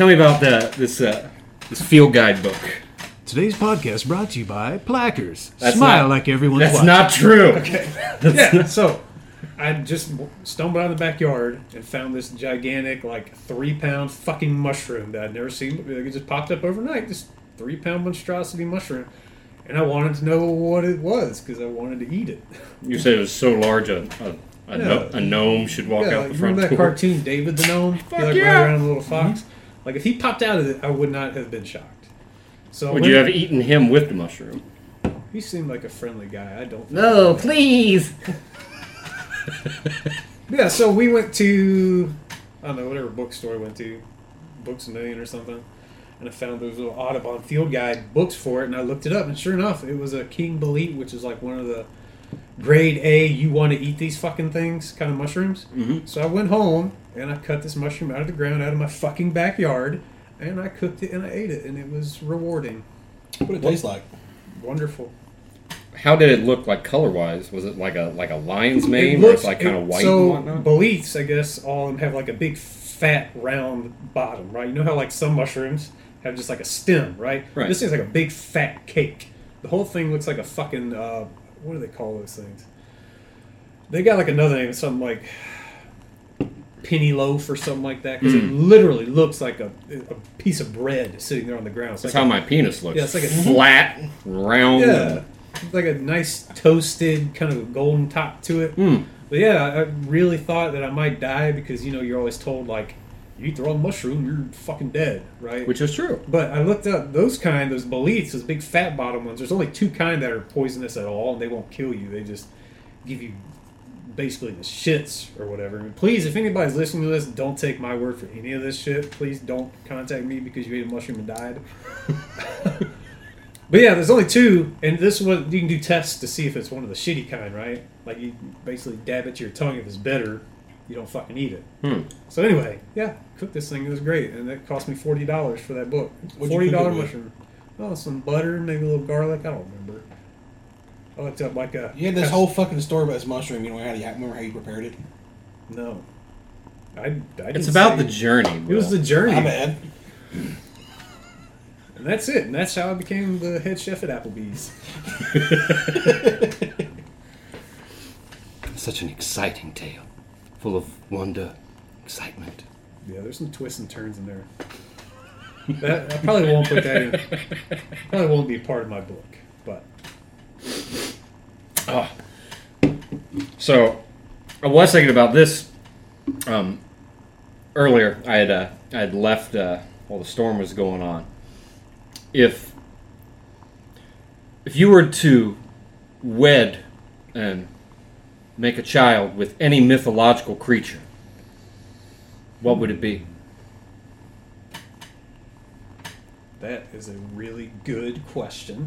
tell me about the this uh, this field guide book. Today's podcast brought to you by Plackers. That's Smile not- like everyone's That's watching. not true. Okay. yeah, so I just stumbled out in the backyard and found this gigantic, like three pound fucking mushroom that I'd never seen. Like, It just popped up overnight. This three pound monstrosity mushroom. And I wanted to know what it was because I wanted to eat it. You said it was so large a a, a, no- Yeah. a gnome should walk yeah, out like, the front remember that door. cartoon David the Gnome? He like yeah. ran around a little fox. Like if he popped out of it, I would not have been shocked. So Would when- you have eaten him with the mushroom? He seemed like a friendly guy. I don't. No, please. Yeah, so we went to I don't know whatever bookstore we went to, Books a Million or something, and I found those little Audubon field guide books for it, and I looked it up, and sure enough, it was a King Bolete, which is like one of the grade A. You want to eat these fucking things kind of mushrooms. Mhm. So I went home and I cut this mushroom out of the ground, out of my fucking backyard, and I cooked it and I ate it, and it was rewarding, What it tastes like? wonderful. How did it look like color wise? Was it like a like a lion's mane, It or it's like kind of white So and whatnot? boletes, I guess, all of them have like a big fat round bottom, right? You know how like some mushrooms have just like a stem, right? Right. This thing's like a big fat cake. The whole thing looks like a fucking uh, what do they call those things? They got like another name, something like penny loaf or something like that, because it literally looks like a, a piece of bread sitting there on the ground. It's That's like how a- my penis looks. Yeah, it's like a- flat, round. yeah, It's like a nice toasted kind of golden top to it. Mm. But yeah, I really thought that I might die because you know you're always told like you eat the wrong mushroom, you're fucking dead, right? Which is true. but I looked up those kind, those boletes, those big fat bottom ones. There's only two kind that are poisonous at all, and they won't kill you. They just give you basically the shits or whatever. And please, if anybody's listening to this, don't take my word for any of this shit. Please don't contact me because you ate a mushroom and died. But yeah, there's only two, and this one you can do tests to see if it's one of the shitty kind, right? Like you basically dab it to your tongue. If it's bitter, you don't fucking eat it. Hmm. So anyway, yeah, cooked this thing. It was great, and it cost me forty dollars for that book. What'd Forty cook it dollar with? mushroom. Oh, some butter, maybe a little garlic. I don't remember. I looked up like a. You had this whole fucking story about this mushroom. You know how you remember how you prepared it? no. I, I It's about the journey. It was the journey, My bad. and that's it. And that's how I became the head chef at Applebee's. Such an exciting tale, full of wonder, excitement. Yeah, there's some twists and turns in there. That, I probably won't put that in. Probably won't be part of my book, but Ah. So, I was thinking about this um, earlier. I had uh, I had left uh, while the storm was going on. If if you were to wed and make a child with any mythological creature, what would it be? that is a really good question.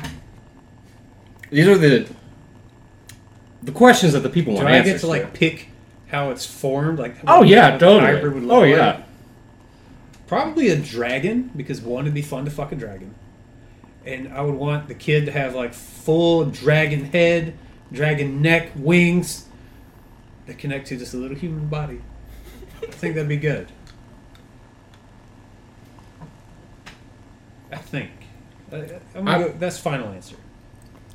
These are the the questions that the people Do want I get to like pick how it's formed? Like Oh what yeah, totally. hybrid would look Oh like? yeah. Probably a dragon because one would be fun to fuck a dragon, and I would want the kid to have like full dragon head, dragon neck, wings that connect to just a little human body. I think that'd be good. I think. I, I'm I- go, that's final answer.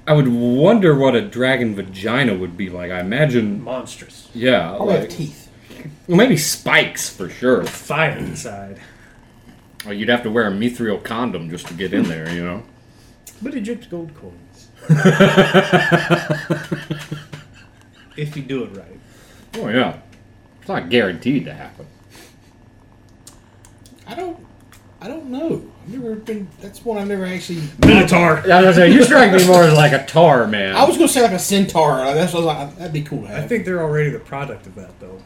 I would wonder what a dragon vagina would be like. I imagine, Monstrous. yeah, Probably have like, teeth. well, maybe spikes for sure. Fire inside. Or you'd have to wear a mithril condom just to get in there, you know. But it drips gold coins. if you do it right. Oh yeah, it's not guaranteed to happen. I don't. I don't know. I've never been. That's one I've never actually. Minotaur. I was gonna say you strike me more as like a tar man. I was gonna say like a centaur. That's what I was like. That'd be cool to have. I think they're already the product of that, though.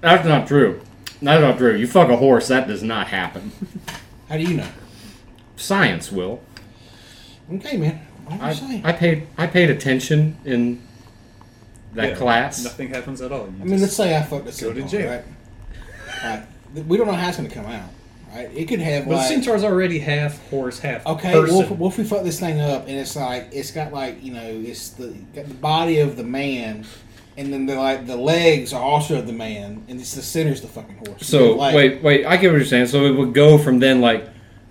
That's not true. That's not true. You fuck a horse, that does not happen. How do you know? Science will. Okay, man. I'm I, saying. I paid I paid attention in that Yeah, class. Nothing happens at all. You I mean, let's say I fucked a Go to centaur, jail. right? Right. We don't know how it's gonna come out. Right? It could have But like. centaur's already half horse, half Okay, person. what if, what if we fuck this thing up and it's like it's got like you know it's the got the body of the man, and then the like the legs are also of the man, and it's the center's the fucking horse. So Like, wait, wait, I get what you're saying. So it would go from then like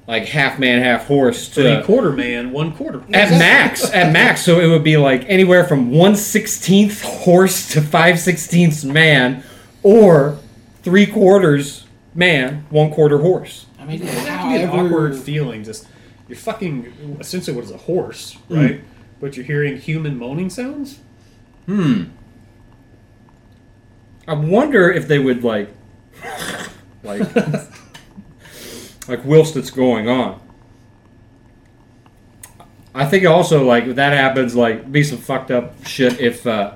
like half man, half horse to Three quarter man, one quarter. at max, at max. So it would be like anywhere from one sixteenth horse to five sixteenths man, or three quarters man, one quarter horse. I mean, It doesn't have to be an however- awkward feeling. Just you're fucking essentially what is a horse, Hmm. right? But you're hearing human moaning sounds. Hmm. I wonder if they would like, like, like whilst it's going on. I think also like if that happens, like be some fucked up shit if, uh,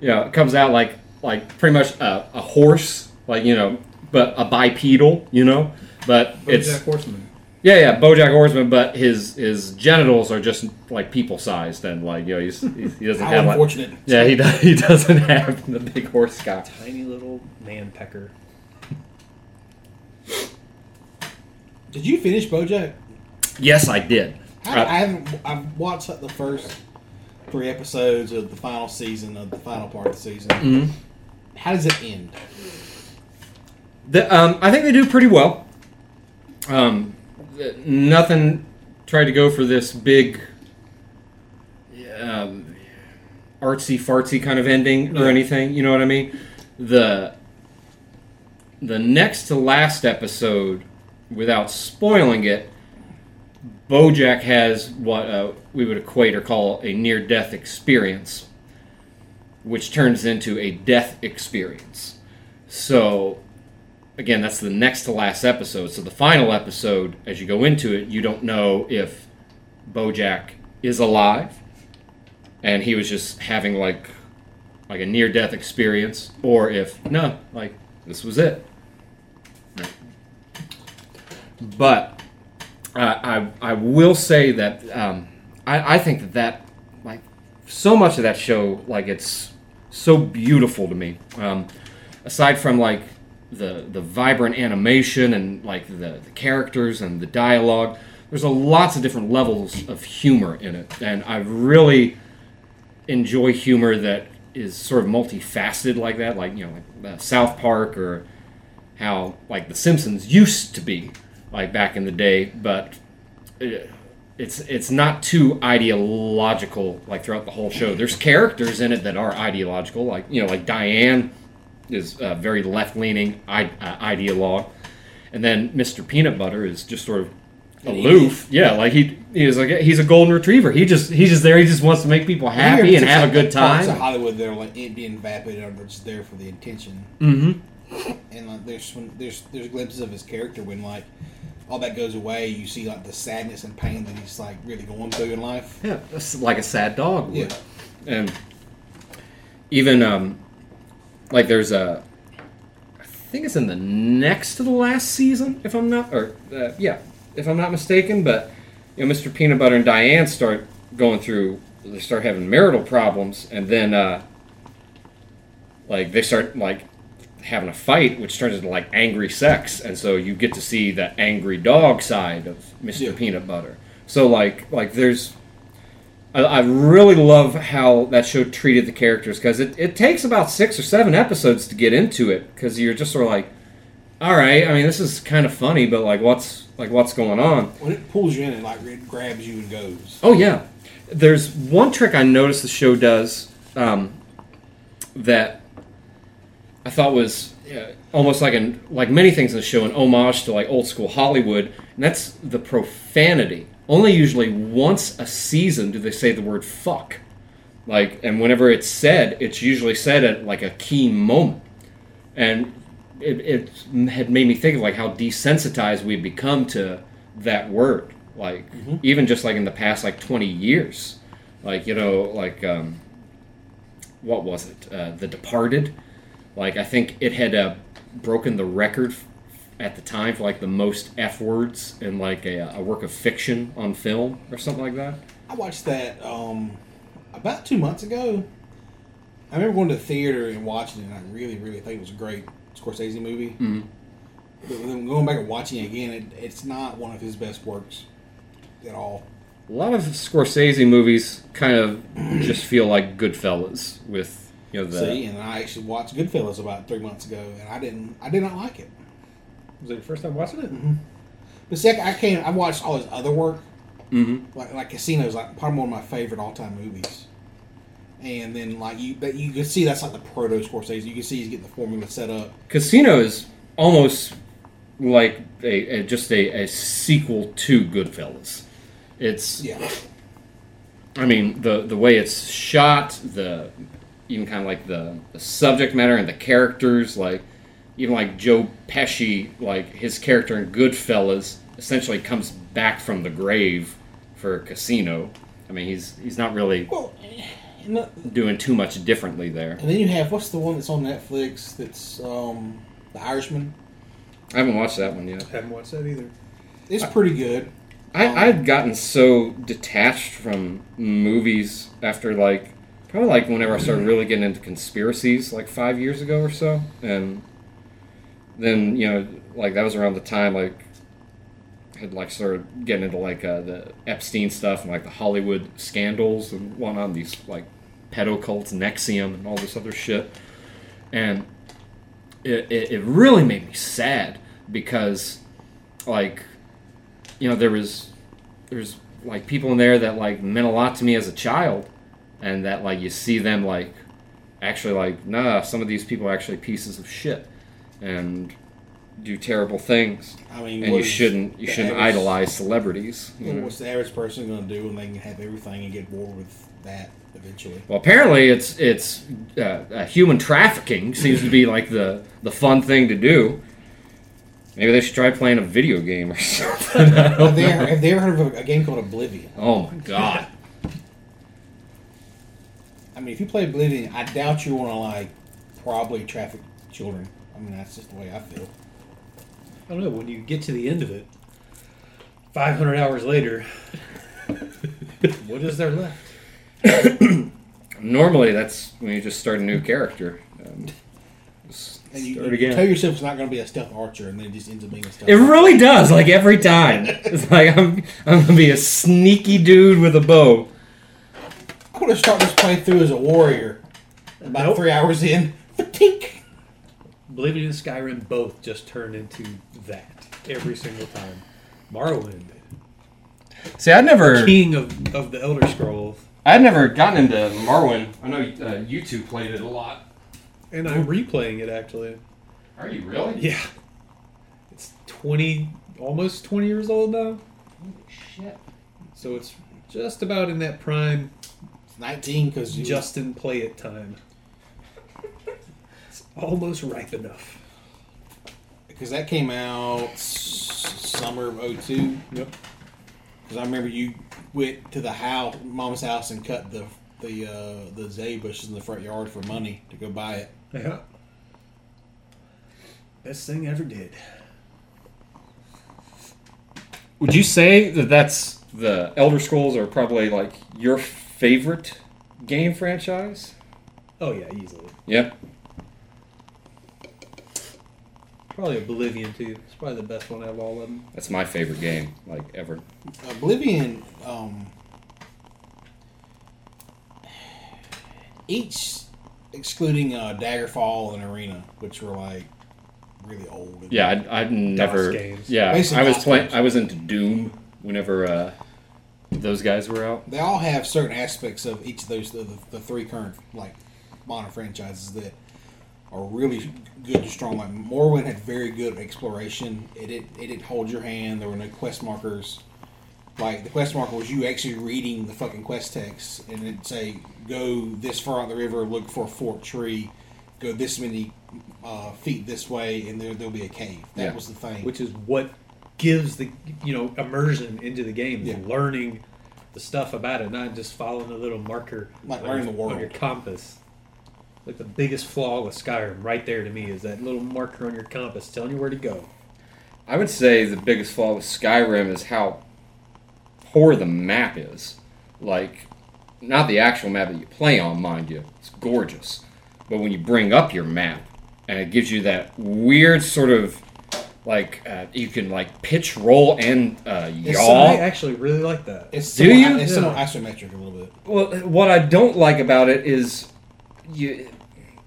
you know, it comes out like like pretty much a, a horse, like you know, but a bipedal, you know, but it's BoJack Horseman. yeah, yeah, BoJack Horseman, but his his genitals are just like people sized, and like you know he's, he's he doesn't How have like unfortunate. yeah he does, he doesn't have the big horse cock. Tiny little man pecker. Did you finish BoJack? Yes, I did. I, Uh, I haven't. I've watched like the first three episodes of the final season of the final part of the season. Mhm. How does it end? The, um, I think they do pretty well. Um, nothing tried to go for this big um, artsy fartsy kind of ending or anything. You know what I mean? The the next to last episode, without spoiling it, BoJack has what uh, we would equate or call a near death experience, which turns into a death experience. So again, that's the next to last episode. So the final episode, as you go into it, you don't know if BoJack is alive, and he was just having like like a near death experience, or if no, like this was it. But uh, I I will say that um, I I think that that like so much of that show like it's so beautiful to me. Um, aside from like the the vibrant animation and like the, the characters and the dialogue, there's a lots of different levels of humor in it, and I really enjoy humor that is sort of multifaceted like that, like you know, like uh, South Park or how like The Simpsons used to be, like back in the day, but uh, it's it's not too ideological like throughout the whole show. There's characters in it that are ideological, like you know, like Diane is uh, very left leaning I- uh, ideologue, and then Mr. Peanut Butter is just sort of aloof. Yeah, like he he's like he's a golden retriever. He just he's just there. He just wants to make people happy and have a good Parts of time. Hollywood, they're like empty and vapid, or they're just there for the intention. Mm-hmm. And like, there's when, there's there's glimpses of his character when like all that goes away. You see like the sadness and pain that he's like really going through in life. Yeah, it's like a sad dog would. Yeah. And even um, like there's a, I think it's in the next to the last season, if I'm not, or uh, yeah, if I'm not mistaken. But you know, Mr. Peanut Butter and Diane start going through, they start having marital problems, and then uh, like they start like having a fight, which turns into like angry sex, and so you get to see the angry dog side of Mr. Yeah. Peanut Butter. So like like there's I, I really love how that show treated the characters because it, it takes about six or seven episodes to get into it because you're just sort of like, all right, I mean this is kind of funny, but like what's like what's going on? When it pulls you in and like it grabs you and goes. Oh yeah, there's one trick I noticed the show does um, that I thought was uh, almost like an like many things in the show an homage to like old school Hollywood, and that's the profanity. Only usually once a season do they say the word fuck. Like, and whenever it's said, it's usually said at like a key moment, and it, it had made me think of like how desensitized we've become to that word. Like, even just like in the past like twenty years, like you know, like um, what was it? Uh, the Departed. Like, I think it had uh, broken the record at the time for like the most f words in like a, a work of fiction on film or something like that. I watched that um, about two months ago. I remember going to the theater and watching it, and I really, really think it was a great Scorsese movie. Mhm. But then going back and watching it again, it, it's not one of his best works at all. A lot of Scorsese movies kind of just feel like Goodfellas with You know the See, and I actually watched Goodfellas about three months ago, and I didn't. I did not like it. Was it your first time watching it? But see, I, I can't. I watched all his other work, Mhm. like like Casino is like probably one of my favorite all time movies. And then like you, but you can see that's like the proto Scorsese. You can see he's getting the formula set up. Casino is almost like a, a just a, a sequel to Goodfellas. It's Yeah, I mean the the way it's shot, the even kind of like the, the subject matter and the characters, like even like Joe Pesci, like his character in Goodfellas, essentially comes back from the grave for Casino. I mean, he's he's not really well, and, doing too much differently there. and then you have what's the one that's on Netflix? That's um, The Irishman. I haven't watched that one yet. I Haven't watched that either. It's pretty good. I, I'd gotten so detached from movies after like probably like whenever I started really getting into conspiracies like five years ago or so, and then you know like that was around the time like had like started getting into like uh, the Epstein stuff and like the Hollywood scandals and whatnot, these like pedo cults, NXIVM, and all this other shit, and it, it, it really made me sad because like you know there was there's like people in there that like meant a lot to me as a child and that like you see them like actually like nah some of these people are actually pieces of shit and do terrible things I mean, and you shouldn't you shouldn't average- idolize celebrities you Well, know? What's the average person going to do when they can have everything and get bored with that eventually? well apparently it's it's uh, uh, human trafficking seems to be like the the fun thing to do maybe they should try playing a video game or something have, they ever, have they ever heard of a, a game called Oblivion? oh my god I mean, if you play Oblivion, I doubt you want to like probably traffic children. I mean, that's just the way I feel. I don't know. When you get to the end of it, 500 hours later, what is there left? Normally, that's when you just start a new character. Um, just And you, start you again. tell yourself it's not going to be a stealth archer, and then it just ends up being a stealth. It really does, like every time. It's like I'm, I'm gonna be a sneaky dude with a bow. I'm going to start this playthrough as a warrior. About Nope. three hours in, fatink. Oblivion and Skyrim both just turned into that every single time. Morrowind, See, I'd never, king of, of the Elder Scrolls, I'd never gotten into Morrowind. I know uh, you two played it a lot. and I'm replaying it actually. Are you really? Yeah, it's 20, almost 20 years old now, Holy Shit. so it's just about in that prime It's 19 because you Justin play it time. It's almost ripe enough. because that came out s- summer of 02. Yep. Because I remember you went to the house, mom's house, and cut the the uh, the zay bushes in the front yard for money to go buy it. Yeah. Best thing I ever did. Would you say that that's the Elder Scrolls are probably like your favorite game franchise? Oh yeah, easily. Yeah. Probably Oblivion too. It's probably the best one out of all of them. That's my favorite game, like ever. Oblivion, um, each excluding uh, Daggerfall and Arena, which were like really old. Yeah, I'd, I'd never. games. Yeah, Basic I was DOS playing. I was into Doom whenever uh, those guys were out. They all have certain aspects of each of those the, the three current like modern franchises that are really good to strong. Like Morrowind had very good exploration. It did it didn't hold your hand. There were no quest markers. Like the quest marker was you actually reading the fucking quest text, and it'd say go this far out the river, look for a forked tree, go this many uh, feet this way, and there there'll be a cave. That Yeah. was the thing. Which is what gives the you know immersion into the game. Yeah. Learning the stuff about it, not just following a little marker Like learning the world. on your compass. Like the biggest flaw with Skyrim, right there to me, is that little marker on your compass telling you where to go. I would say the biggest flaw with Skyrim is how poor the map is. Like, not the actual map that you play on, mind you. It's gorgeous. But when you bring up your map, and it gives you that weird sort of like uh, you can like pitch, roll, and uh, It's I yaw. actually really like that. it's Do somewhat- you? It's Yeah. somewhat isometric a little bit. Well, what I don't like about it is you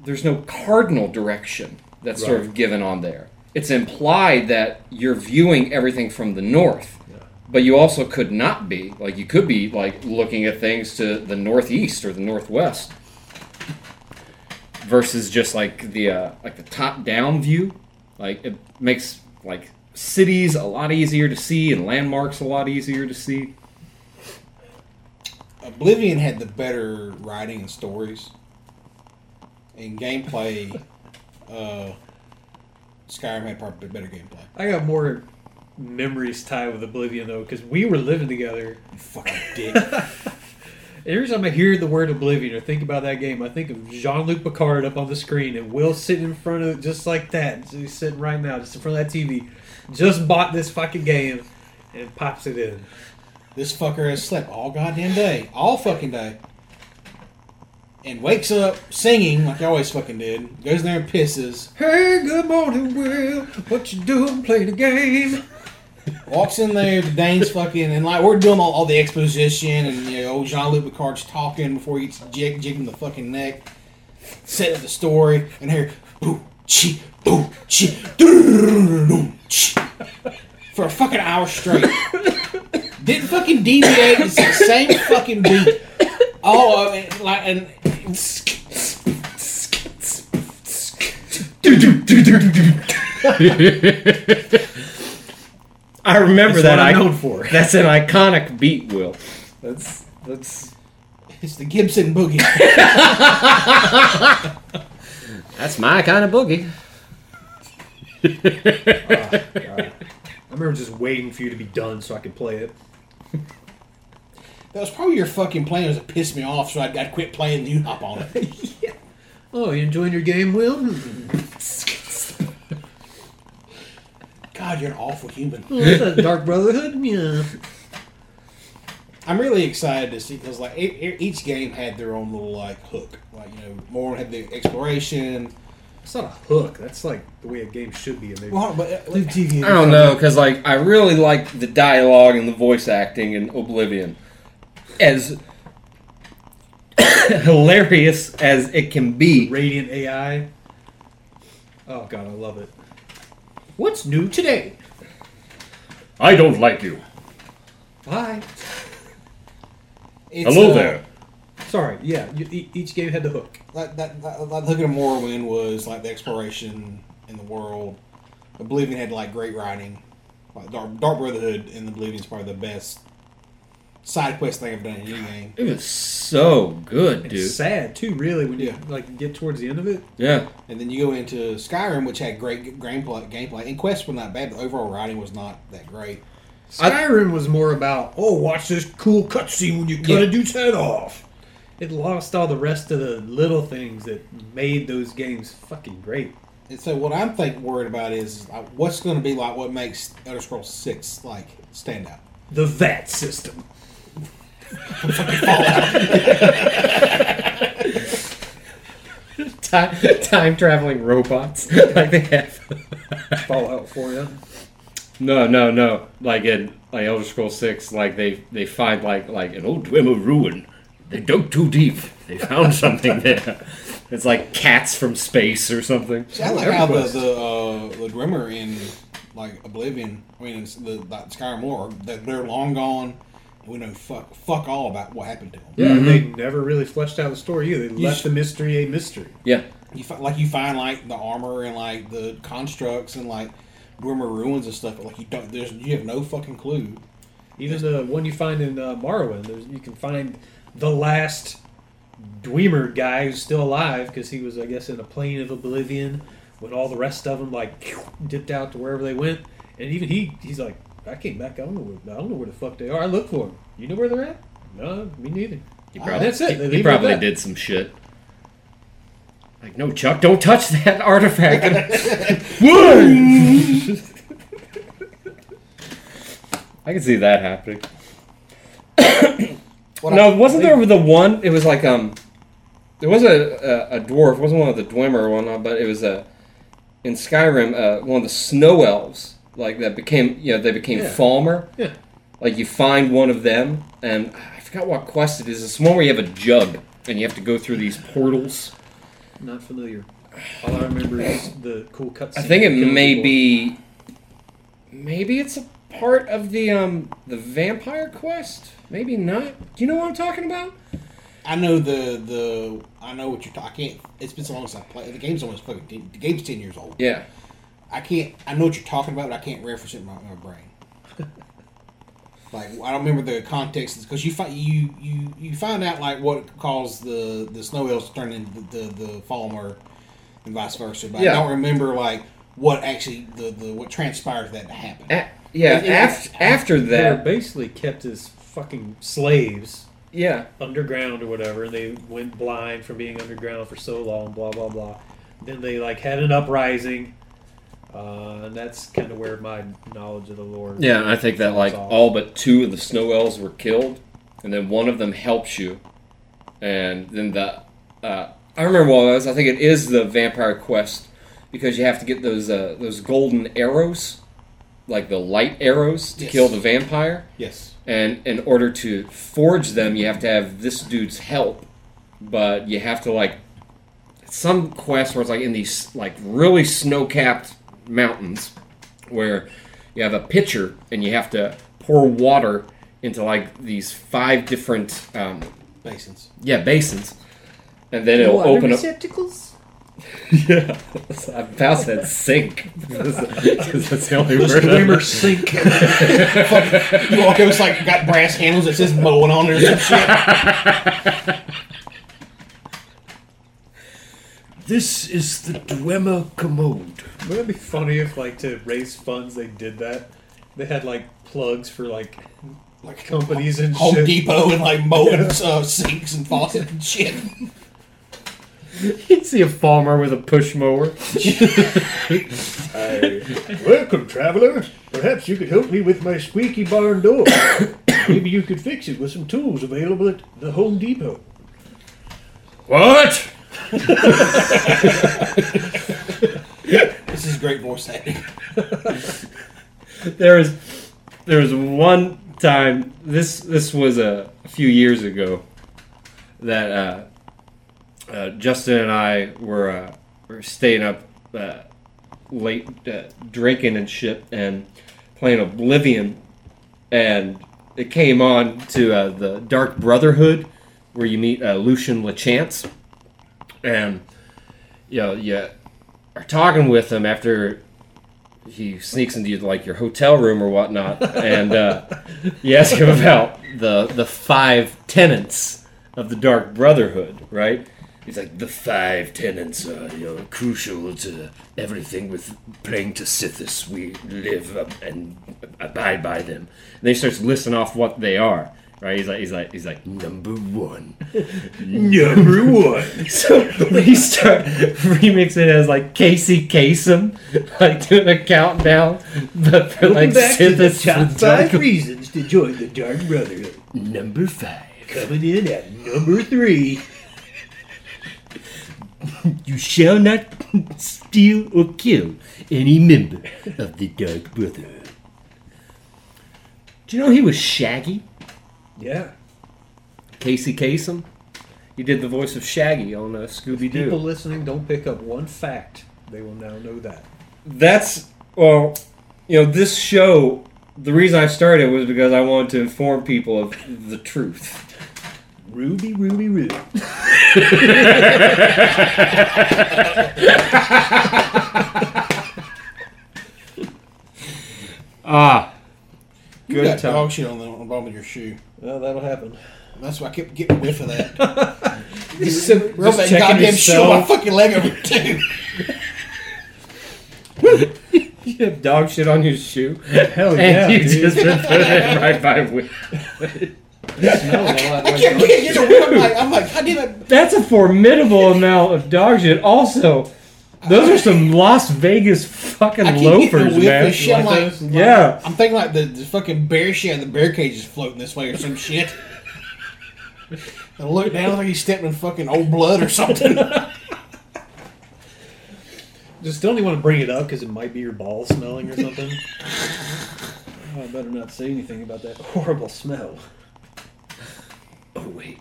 there's no cardinal direction that's sort of given on there. It's implied that you're viewing everything from the north, Yeah. but you also could not be. Like you could be like looking at things to the northeast or the northwest, versus just like the uh, like the top down view. Like it makes like cities a lot easier to see and landmarks a lot easier to see. Oblivion had the better writing and stories. And gameplay, uh, Skyrim had probably better gameplay. I got more memories tied with Oblivion though, because we were living together. You fucking dick. Every time I hear the word Oblivion or think about that game, I think of Jean Luc Picard up on the screen and Will sitting in front of it just like that. So he's sitting right now, just in front of that TV. Just bought this fucking game and pops it in. this fucker has slept all goddamn day. All fucking day. And wakes up singing like he always fucking did. Goes in there and pisses. Hey, good morning, Will. What you doing? Playing a game? Walks in there, Dane's fucking, and like we're doing all, all the exposition, and you know, Jean Luc Picard's talking before he gets jig, jigging the fucking neck, setting the story, and here, boo, chi, for a fucking hour straight. Didn't fucking deviate, it's the same fucking beat. All of it, like, and I remember That's that. what I'm I- known for. That's an iconic beat, Will. That's that's it's the Gibson Boogie. that's my kind of boogie. Ah, I remember just waiting for you to be done so I could play it. That was probably your fucking plan was to piss me off, so I'd, I'd quit playing and you hop on it. Oh, you enjoying your game, Will? God, you're an awful human. Is that Dark Brotherhood? Yeah. I'm really excited to see because like e- e- each game had their own little like hook. Like you know, more had the exploration. It's not a hook. That's like the way a game should be. And Well, but uh, Leave TV. I don't know because like I really like the dialogue and the voice acting in Oblivion, as hilarious as it can be. Radiant AI. Oh god, I love it. What's new today? I don't like you. Bye. it's, Hello uh, there. Sorry. Yeah, you, e- each game had the hook. That, that, that, that hook of Morrowind was like the exploration in the world. Oblivion had like great writing. Like Dark, Dark Brotherhood in Oblivion is probably the best side quest thing I've done in any game. It was so good, It's dude. sad too, really, when you Yeah. like get towards the end of it. Yeah. And then you go into Skyrim, which had great g- gameplay. Gameplay and quests were not bad, but the overall writing was not that great. I- Skyrim was more about, oh, watch this cool cutscene when you cut Yeah. a dude's head off. It lost all the rest of the little things that made those games fucking great. And so what I'm think worried about is uh, what's going to be like what makes Elder Scrolls Six like stand out. The VAT system. Time, time traveling robots like they have. Fallout for you. No, no, no. Like in like Elder Scrolls Six, like they they find like like an old Dwemer ruin. They dug too deep. They found something there. It's like cats from space or something. See, I like how the the uh, the Dwemer in like Oblivion, I mean, it's the like Skyrim lore, that they're long gone. We know fuck fuck all about what happened to them. Yeah, Mhm. they never really fleshed out the story either. They You left sh- the mystery a mystery. Yeah. You fi- like you find like the armor and like the constructs and like Dwemer ruins and stuff, but like you don't. There's you have no fucking clue. Even the one you find in uh, Morrowind, there's, you can find the last Dwemer guy who's still alive because he was, I guess, in a plane of oblivion when all the rest of them like dipped out to wherever they went. And even he, he's like, I came back. I don't know. Where, I don't know where the fuck they are. I look for them. You know where they're at? No, me neither. He probably, that's it. They He, probably did some shit. Like, no, Chuck, don't touch that artifact. I can see that happening. No, wasn't there the one? It was like um, there was a a, a dwarf. It wasn't one of the Dwemer or whatnot, but it was a in Skyrim uh, one of the snow elves. Like that became you know they became Yeah. Falmer. Yeah. Like you find one of them, and I forgot what quest it is. It's one where you have a jug and you have to go through these portals. Not familiar. All I remember is the cool cutscene. I think it may people. be. Maybe it's a part of the um the vampire quest. Maybe not. Do you know what I'm talking about? I know the the I know what you're talking. It's been so long since I played. The game's almost fucking. The game's ten years old. Yeah. I can't. I know what you're talking about, but I can't reference it in my, my brain. like I don't remember the context because you find you you you find out like what caused the the snow elves to turn into the the, the Falmer and vice versa. But Yeah. I don't remember like what actually the, the what transpired that to happen. A- yeah. It- it's- After after They were that. basically kept as fucking slaves Yeah. underground or whatever, and they went blind from being underground for so long. Blah blah blah. Then they like had an uprising, uh, and that's kind of where my knowledge of the lore. Yeah, I think that like off. all but two of the snow elves were killed, and then one of them helps you, and then the uh, I remember what it was. I think it is the vampire quest because you have to get those uh, those golden arrows, like the light arrows, to Yes. kill the vampire. Yes. And in order to forge them, you have to have this dude's help, but you have to like some quest where it's like in these like really snow-capped mountains where you have a pitcher and you have to pour water into like these five different um, Basins. yeah basins, and then it'll open up. receptacles. Yeah, I about that sink. Because that's the only The word. I- Dwemer sink. You walk over, it's like got brass handles that says Moen on there or some shit. This is the Dwemer commode. Wouldn't it be funny if, like, to raise funds, they did that? They had like plugs for like Like companies and Home shit. Depot and like Moen uh, sinks and faucets and shit. You'd see a farmer with a push mower. Welcome, traveler. Perhaps you could help me with my squeaky barn door. Maybe you could fix it with some tools available at the Home Depot. What? This is great voice acting. there is there was one time this this was a, few years ago that uh, uh, Justin and I were uh, were staying up uh, late uh, drinking and shit and playing Oblivion and it came on to uh, the Dark Brotherhood where you meet Lucian Lachance and you know you are talking with him after he sneaks into like your hotel room or whatnot, and uh, you ask him about the the five tenets of the Dark Brotherhood, right? He's like the five tenets are you know crucial to everything with playing to Sithis. We live and abide by them. And then he starts listing off what they are. Right? He's like he's like he's like number one, number one. So we start remixing it as like Casey Kasem, like doing a countdown, but for like Sithis top five reasons to join the Dark Brotherhood. number five. Coming in at number three. You shall not steal or kill any member of the Dark Brotherhood. Do you know he was Shaggy? Yeah. Casey Kasem? He did the voice of Shaggy on uh, Scooby Doo. People listening don't pick up one fact. They will now know that. That's, well, you know, this show, the reason I started was because I wanted to inform people of the truth. Ruby, Ruby, Ruby. Ah, You Good got time. dog shit on the, on the bottom of your shoe. Well, that'll happen. That's why I kept getting a whiff of that. Just, Rub that checking goddamn shoe on my fucking leg over too. you have dog shit on your shoe, Hell and yeah, you dude. just been putting it right by with. Smells a lot I like kept dog getting a whiff. I'm like, I'm like, God damn it. That's a formidable amount of dog shit. Also, those are some Las Vegas fucking I keep getting a loafers, man. of shit. Like like. Yeah. I'm thinking like the, the fucking bear shit, and the bear cage is floating this way or some shit. I look down like he's stepping in fucking old blood or something. Just don't even want to bring it up because it might be your balls smelling or something. oh, I better not say anything about that horrible smell. Oh wait,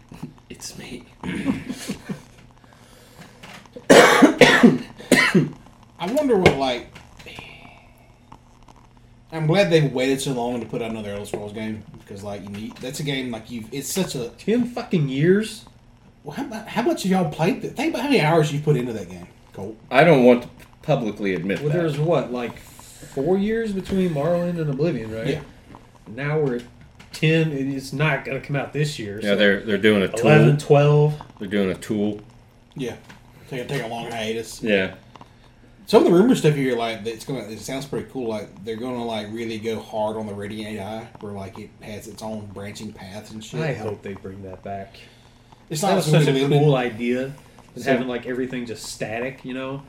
it's me. Wonder what like. I'm glad they waited so long to put out another Elder Scrolls game because like you need, that's a game like you've it's such a Ten fucking years. well, how, mu- how much have y'all played? That? Think about how many hours you put into that game, Colt. I don't want to publicly admit Well, that. there's what like four years between Morrowind and Oblivion, right? Yeah. Now we're at ten. It's not going to come out this year. yeah, so they're they're doing a tool. 11, 12. They're doing a tool. Yeah, take a, take a long hiatus. Yeah. Some of the rumor stuff here, like it's gonna, it sounds pretty cool. Like they're gonna like really go hard on the Radiant AI, where like it has its own branching paths and shit. I hope they bring that back. it's not such a cool idea. And So- having like everything just static, you know,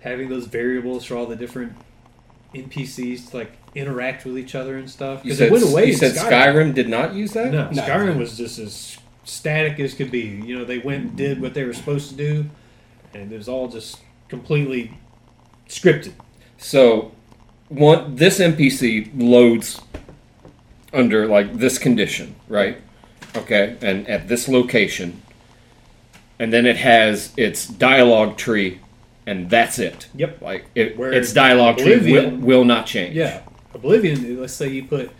having those variables for all the different NPCs to like interact with each other and stuff. You Because it went away. you said Skyrim. Skyrim did not use that? No, No. Skyrim was just as static as could be. You know, they went and did what they were supposed to do, and it was all just completely scripted. So, one this NPC loads under like this condition, right? Okay, and at this location, and then it has its dialogue tree, and that's it. Yep. Like it, Where its dialogue tree will, will not change. Yeah, Oblivion. Let's say you put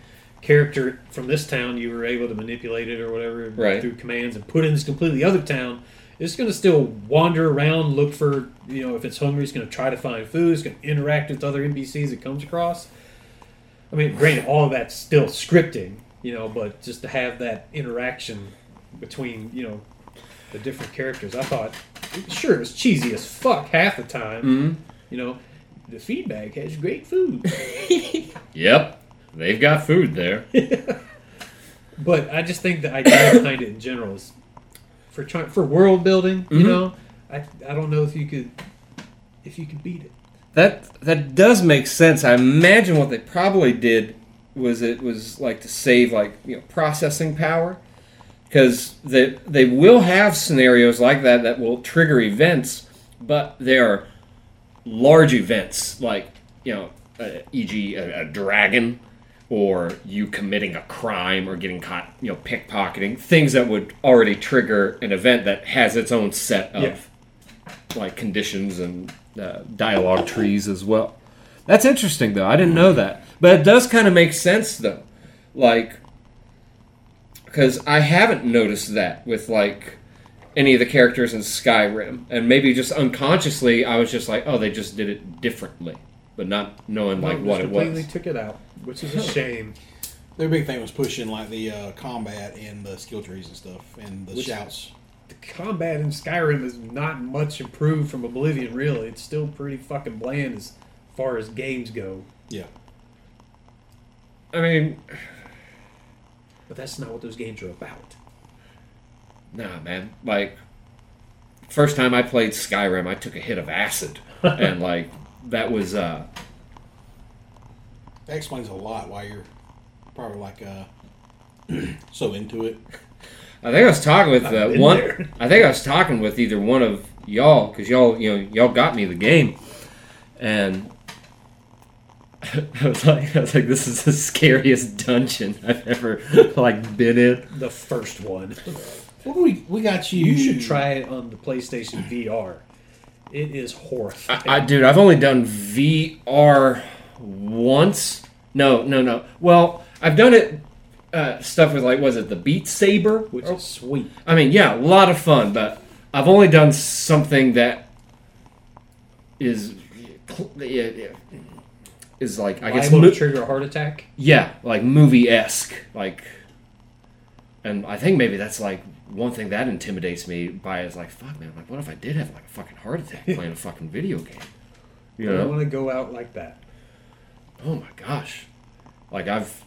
character from this town, you were able to manipulate it or whatever Right. through commands, and put in this completely other town. It's going to still wander around, look for you know if it's hungry, it's going to try to find food. It's going to interact with other NPCs it comes across. I mean, granted, all of that's still scripting, you know, but just to have that interaction between you know the different characters, I thought, sure, it was cheesy as fuck half the time. hmm You know, the feedback has great food. Yep. They've got food there. But I just think the idea behind it in general is for trying for world building. You Mhm. know, I I don't know if you could if you could beat it. That that does make sense. I imagine what they probably did was it was like to save like you know processing power because they they will have scenarios like that that will trigger events, but they are large events like you know, uh, e.g. A, a dragon or you committing a crime or getting caught you know pickpocketing things that would already trigger an event that has its own set of Yeah. like conditions and uh, dialogue trees as well. That's interesting though. I didn't know that, but it does kind of make sense though. Like, because I haven't noticed that with like any of the characters in Skyrim, and maybe just unconsciously, I was just like, oh, they just did it differently, but not knowing like No, what just it completely was. took it out, which is a shame. Their big thing was pushing like the uh, combat and the skill trees and stuff and the Which- shouts. The combat in Skyrim is not much improved from Oblivion. Really, it's still pretty fucking bland as far as games go. Yeah, I mean, But that's not what those games are about. Nah, man. Like, first time I played Skyrim, I took a hit of acid, and like that was uh, that explains a lot why you're probably like uh, so into it. I think I was talking with uh, one. there. I think I was talking with either one of y'all because y'all, you know, y'all got me the game, and I was like, I was like, this is the scariest dungeon I've ever like been in. The first one. What do we we got you? You should try it on the PlayStation VR. It is horrifying. I, I dude, I've only done VR once. No, no, no. Well, I've done it. Uh, stuff with like, was it the Beat Saber? which is sweet. I mean, yeah, a lot of fun, but I've only done something that is is like I guess mo- trigger a heart attack. yeah, like movie esque, like, and I think maybe that's like one thing that intimidates me by is like, fuck man, like what if I did have like a fucking heart attack playing a fucking video game? You know, I don't want to go out like that. Oh my gosh, like I've,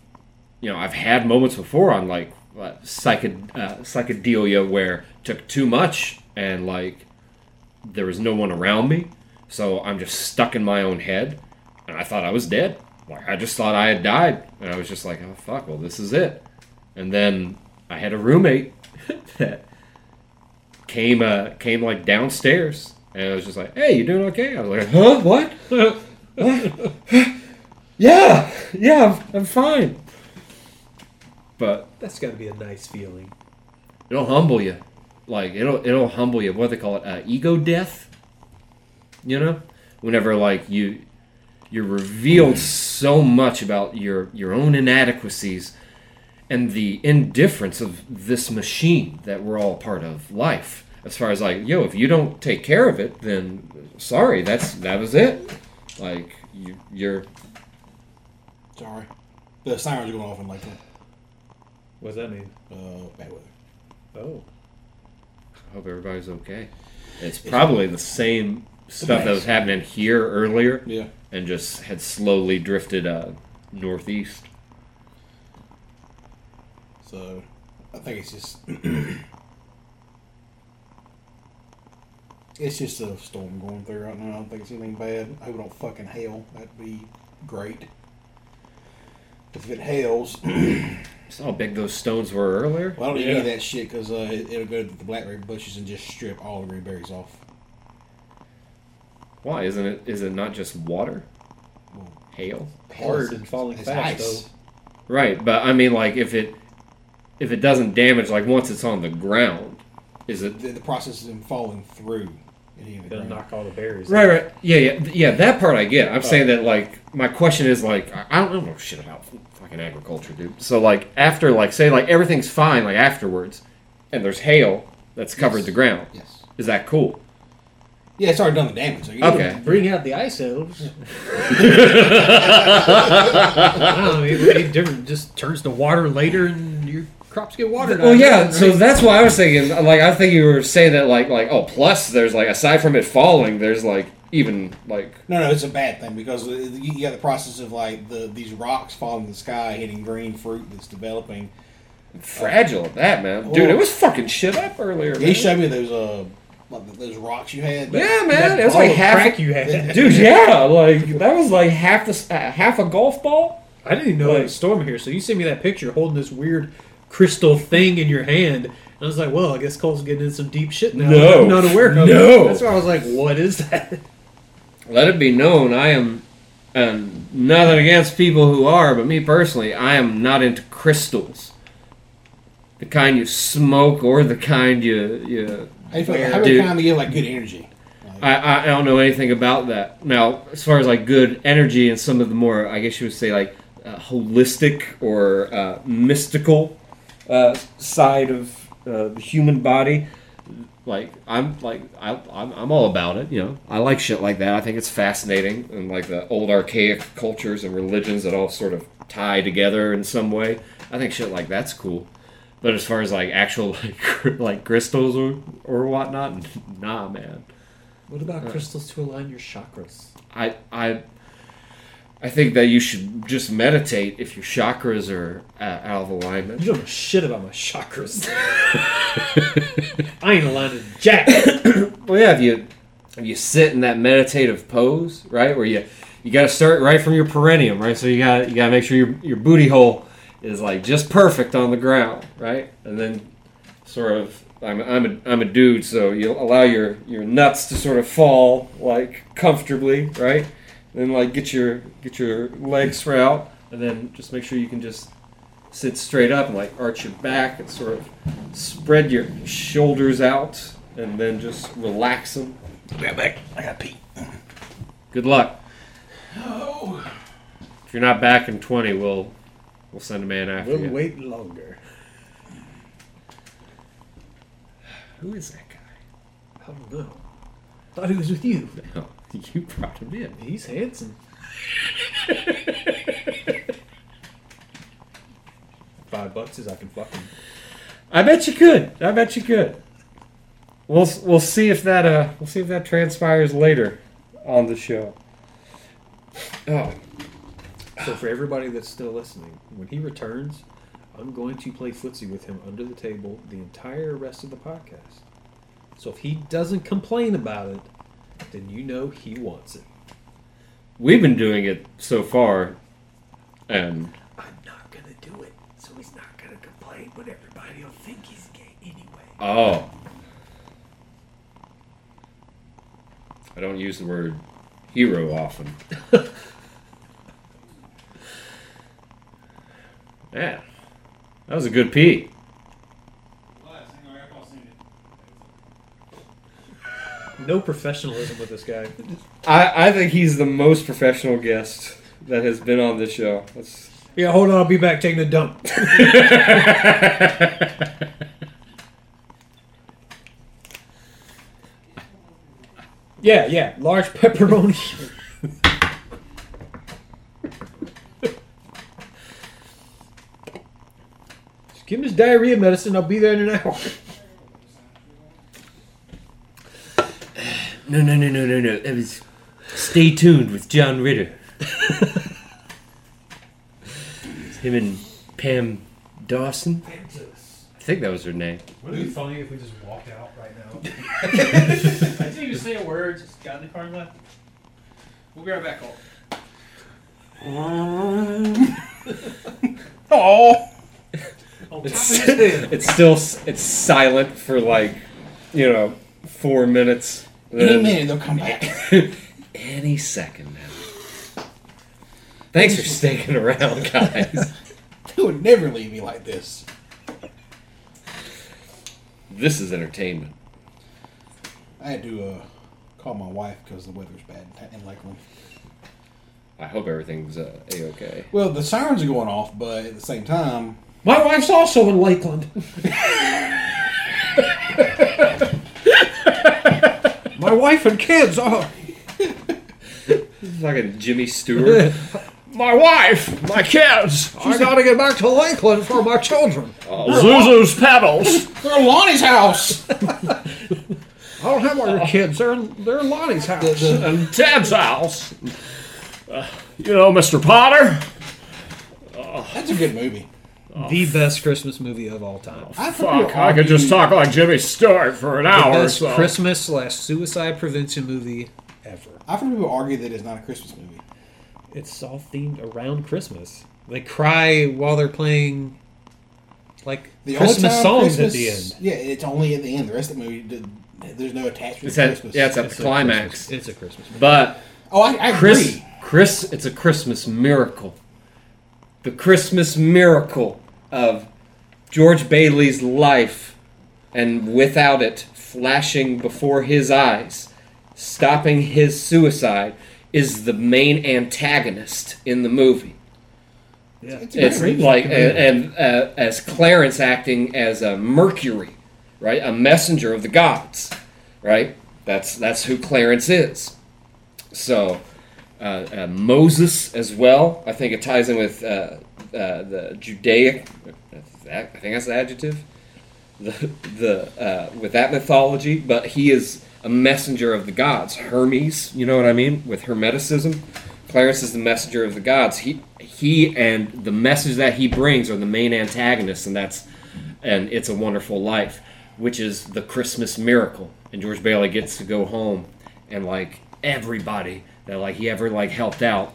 you know, I've had moments before on like uh, uh, psychedelia where took too much and like there was no one around me, so I'm just stuck in my own head, and I thought I was dead. Like I just thought I had died, and I was just like, oh fuck, well this is it. And then I had a roommate that came uh, came like downstairs, and I was just like, hey, you doing okay? I was like, huh, what? what? yeah, yeah, I'm, I'm fine. But That's got to be a nice feeling. it'll humble you. Like it'll it'll humble you. What do they call it? Uh, ego death. You know, whenever like you you're revealed so much about your your own inadequacies and the indifference of this machine that we're all part of life as far as like yo if you don't take care of it then sorry that's that was it like you, you're Sorry. The sirens are going off in Lakeland. What does that mean? Uh, bad weather. Oh. I hope everybody's okay it's probably the same stuff that was happening here earlier Yeah. and just had slowly drifted uh, northeast So I think it's just it's just a storm going through right now. I don't think it's anything bad. I hope it don't fucking hail. That'd be great. if it hails, saw how big those stones were earlier well, I don't need any Yeah. of that shit because uh, it, it'll go to the blackberry bushes and just strip all the green berries off. why isn't it is it not just water Well, hail Hard and falling it's fast, ice. Right, but I mean, like if it if it doesn't damage, like once it's on the ground, is it? The, the process of them falling through. Any of the They'll knock all the berries. Right, right, yeah, yeah, yeah. That part I get. I'm oh. saying that like my question is like I I don't know shit about fucking agriculture, dude. So like after like say like everything's fine like afterwards, and there's hail that's covered Yes. the ground. Yes. Is that cool? Yeah, it's already done the damage. So you Okay. Bring out the ice elves. I don't know. It, it. Just turns to water later, and your crops get watered. Well, out. yeah. So that's why I was thinking. Like I think you were saying that like like oh plus there's like aside from it falling, there's like even like No, no, it's a bad thing because you you got the process of like the these rocks falling in the sky, hitting green fruit that's developing. fragile at that man, dude. It was fucking shit up earlier. He Man. showed me those uh like those rocks you had. Yeah, man, That it was ball like half. crack you had. Dude, yeah, like that was like half the uh, half a golf ball. I didn't even know it was storm here. So you sent me that picture holding this weird crystal thing in your hand. And I was like, well, I guess Cole's getting in some deep shit now. No. I'm not aware of it. No. That's why I was like, what is that? Let it be known, I am, and nothing against people who are, but me personally, I am not into crystals. The kind you smoke or the kind you you. How you feel, wear, how many kind of give like good energy? I, I I don't know anything about that. Now, as far as like good energy and some of the more, I guess you would say like uh, holistic or uh, mystical uh, side of uh, the human body, like I'm like I, I'm, I'm all about it. You know, I like shit like that. I think it's fascinating and like the old archaic cultures and religions that all sort of tie together in some way. I think shit like that's cool. But as far as like actual like like crystals or or whatnot, nah, man. What about crystals to align your chakras? I I I think that you should just meditate if your chakras are uh, out of alignment. You don't know shit about my chakras. I ain't aligned to jack. Well, yeah, if you if you sit in that meditative pose, right, where you you got to start right from your perineum, right. So you got you got to make sure your your booty hole is like just perfect on the ground, right, and then sort of. I'm, I'm a I'm a dude, so you allow your your nuts to sort of fall like comfortably, right? Then like get your get your legs out, and then just make sure you can just sit straight up and like arch your back and sort of spread your shoulders out, and then just relax them. Got back. I got pee. Good luck. Oh. If you're not back in 20, we'll we'll send a man after We'll you. wait longer. Who is that guy? I don't know. Thought he was with you. No, you brought him in. He's handsome. Five bucks is I can fuck him. I bet you could. I bet you could. We'll we'll see if that uh we'll see if that transpires later on the show. Oh, So for everybody that's still listening, when he returns, I'm going to play footsie with him under the table the entire rest of the podcast. So if he doesn't complain about it, then you know he wants it. we've been doing it so far, and I'm not gonna do it, so he's not gonna complain, but everybody will think he's gay anyway. oh, I don't use the word hero often. yeah, that was a good pee. No professionalism with this guy. I, I think he's the most professional guest that has been on this show. That's, Yeah, hold on. I'll be back taking a dump. yeah, yeah. Large pepperoni. Just give him his diarrhea medicine. I'll be there in an hour. No, no, no, no, no, no. It was Stay Tuned with John Ritter. Him and Pam Dawson. I think that was her name. Wouldn't it be funny if we just walked out right now? I didn't even say a word, just got in the car and left. We'll be right back, Cole. Um. Oh, It's, it's still it's silent for like you know four minutes. Any minute they'll come back. Any second now. Thanks for sticking around, guys. They would never leave me like this. this is entertainment. I had to uh, call my wife because the weather's bad in Lakeland. I hope everything's uh, a okay. Well, the sirens are going off, but at the same time, My wife's also in Lakeland. My wife and kids are. Fucking Jimmy Stewart. my wife, my kids, I gotta get back to Lakeland for my children. uh, Zuzu's petals. they're in Lonnie's house. I don't have all your kids. They're in, they're in Lonnie's house. The- the- and Ted's house. Uh, you know, Mr. Potter. that's a good movie. The oh, best Christmas movie of all time. I've heard people Fuck, I could just talk like Jimmy Stewart for an The hour. best So. Christmas slash suicide prevention movie ever. I've heard people argue that it's not a Christmas movie. It's all themed around Christmas. They cry while they're playing like The only Christmas time songs Christmas- at the end. Yeah, it's only at the end. The rest of the movie, did- there's no attachment It's to at, Christmas. yeah, it's at It's the a climax. Christmas- It's a Christmas movie. But oh, I, I Chris, agree. Chris, it's a Christmas miracle. The Christmas miracle of George Bailey's life, and without it flashing before his eyes, stopping his suicide, is the main antagonist in the movie. Yeah. It's a It's like and, and uh, as Clarence acting as a Mercury, right, a messenger of the gods, right. That's that's who Clarence is. So uh, uh, Moses as well. I think it ties in with uh, the Judaic. I think that's the adjective. The the uh, with that mythology, but he is a messenger of the gods. Hermes, you know what I mean, with Hermeticism. Clarence is the messenger of the gods. He he and the message that he brings are the main antagonists, and that's and it's a wonderful life, which is the Christmas miracle. And George Bailey gets to go home and like everybody that like he ever like helped out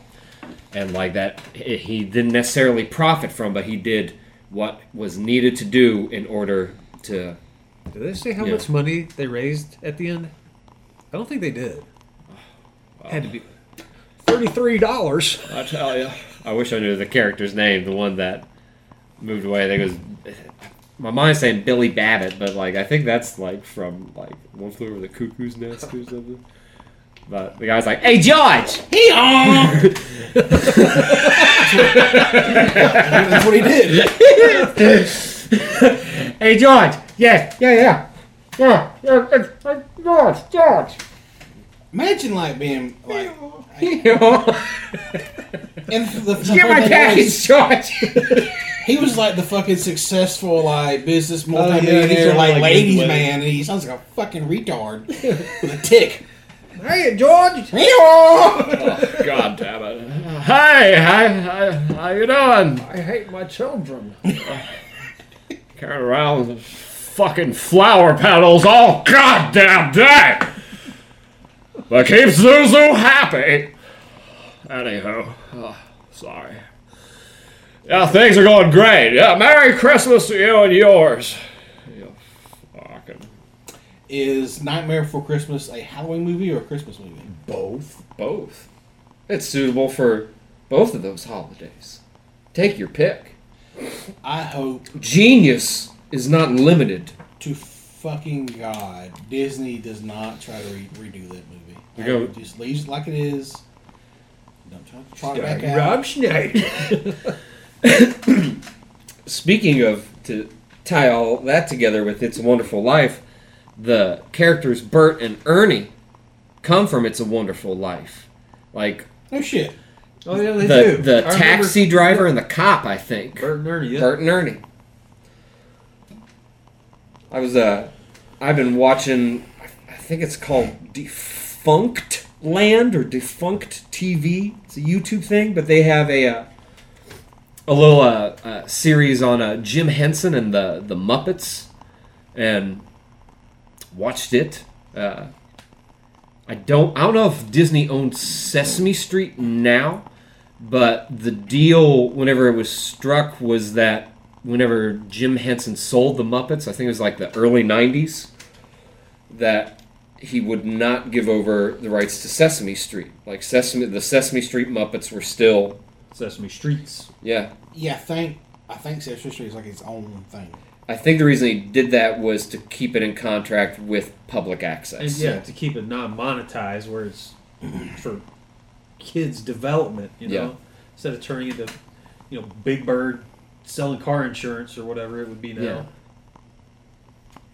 and like that he didn't necessarily profit from, but he did what was needed to do in order to. Did they say how much money they raised at the end? I don't think they did. Had to be thirty-three dollars. I tell you, I wish I knew the character's name, the one that moved away. I think it was. My mind's saying Billy Bibbit, but like I think that's like from like One Flew Over the Cuckoo's Nest or something. But the guy's like, "Hey George, He That's what he did. hey George, yes, yeah, yeah, yeah, yeah, it's- it's George, George." Imagine like being like, You know, and the, the get my funny thing package, was, George. he was like the fucking successful like business Oh, yeah, he's like, like, ladies man, and he sounds like a fucking retard with a tick. Hey, George. Oh, God damn it! Hey, hi, hi, how you doing? I hate my children. Carrying around with fucking flower petals all goddamn day. But keep Zuzu happy. Anywho, oh, sorry. Yeah, things are going great. Yeah, Merry Christmas to you and yours. You fucking Is Nightmare Before Christmas a Halloween movie or a Christmas movie? both. Both. It's suitable for both of those holidays. Take your pick. I hope Genius is not limited to fucking god, Disney does not try to re- redo that movie. We go- just leaves it like it is. Don't try to trot it back out. Rob Schneider. Speaking of to tie all that together with It's a Wonderful Life, the characters Bert and Ernie come from It's a Wonderful Life. Like No shit. Oh yeah, they the do. the I remember taxi driver and the cop, I think. Bert and Ernie. Yeah. Bert and Ernie. I was uh I've been watching I think it's called Defunct Land or Defunct TV. It's a YouTube thing, but they have a uh, a little uh, uh, series on uh, Jim Henson and the the Muppets, and watched it. Uh, I don't I don't know if Disney owns Sesame Street now, but the deal whenever it was struck was that whenever Jim Henson sold the Muppets, I think it was like the early '90s, that he would not give over the rights to Sesame Street. Like Sesame, the Sesame Street Muppets were still, Sesame Streets. yeah. Yeah, I think I think Sesame Street is like its own thing. I think the reason he did that was to keep it in contract with public And access. yeah, to keep it non-monetized, where it's for kids' development, you know, Yeah. instead of turning into, you know, Big Bird selling car insurance or whatever it would be now. Yeah.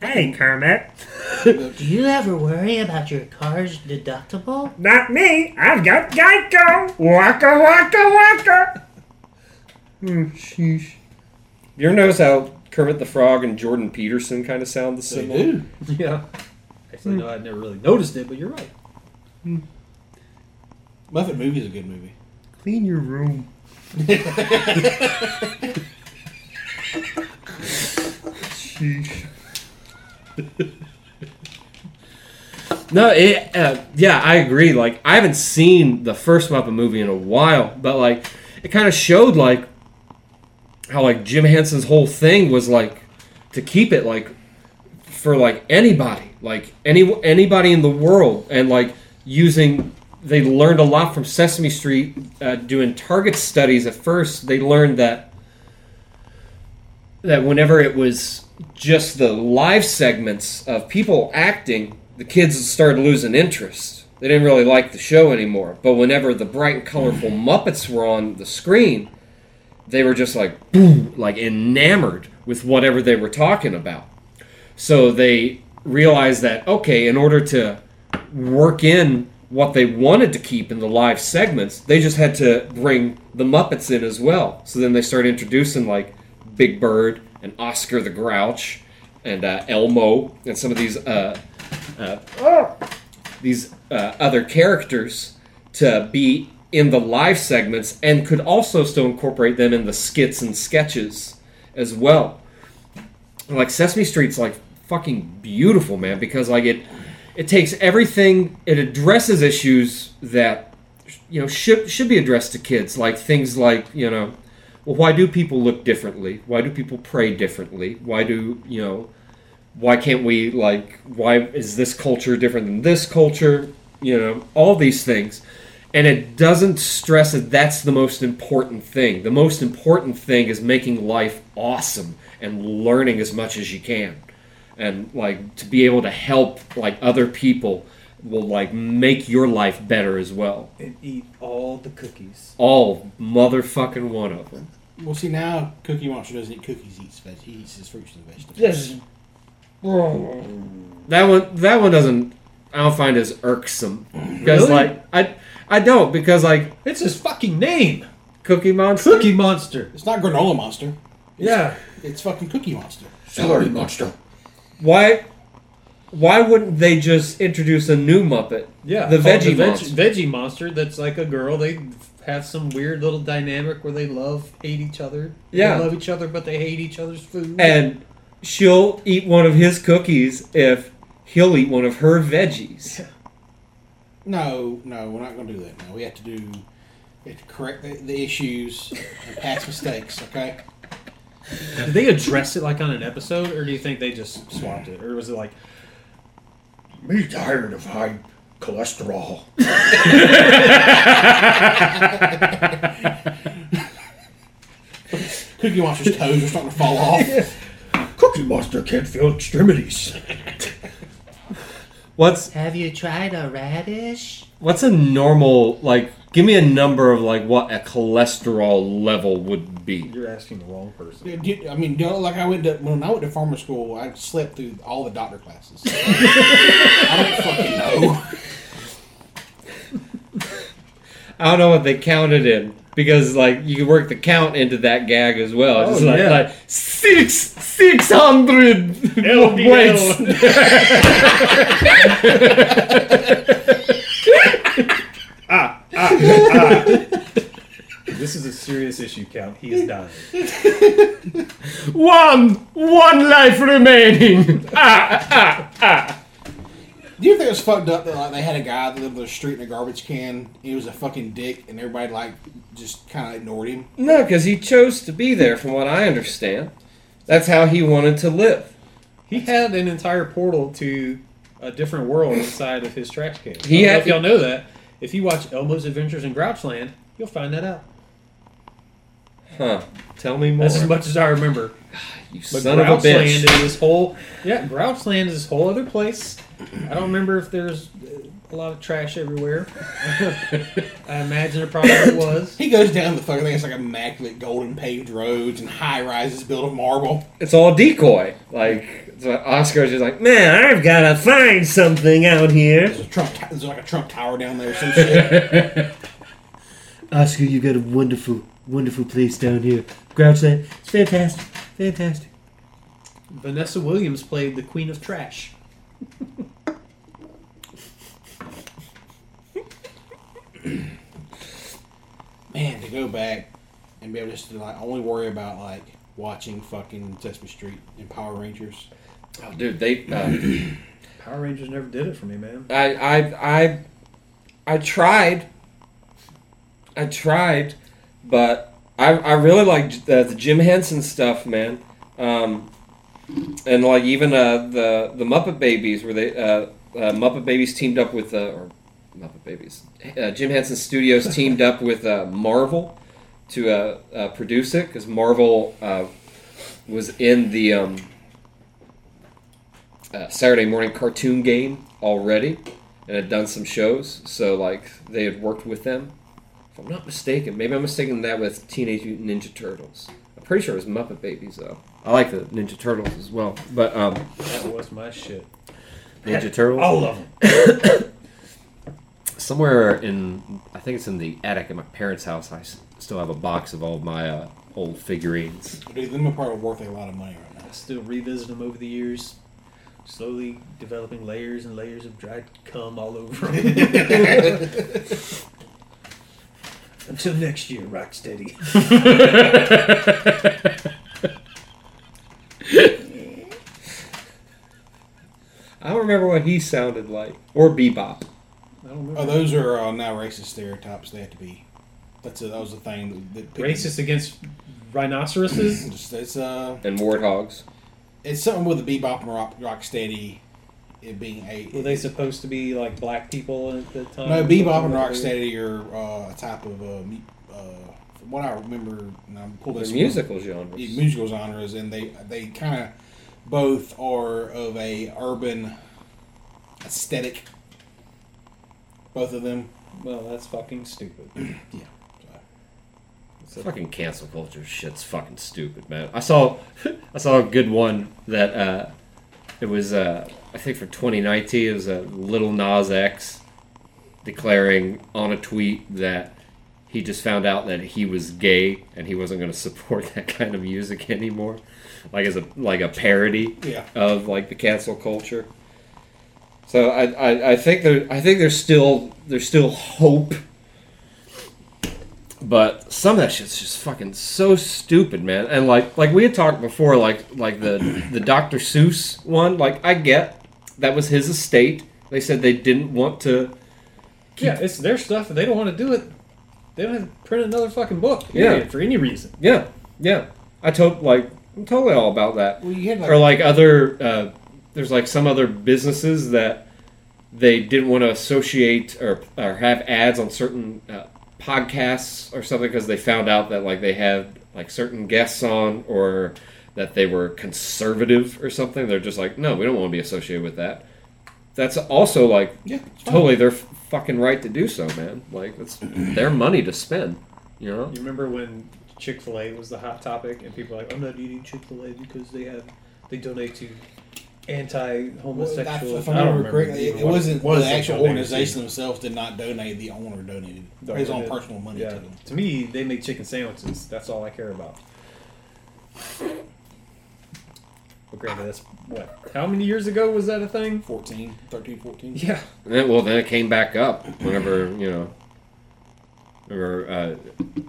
Hey, Kermit. Do you ever worry about your car's deductible? Not me. I've got Geico. Waka waka waka. Hmm, sheesh. You ever notice how Kermit the Frog and Jordan Peterson kind of sound the same. They do. Yeah. Actually, no, I'd never really noticed it, but you're right. Muppet movie is a good movie. Clean your room. Sheesh. No, it. Uh, yeah, I agree. Like, I haven't seen the first Muppet movie in a while, but like, it kind of showed like how like Jim Henson's whole thing was like to keep it like for like anybody, like any anybody in the world, and like using. They learned a lot from Sesame Street uh, doing target studies. At first, they learned that that whenever it was just the live segments of people acting, the kids started losing interest. They didn't really like the show anymore. But whenever the bright and colorful Muppets were on the screen, they were just like boom, like enamored with whatever they were talking about. So they realized that okay, in order to work in what they wanted to keep in the live segments, they just had to bring the Muppets in as well. So then they started introducing like Big Bird and Oscar the Grouch and uh, Elmo and some of these uh, uh, these uh, other characters to be in the live segments and could also still incorporate them in the skits and sketches as well. Like Sesame Street's like fucking beautiful, man, because like it it takes everything it addresses issues that you know should should be addressed to kids. Like things like you know well why do people look differently? Why do people pray differently? Why do you know why can't we like why is this culture different than this culture? You know all these things and it doesn't stress that that's the most important thing the most important thing is making life awesome and learning as much as you can and like to be able to help like other people will like make your life better as well And eat all the cookies. all motherfucking one of them Well, see now, Cookie Monster doesn't eat cookies. He eats veg. He eats his fruits and vegetables. Yes. that one that one doesn't i don't find as irksome because Really? like i i don't because like It's his fucking name. cookie monster Cookie Monster. It's not Granola Monster. Yeah. It's fucking Cookie Monster. Celery monster. why why wouldn't they just introduce a new muppet Yeah. The oh, called Veggie veg- Monster. Veggie Monster that's like a girl. They have some weird little dynamic where they love, hate each other. Yeah. They love each other, but they hate each other's food. and she'll eat one of his cookies if he'll eat one of her veggies No, no, we're not going to do that now. We have to do, we have to correct the, the issues and past mistakes, okay? Did they address it like on an episode, or do you think they just swapped it, or was it like Me tired of high cholesterol. Cookie Monster's toes are starting to fall off. Cookie Monster can't feel extremities. What's Have you tried a radish? what's a normal like? Give me a number of like what a cholesterol level would be. You're asking the wrong person. Dude, you- I mean, you know, like I went to when I went to farmer school, I slept through all the doctor classes. I don't fucking know. I don't know what they counted in because like you can work the count into that gag as well. Oh, Just like, yeah. like six six hundred LDL. weights. This is a serious issue, Count. He is dying. One one life remaining. Ah ah ah. Do you think it was fucked up that like they had a guy that lived on the street in a garbage can? He was a fucking dick, and everybody like just kind of ignored him. No, because he chose to be there, from what I understand. That's how he wanted to live. He had an entire portal to a different world inside of his trash can. He I don't know had- if y'all know that. If you watch Elmo's Adventures in Grouchland, you'll find that out. Huh. Tell me more. That's as much as I remember. you But son of a Grouchland bitch. is this whole yeah, Grouchland is this whole other place. I don't remember if there's uh, a lot of trash everywhere. I imagine it probably was. He goes down the fucking thing. It's like immaculate golden paved roads and high rises built of marble. It's all decoy. Like so Oscar's just like, man, I've gotta find something out here. There's a Trump. t- There's like a Trump tower down there. Or some shit. Oscar, you got a wonderful, wonderful place down here. Grouchland. It's fantastic. Fantastic. Vanessa Williams played the Queen of Trash. Man, to go back and be able just to like only worry about like watching fucking Sesame Street and Power Rangers. Oh, dude, they. Uh, Power Rangers never did it for me, man. I, I, I, I tried. I tried, but I, I really like the, the Jim Henson stuff, man. Um, and like even uh, the the Muppet Babies, where they uh, uh, Muppet Babies teamed up with uh, or Muppet Babies, uh, Jim Henson Studios teamed up with uh, Marvel to uh, uh, produce it because Marvel uh, was in the um, uh, Saturday morning cartoon game already and had done some shows. So like they had worked with them. If I'm not mistaken, maybe I'm mistaken that with Teenage Mutant Ninja Turtles. I'm pretty sure it was Muppet Babies though. I like the Ninja Turtles as well, but um, That was my shit. Ninja Turtles. All of them. Somewhere in, I think it's in the attic at my parents' house. I s- still have a box of all of my uh, old figurines. Dude, them are probably worth a lot of money right now. I still revisit them over the years, slowly developing layers and layers of dried cum all over them. Until next year, Rocksteady. I don't remember what he sounded like, or Bebop. I don't remember. Oh, those are uh, now racist stereotypes. They have to be. That's a, that was the thing that, that Racist against rhinoceroses? Just, it's uh, and warthogs. it's something with the bebop and rock, rock steady. It being a Were they supposed to be like black people at the time? no bebop and rock steady are uh, a type of uh, mu- uh, from what I remember. And I'm pulled They're this musical genres. Yeah, musical genres, and they they kind of both are of a urban aesthetic. Both of them. Well, that's fucking stupid. Yeah. So- Fucking cancel culture shit's fucking stupid, man. I saw I saw a good one that uh it was uh I think for 2019 it was a Lil Nas X declaring on a tweet that he just found out that he was gay and he wasn't going to support that kind of music anymore like as a like a parody Yeah. of like the cancel culture. So I, I, I think there I think there's still there's still hope but some of that shit's just fucking so stupid, man. And like like we had talked before, like like the the Dr. Seuss one, like I get that was his estate. They said they didn't want to Yeah, it's their stuff. If they don't want to do it, they don't have to print another fucking book. Yeah. For any reason. Yeah. Yeah. I told like I'm totally all about that. Well, you had like, or like other uh, there's like some other businesses that they didn't want to associate or, or have ads on certain uh, podcasts or something because they found out that like they had like certain guests on or that they were conservative or something. They're just like, no, we don't want to be associated with that. That's also like Yeah, totally their fucking right to do so, man. Like it's their money to spend. You know? You remember when Chick Fil A was the hot topic, and people were like, "I'm not eating Chick Fil A because they have they donate to Well, anti-homosexual." if I I don't remember correctly, even it, it wasn't was the actual donated organization to. themselves did not donate. The owner donated No, his own did. personal money Yeah, to them. to me, they make chicken sandwiches. That's all I care about. But granted, that's what? How many years ago was that a thing? 14, 13, 14. Yeah. And then, well, then it came back up whenever you know. Or uh,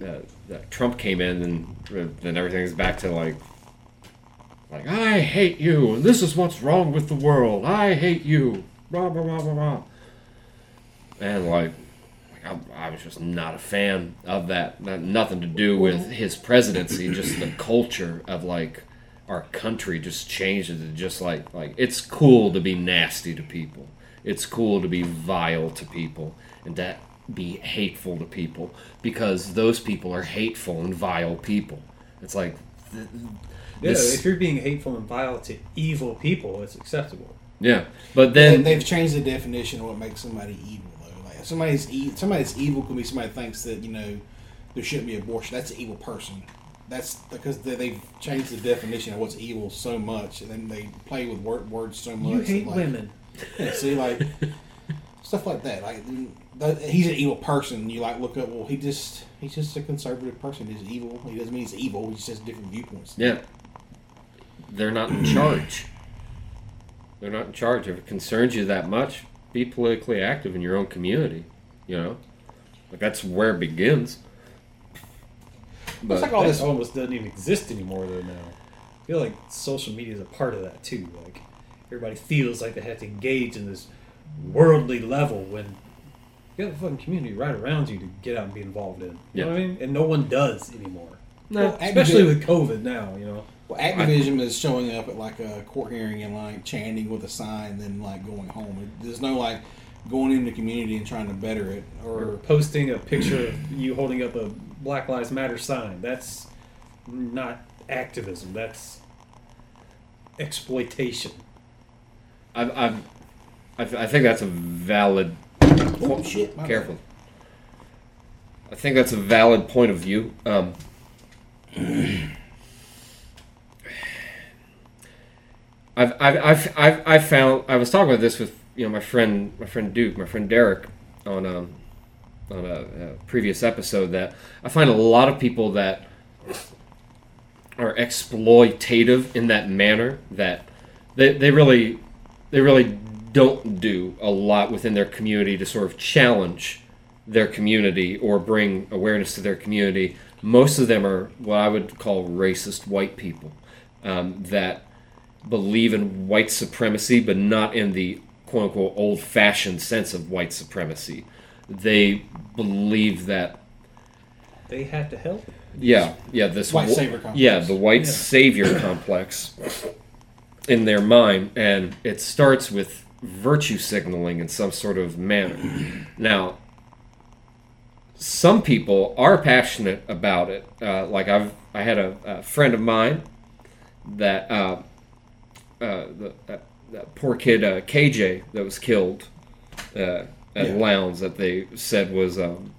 uh, that Trump came in, and uh, then everything's back to like, like I hate you, and this is what's wrong with the world. I hate you. Blah blah blah blah blah. And like, I, I was just not a fan of that. Not, nothing to do with his presidency, just the culture of like our country just changed to just like like it's cool to be nasty to people. It's cool to be vile to people and to be hateful to people because those people are hateful and vile people. It's like th- Yeah, this- if you're being hateful and vile to evil people, it's acceptable. yeah, but They, then they've changed the definition of what makes somebody evil, though. Like somebody's e- somebody's evil can be somebody who thinks that you know there shouldn't be abortion. That's an evil person. That's because they, they've changed the definition of what's evil so much, and then they play with word, words so much. You hate like, women. Yeah, see, like stuff like that. Like that, he's an evil person. You like look up. Well, he just he's just a conservative person. He's evil. He doesn't mean he's evil. He just has different viewpoints. Yeah. They're not in charge. They're not in charge. If it concerns you that much, be politically active in your own community. You know? Like that's where it begins. But It's like all this. almost doesn't even exist anymore, though. Now, I feel like social media is a part of that too. Like everybody feels like they have to engage in this worldly level when you got the fucking community right around you to get out and be involved in. You know what I mean? And no one does anymore. Well, Especially with COVID now, you know. Well, activism is showing up at like a court hearing and like chanting with a sign, then like going home. There's no like going into the community and trying to better it Or or posting a picture of you holding up a Black Lives Matter sign. That's not activism. That's exploitation. I've, I've, I've, I think that's a valid. oh shit, my Careful. I think that's a valid point of view. Um, I've, I've, I've, I've, found I was talking about this with you know my friend my friend Duke my friend Derek on um on a, a previous episode that I find a lot of people that are exploitative in that manner that they, they really they really don't do a lot within their community to sort of challenge their community or bring awareness to their community. Most of them are what I would call racist white people um, that believe in white supremacy, but not in the quote unquote old fashioned sense of white supremacy. They believe that They have to help. yeah, yeah, this White wa- savior complex. Yeah, the white Yeah. savior complex in their mind, and it starts with virtue signaling in some sort of manner. Now, some people are passionate about it. Uh, like I've, I had a, a friend of mine that uh, uh, the, that, that poor kid uh, KJ that was killed uh, at Yeah. Lowndes that they said was um,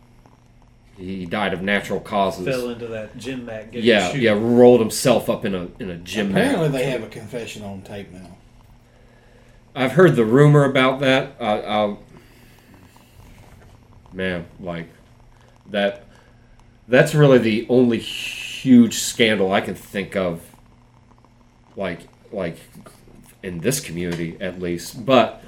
he died of natural causes. Fell into that gym mat. Getting Yeah, shoot. yeah, rolled himself up in a in a gym Apparently, mat. they have a confession on tape now. I've heard the rumor about that. I, I'll, man, like that. That's really the only huge scandal I can think of. Like, like in this community at least. But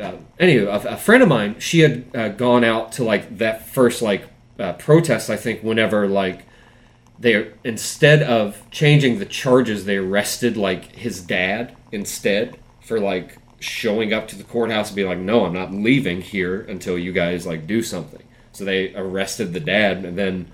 uh, anyway, a, a friend of mine, she had uh, gone out to like that first like uh, protest. I think whenever like they instead of changing the charges, they arrested like his dad instead for like showing up to the courthouse and being like, "No, I'm not leaving here until you guys like do something." So they arrested the dad, and then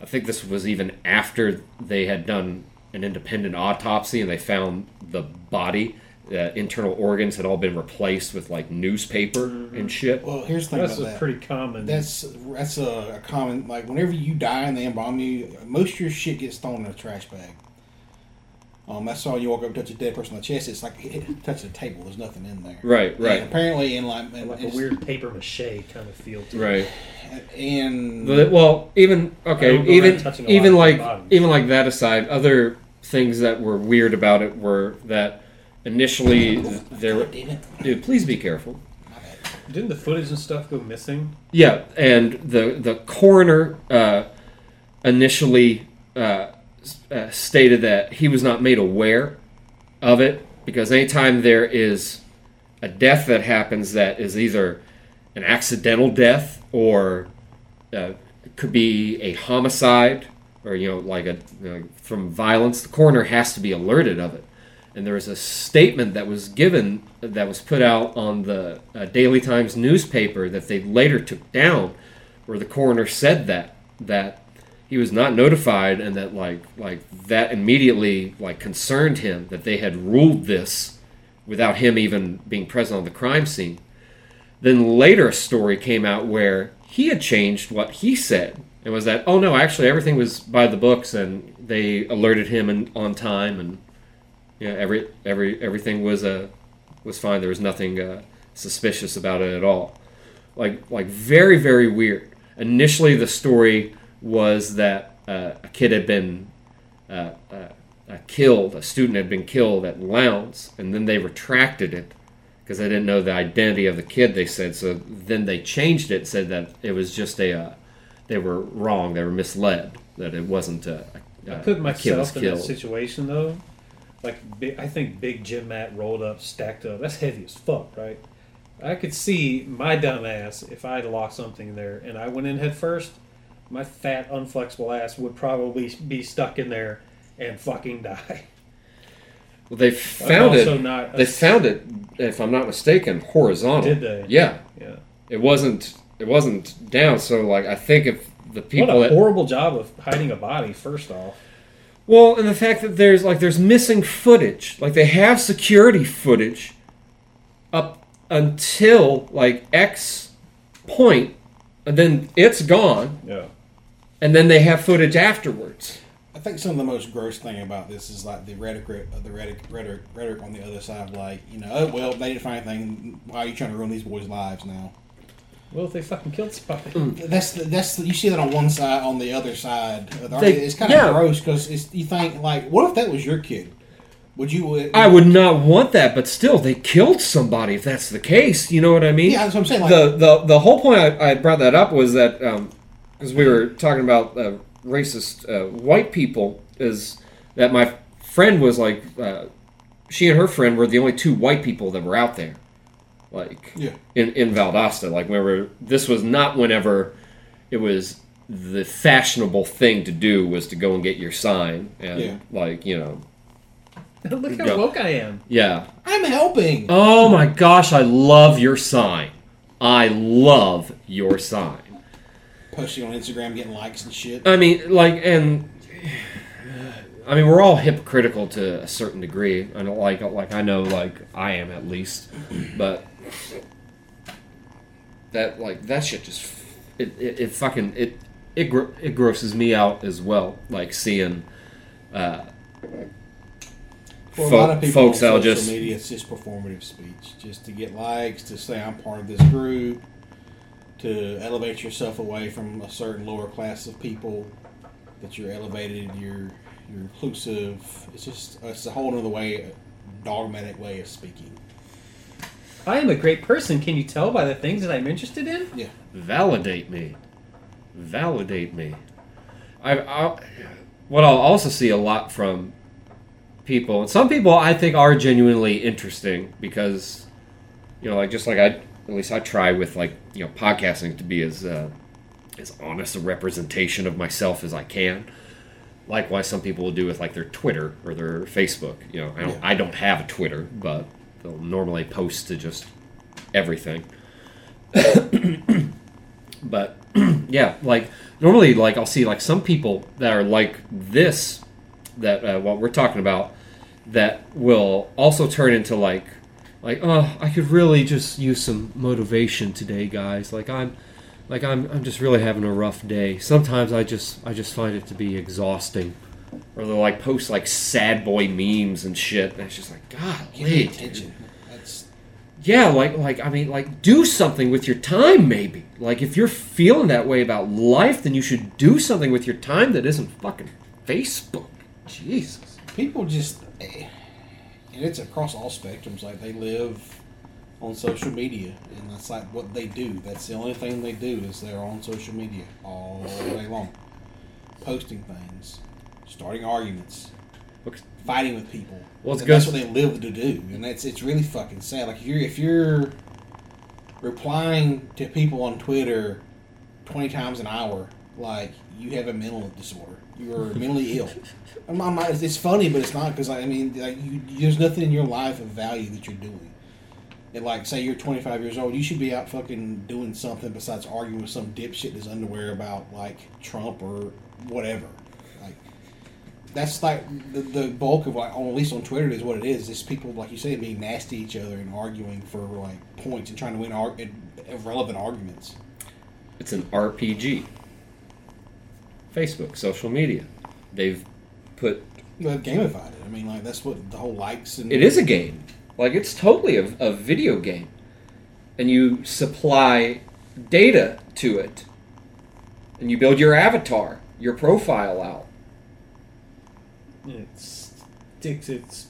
I think this was even after they had done an independent autopsy and they found the body. The internal organs had all been replaced with like newspaper and shit. Well, here's the thing That's about that. pretty common. That's that's a, a common like whenever you die and they embalm you, most of your shit gets thrown in a trash bag. Um, that's why you walk up and touch a dead person on the chest. It's like it, touch a table. There's nothing in there. Right, right. And apparently, in like, and like a weird paper mache kind of feel to it. Right. and well, even okay, even around touching a even like even like that aside, other things that were weird about it were that initially there. were- damn it. Dude, please be careful. Didn't the footage and stuff go missing? Yeah, and the the coroner uh, initially uh, uh, stated that he was not made aware of it because anytime there is a death that happens that is either an accidental death or uh, it could be a homicide or you know like a you know, from violence, the coroner has to be alerted of it. And there was a statement that was given that was put out on the uh, Daily Times newspaper that they later took down, where the coroner said that that he was not notified and that like like that immediately like concerned him that they had ruled this without him even being present on the crime scene. Then later a story came out where he had changed what he said. It was that oh no, actually everything was by the books and they alerted him in, on time and yeah, every every everything was uh, was fine. There was nothing uh, suspicious about it at all. Like like very very weird. Initially, the story was that uh, a kid had been uh, uh, uh, killed. A student had been killed at Lowndes, and then they retracted it because they didn't know the identity of the kid. They said so. Then they changed it. Said that it was just a. They were wrong. They were misled. That it wasn't a. a I put a kid was myself in that situation though. Like, I think Big gym mat rolled up, stacked up. That's heavy as fuck, right? I could see my dumb ass if I had lost something in there and I went in head first. My fat, unflexible ass would probably be stuck in there and fucking die. Well, they found it. They found it, if I'm not mistaken, horizontal. Did they? Yeah, Yeah. it wasn't. It wasn't down. So, like, I think if the people What a that horrible job of hiding a body. First off, well, and the fact that there's like there's missing footage. Like they have security footage up until like X point, and then it's gone, yeah. and then they have footage afterwards. I think some of the most gross thing about this is like the rhetoric, uh, the rhetoric, rhetoric, rhetoric on the other side. Like, you know, oh well, they didn't find anything. Why are you trying to ruin these boys' lives now? Well, if they fucking killed somebody. That's the, that's the, you see that on one side, on the other side. Of the They- it's kind of yeah. gross because you think like, what if that was your kid? Would you? uh, I would not want that, but still, they killed somebody. If that's the case, you know what I mean? Yeah, that's what I'm saying. Like, the, the the whole point I, I brought that up was that because we were talking about uh, racist uh, white people is that my friend was like uh, she and her friend were the only two white people that were out there like Yeah. in in Valdosta like whenever this was not whenever it was the fashionable thing to do was to go and get your sign and Yeah. like you know Look how Yeah. woke I am. yeah I'm helping. Oh my gosh, I love your sign. I love your sign. Posting on Instagram, getting likes and shit. I mean, like, and I mean, we're all hypocritical to a certain degree. I don't like, like I know, like I am at least, but that, like, that shit just it, it, it fucking it it gro- it grosses me out as well. Like seeing uh, For a lot of people folks on social just media, it's just performative speech, just to get likes, to say I'm part of this group, to elevate yourself away from a certain lower class of people. That you're elevated, you're you're inclusive. It's just it's a whole other way, dogmatic way of speaking. I am a great person. Can you tell by the things that I'm interested in? Yeah, validate me validate me I, I what i'll also see a lot from people and some people i think are genuinely interesting because you know like just like i at least i try with like you know podcasting to be as uh, as honest a representation of myself as i can likewise some people will do with like their twitter or their facebook you know i don't, Yeah. I don't have a twitter but they'll normally post to just everything. But yeah like normally like i'll see like some people that are like this that uh, what we're talking about that will also turn into like like oh i could really just use some motivation today guys. Like i'm like i'm i'm just really having a rough day. Sometimes i just i just find it to be exhausting or they'll like post like sad boy memes and shit. And it's just like, God, Give me attention. That's yeah, like like I mean, like do something with your time, maybe. Like if you're feeling that way about life, then you should do something with your time that isn't fucking Facebook. Jesus. people just, eh, and it's across all spectrums. Like they live on social media, and that's like what they do. That's the only thing they do is they're on social media all day long, posting things, starting arguments, fighting with people. Well, that's what they live to do, and that's it's really fucking sad. Like if you're if you're replying to people on Twitter twenty times an hour, like you have a mental disorder. You are mentally ill. I'm, I'm not- it's funny, but it's not because I mean, like, you, there's nothing in your life of value that you're doing. And like, say you're 25 years old, you should be out fucking doing something besides arguing with some dipshit in his underwear about like Trump or whatever. That's like the, the bulk of like, on, at least on Twitter, is what it is. It's people like you say being nasty to each other and arguing for like points and trying to win ar- irrelevant arguments. It's an RPG. Facebook, social media. They've put They've gamified it. I mean, like that's what the whole likes and It is a game. Like it's totally a, a video game, and you supply data to it, and you build your avatar, your profile out. It sticks its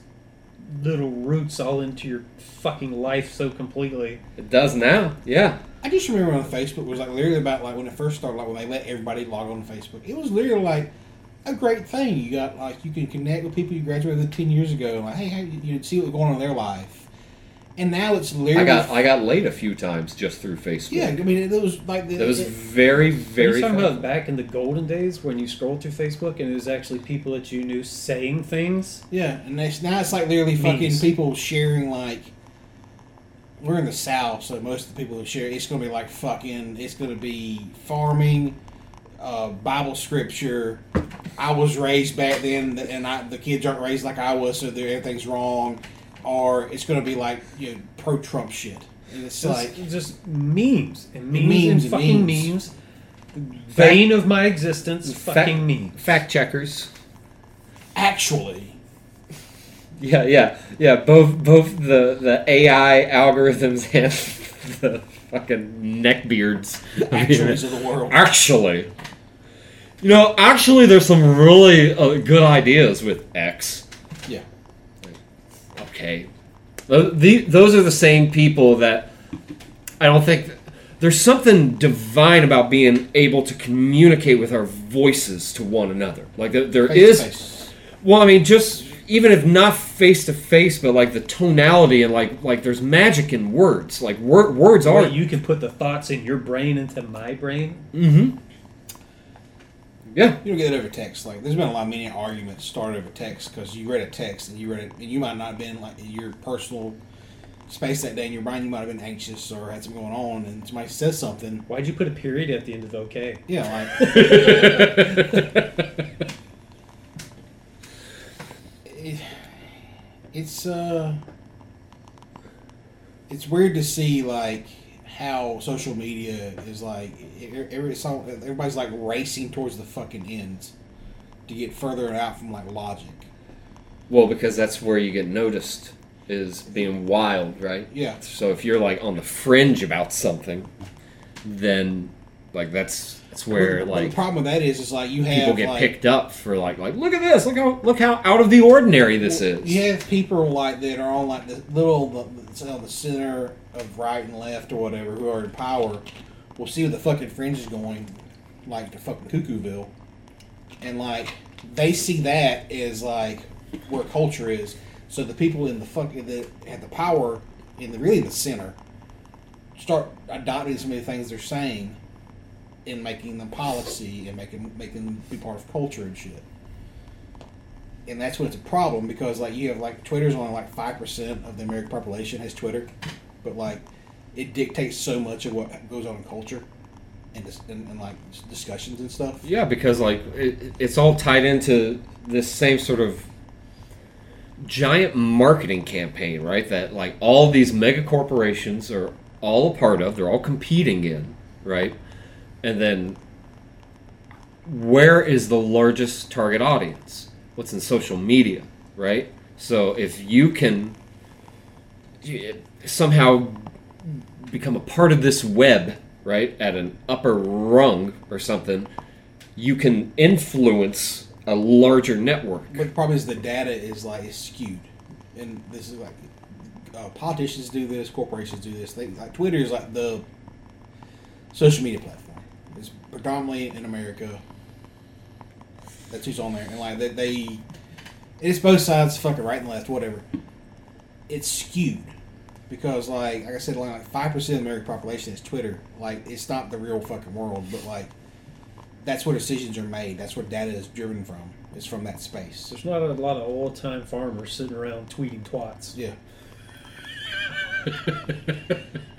little roots all into your fucking life so completely. It does now, yeah. I just remember on Facebook it was like literally about like when it first started, like when they let everybody log on to Facebook. It was literally like a great thing. You got like you can connect with people you graduated with ten years ago, and like hey, how you, you see what's going on in their life. And now it's literally I got I got laid a few times just through Facebook. yeah. I mean, it was like the, That was it- very Are very. you talking fun. about back in the golden days when you scrolled through Facebook and it was actually people that you knew saying things? Yeah, and it's, now it's like literally fucking Memes. people sharing like. We're in the South, so most of the people who share it's going to be like fucking. It's going to be farming, uh, Bible scripture. I was raised back then, and I, the kids aren't raised like I was, so everything's wrong. Or it's going to be like you know, pro Trump shit. And it's Just, like just memes and memes, Memes and and fucking memes. memes. Bane of my existence, Fa- fucking memes. fact checkers. actually. Yeah, yeah, yeah. Both both the the AI algorithms and the fucking neckbeards. Actuals of the world. Actually, you know, actually, there's some really uh, good ideas with X. Okay, those are the same people that I don't think there's something divine about being able to communicate with our voices to one another. Like there, there is. Well, I mean, just even if not face to face, but like the tonality and like like there's magic in words. Like wor- words are. You can put the thoughts in your brain into my brain. mm-hmm. Yeah. You don't get it over text. Like, there's been a lot of many arguments started over text because you read a text and you read it, and you might not have been like in your personal space that day in your brain. You might have been anxious or had something going on, and somebody says something. Why'd you put a period at the end of okay? Yeah, like it, it's uh, it's weird to see like how social media is like every, everybody's like racing towards the fucking ends to get further out from like logic. Well, because that's where you get noticed is being wild, right? Yeah. So if you're like on the fringe about something, then like that's that's where Well, like the problem with that is, is like you have people get like, picked up for like like look at this, look how look how out of the ordinary this Well, is. You have people like that are on like the little the, the, the center of right and left or whatever who are in power. Will see where the fucking fringe is going, like to fucking Cuckooville, and like they see that as like where culture is. So the people in the fucking that have the power in the really the center start adopting some of the things they're saying and making them policy and making making them be part of culture and shit and that's when it's a problem because like you have like Twitter's only like five percent of the American population has Twitter, but like it dictates so much of what goes on in culture and and, and like discussions and stuff. Yeah, because like it, it's all tied into this same sort of giant marketing campaign, right? That like all these mega corporations are all a part of. They're all competing in, right? And then where is the largest target audience? what's in social media, right? So if you can somehow become a part of this web, right, at an upper rung or something, you can influence a larger network. But the problem is the data is like skewed, and this is like uh, politicians do this, corporations do this. They like Twitter is like the social media platform. It's predominantly in America. That's who's on there, and like they, they it's both sides, fucking right and left, whatever. It's skewed because, like, like I said, like five percent of the American population is Twitter. Like, it's not the real fucking world, but like. That's where decisions are made. That's where data is driven from. It's from that space. There's not a lot of old time farmers sitting around tweeting twats. Yeah.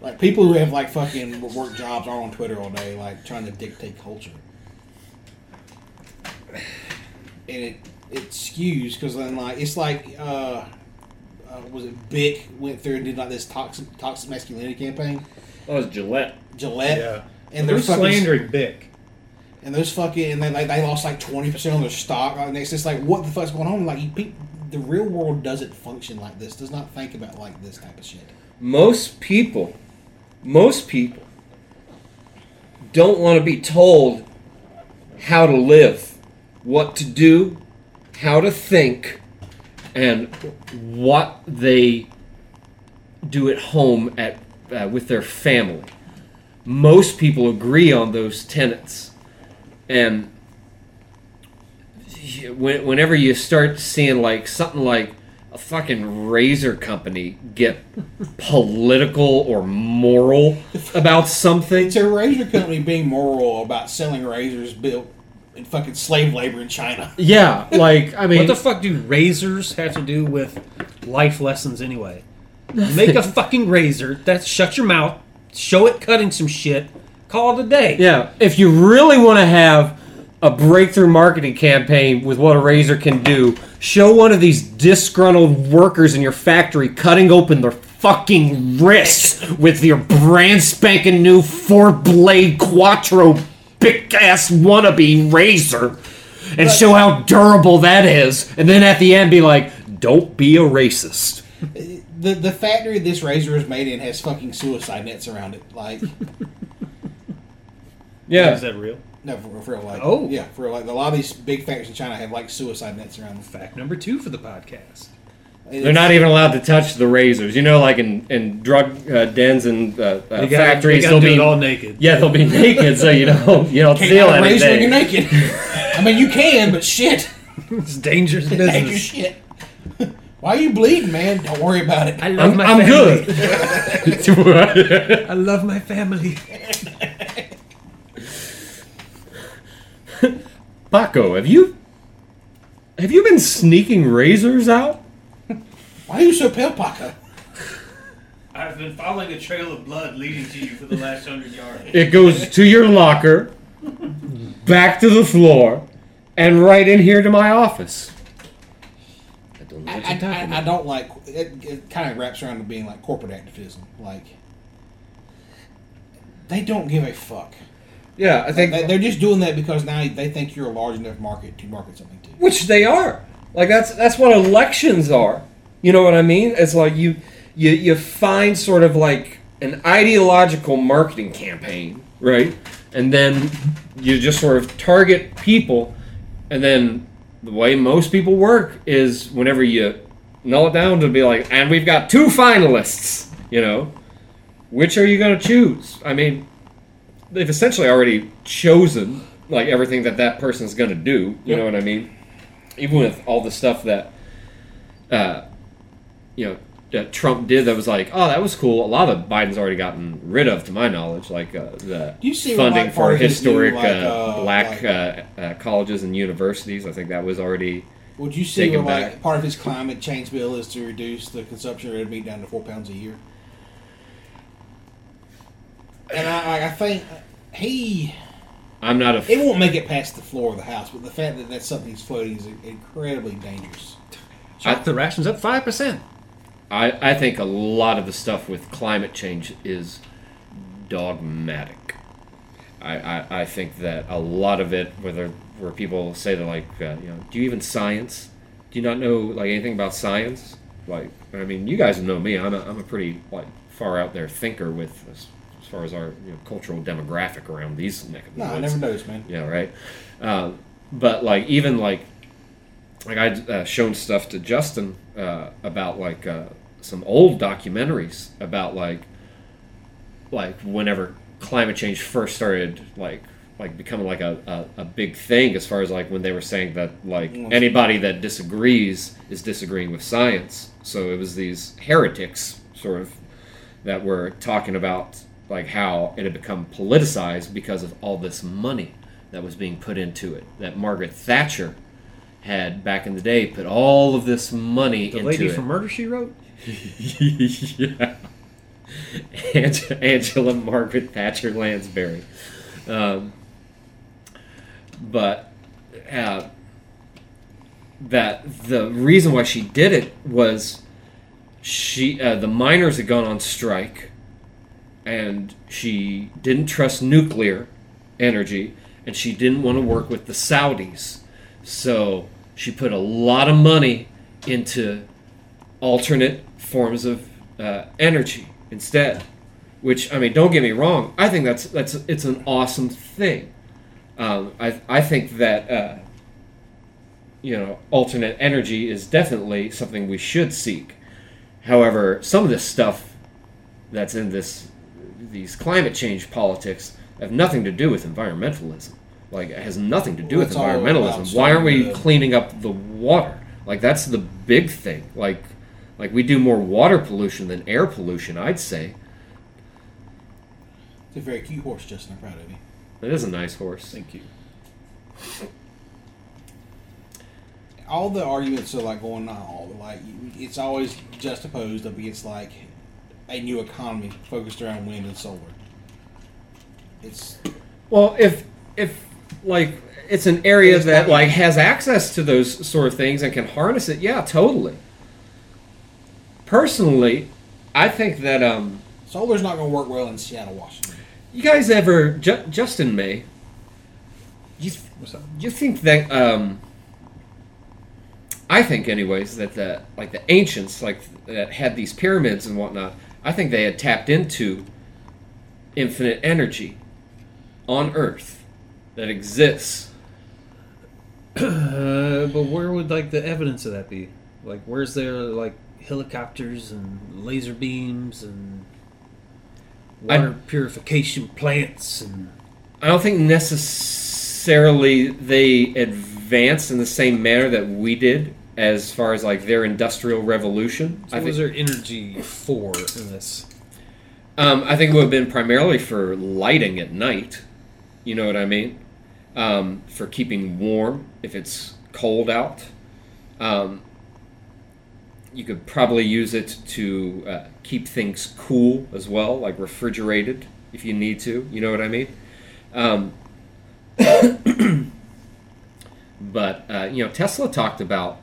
like people who have like fucking work jobs are on Twitter all day, like trying to dictate culture. And it it skews because then like it's like uh, uh was it Bic went through and did like this toxic toxic masculinity campaign. That was Gillette. Gillette Yeah. and they're They're fucking slandering Bic. and those fucking and they like they lost like twenty percent on their stock. And it's just like what the fuck's going on? Like you, the real world doesn't function like this. Does not think about like this type of shit. Most people, most people don't want to be told how to live, what to do, how to think, and what they do at home at uh, with their family. Most people agree on those tenets, and when- whenever you start seeing like something like a fucking razor company get political or moral about something. It's a razor company being moral about selling razors built in fucking slave labor in China. Yeah, like I mean, What the fuck do razors have to do with life lessons anyway? Make a fucking razor. That's shut your mouth. Show it cutting some shit. Call it a day. yeah, if you really want to have a breakthrough marketing campaign with what a razor can do, show one of these disgruntled workers in your factory cutting open their fucking wrists with your brand spanking new four blade quattro big ass wannabe razor and show how durable that is and then at the end be like don't be a racist The the factory this razor is made in has fucking suicide nets around it. Like yeah Is that real? No for, for real, like Oh. yeah for real, like a lot of these big factories in China have like suicide nets around them. Fact number two for the podcast. They're not even allowed to touch the razors. You know, like in, in drug uh, dens and uh, uh, factories, they gotta they'll be it all naked. yeah, they'll be naked, so you don't you don't Can't steal have a razor when anything. you're naked. I mean, you can, but shit, It's dangerous dangerous business. shit. Why are you bleeding, man? Don't worry about it. I love I'm, my I'm family. good. I love my family. Paco, have you have you been sneaking razors out? Why are you so pale, Paco? I've been following a trail of blood leading to you for the last hundred yards. It goes to your locker, back to the floor, and right in here to my office. I don't know I, what I, you're talking I, I about. don't like it. It kind of wraps around to being like corporate activism. Like they don't give a fuck. Yeah, I think They- They're just doing that because now they think you're a large enough market to market something to. which they are. Like that's that's what elections are. You know what I mean? It's like you you you find sort of like an ideological marketing campaign, right? And then you just sort of target people and then the way most people work is whenever you null it down to be like and we've got two finalists, you know. Which are you going to choose? I mean, they've essentially already chosen like everything that that person's going to do. You know what I mean? Even with all the stuff that, uh, you know, that Trump did, that was like, oh, that was cool. A lot of Biden's already gotten rid of, to my knowledge, like uh, the funding for of historic like, uh, uh, black like- uh, uh, colleges and universities. I think that was already. Would you see where like back. part of his climate change bill is to reduce the consumption of red meat down to four pounds a year? And I- I think he I'm not a. it won't make it past the floor of the house, but the fact that that's something he's floating is incredibly dangerous. Chop the rations up five percent. I, I think a lot of the stuff with climate change is dogmatic. I, I, I think that a lot of it, whether where people say that like, uh, you know, do you even science? Do you not know like anything about science? Like, I mean, you guys know me. I'm a, I'm a pretty like far out there thinker with as, as far as our you know, cultural demographic around these neck of the No, I woods. never noticed, man. Yeah, right. Um, but like even like like I'd uh, shown stuff to Justin uh, about like uh, some old documentaries about like like whenever climate change first started like like becoming like a, a, a big thing as far as like when they were saying that like Mm. anybody that disagrees is disagreeing with science so it was these heretics sort of that were talking about like how it had become politicized because of all this money that was being put into it that margaret thatcher had back in the day put all of this money The into lady it from Murder She Wrote. yeah. Ange- Angela Margaret Thatcher Lansbury. Um, but uh, that the reason why she did it was she uh, the miners had gone on strike and she didn't trust nuclear energy and she didn't want to work with the Saudis. So she put a lot of money into alternate forms of uh, energy instead. Which I mean, don't get me wrong. I think that's that's it's an awesome thing. Um, I I think that uh, you know alternate energy is definitely something we should seek. However, some of this stuff that's in this these climate change politics have nothing to do with environmentalism. Like it has nothing to do Well, with it's all about environmentalism. Why aren't we starting cleaning up the water? Like that's the big thing. Like like we do more water pollution than air pollution, I'd say. It's a very cute horse, Justin. I'm proud of you. It is a nice horse. Thank you. all the arguments are like going on, all the, like it's always juxtaposed up against like a new economy focused around wind and solar. It's Well, if if like it's an area It's that like has access to those sort of things and can harness it, yeah, totally. Personally, I think that um solar's not going to work well in Seattle, Washington. you guys ever Ju- Justin May you What's up? you think that um I think anyways that the like the ancients like that had these pyramids and whatnot, I think they had tapped into infinite energy on Earth that exists. Uh, but where would like the evidence of that be? Like, where's there like helicopters and laser beams and I- water purification plants and I don't think necessarily they advanced in the same manner that we did as far as like their industrial revolution. so I what was think there energy for in this? um, I think it would have been primarily for lighting at night. You know what I mean? Um, for keeping warm if it's cold out. Um, you could probably use it to uh, keep things cool as well, like refrigerated if you need to. You know what I mean? Um, but uh, you know, Tesla talked about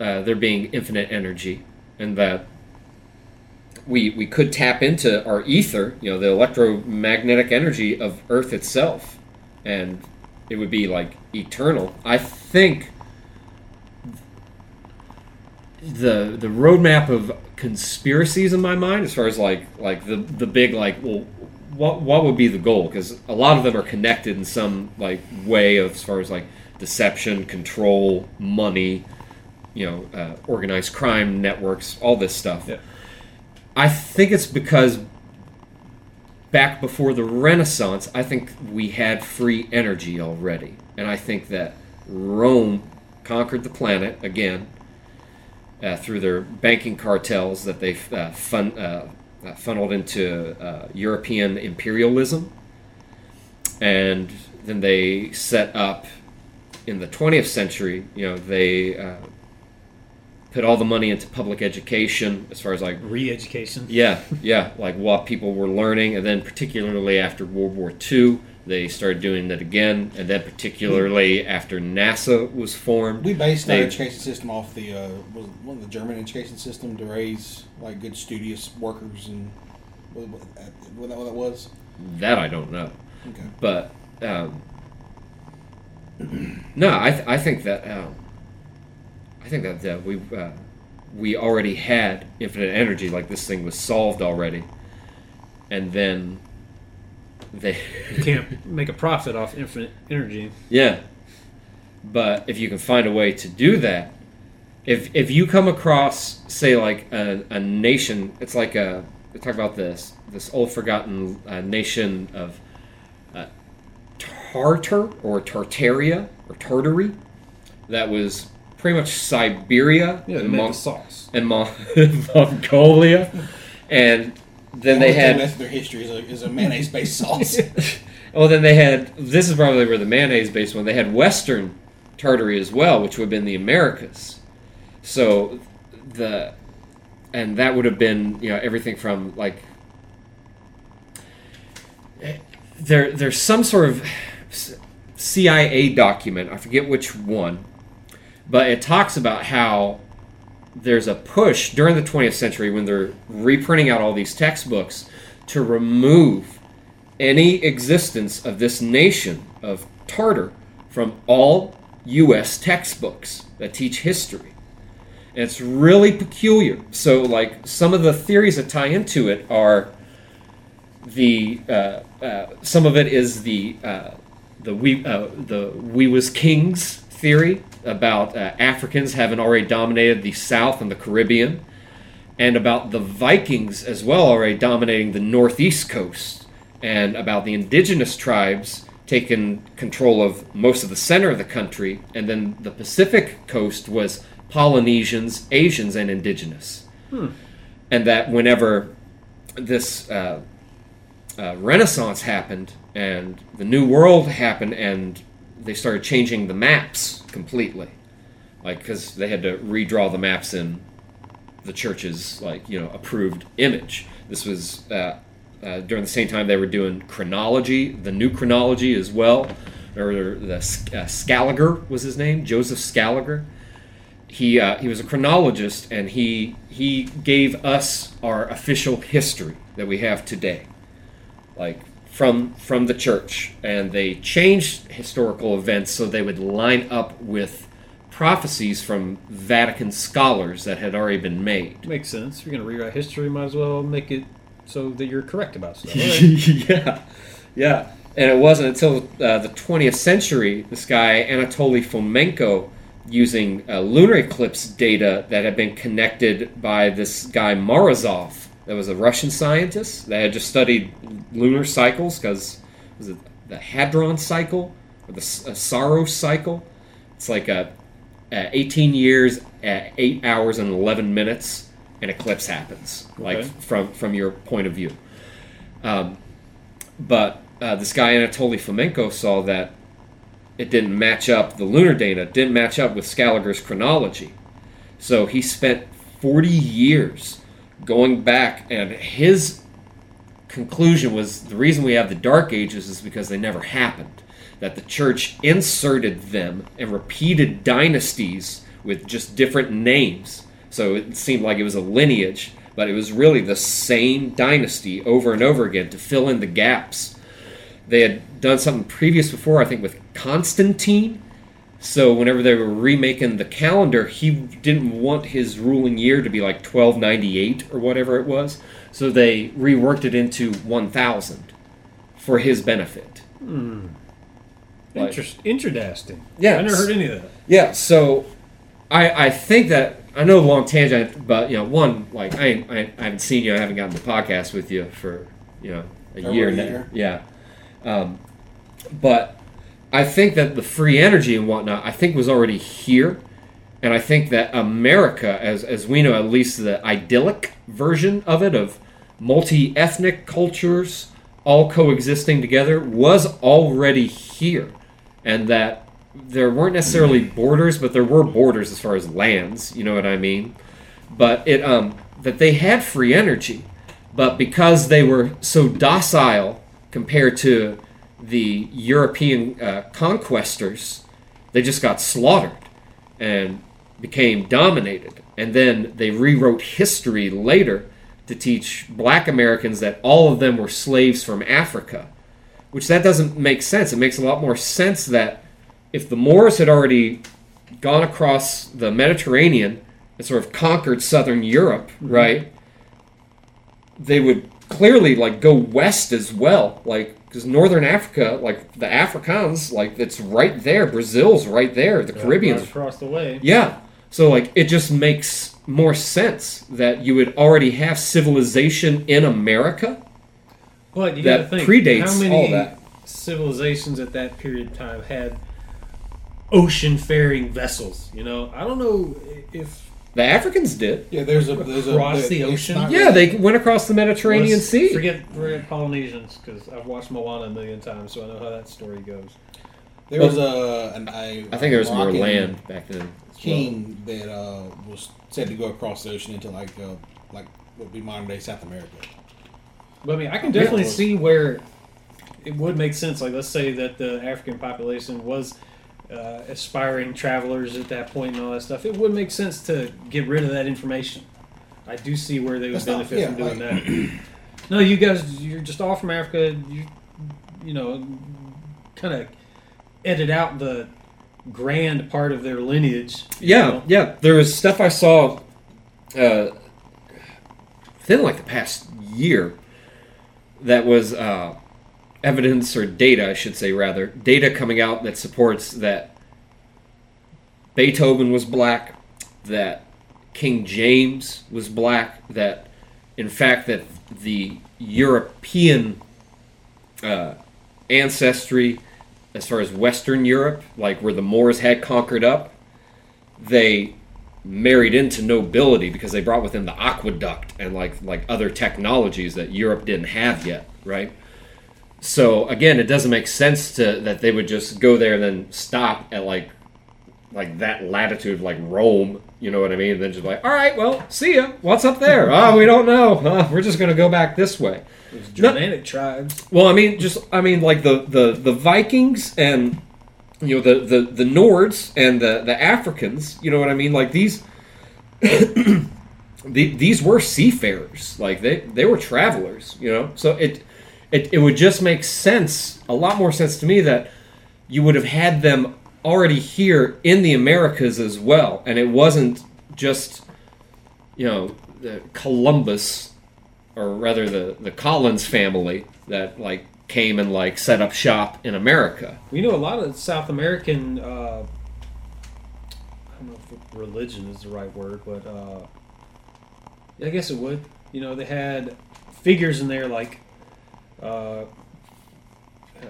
uh, there being infinite energy, and that we we could tap into our ether, you know, the electromagnetic energy of Earth itself, and it would be like eternal. I think the the roadmap of conspiracies in my mind, as far as like like the the big like well. What, what would be the goal? Because a lot of them are connected in some like way as far as like deception, control, money, you know, uh, organized crime networks, all this stuff. Yeah. I think it's because back before the Renaissance, I think we had free energy already. And I think that Rome conquered the planet again uh, through their banking cartels that they uh, fun, uh, uh, funneled into uh, European imperialism. And then they set up in the 20th century, you know, they uh, put all the money into public education as far as like Re-education. yeah, yeah, like what people were learning, and then particularly after World War II, they started doing that again, and then particularly after NASA was formed. We based our education system off the uh, was one of the German education system to raise like good studious workers and what, what, what that what that was. that I don't know. Okay. But um, no, I, th- I think that um, I think that, that we uh, we already had infinite energy, like this thing was solved already, and then they You can't make a profit off infinite energy. yeah. But if you can find a way to do that, if if you come across, say, like a, a nation, it's like a we talk about this this old forgotten uh, nation of uh, Tartar or Tartaria or Tartary, that was pretty much Siberia Yeah, and, make Mon- the sauce. and Mon- Mongolia, and then they Only thing had left their history is a, is a mayonnaise based sauce. Oh, then they had. This is probably where the mayonnaise based one. They had Western Tartary as well, which would have been the Americas. So the, and that would have been you know everything from like. Eh, there, there's some sort of CIA document. I forget which one, but it talks about how there's a push during the 20th century when they're reprinting out all these textbooks to remove any existence of this nation of Tartar from all U.S. textbooks that teach history. And it's really peculiar. So, like, some of the theories that tie into it are the uh, uh, some of it is the uh, the we uh, the we was kings theory about uh, Africans having already dominated the South and the Caribbean, and about the Vikings as well already dominating the northeast coast, and about the indigenous tribes taking control of most of the center of the country, and then the Pacific coast was Polynesians, Asians, and indigenous, and that whenever this uh, uh, Renaissance happened and the New World happened, and they started changing the maps completely, like because they had to redraw the maps in the church's like you know approved image. This was uh, uh, during the same time they were doing chronology, the new chronology as well, or the uh, Scaliger was his name, Joseph Scaliger. He uh, he was a chronologist, and he he gave us our official history that we have today like from from the church and they changed historical events so they would line up with prophecies from Vatican scholars that had already been made. Makes sense. If you're gonna rewrite history, might as well make it so that you're correct about stuff. yeah, yeah. And it wasn't until uh, the 20th century this guy Anatoly Fomenko using uh, lunar eclipse data that had been connected by this guy Morozov that was a Russian scientist that had just studied lunar cycles because was it the Hadron cycle or the uh, Saros cycle? It's like a, a 18 years, eight hours and 11 minutes, an eclipse happens, like Okay. from from your point of view. Um, but uh, this guy Anatoly Fomenko saw that it didn't match up. The lunar data didn't match up with Scaliger's chronology, so he spent 40 years going back, and his conclusion was the reason we have the Dark Ages is because they never happened. That the church inserted them and repeated dynasties with just different names. So it seemed like it was a lineage, but it was really the same dynasty over and over again to fill in the gaps. They had done something previous before, I think, with Constantine. So whenever they were remaking the calendar, he didn't want his ruling year to be like 1298 or whatever it was. So they reworked it into 1000 for his benefit. Like- Interest, interesting. Yeah, I never heard any of that. Yeah, so I I think that I know long tangent, but you know, one like I ain't- I, I haven't seen you, I haven't gotten the podcast with you for you know a Over year a now. Yeah, um, but I think that the free energy and whatnot, I think was already here, and I think that America, as as we know, at least the idyllic version of it of multi ethnic cultures all coexisting together, was already here, and that there weren't necessarily borders, but there were borders as far as lands. You know what I mean? But it um that they had free energy, but because they were so docile compared to the European uh, conquestors, they just got slaughtered and became dominated. And then they rewrote history later to teach black Americans that all of them were slaves from Africa, which that doesn't make sense. It makes a lot more sense that if the Moors had already gone across the Mediterranean and sort of conquered southern Europe, right? They would clearly like go west as well, like because northern Africa, like the Afrikaans, like it's right there. Brazil's right there. The Caribbean's Right across the way. yeah. So like it just makes more sense that you would already have civilization in America. But you That gotta think predates how many all that. civilizations at that period of time had ocean faring vessels. You know, I don't know if The Africans did. Yeah, there's a there's Across a the it's ocean? not Yeah, they went across the Mediterranean let's Sea. Forget, forget Polynesians because I've watched Moana a million times, so I know how that story goes. There was a an I, I think there was more land back then. as well. king that uh, was said to go across the ocean into like uh, like what would be modern day South America. But I mean, I can definitely Yeah. see where it would make sense. Like, let's say that the African population was uh, aspiring travelers at that point and all that stuff. It would make sense to get rid of that information. I do see where they would That's not- benefit yeah, from doing like- that. No, you guys, you're just all from Africa. You, you know, kind of edit out the grand part of their lineage. Yeah, know? yeah. There was stuff I saw uh, within like the past year that was uh, evidence or data, I should say, rather data coming out that supports that Beethoven was black, that King James was black, that in fact that the European uh, ancestry, as far as Western Europe, like where the Moors had conquered up, they married into nobility because they brought with them the aqueduct and like like other technologies that Europe didn't have yet, right? So again, it doesn't make sense to that they would just go there and then stop at like like that latitude, like Rome. You know what I mean? And then just like, all right, well, see ya. What's up there? oh, we don't know. Uh, we're just gonna go back this way. Those Germanic tribes. Well, I mean, just I mean, like the the the Vikings and you know the the the Nords and the the Africans. You know what I mean? Like these. the, these were seafarers like they they were travelers you know so it, it it would just make sense a lot more sense to me that you would have had them already here in the americas as well and it wasn't just you know the columbus or rather the the collins family that like came and like set up shop in america We know, a lot of South American, uh, I don't know if religion is the right word, but uh, I guess it would. You know, they had figures in there like, uh,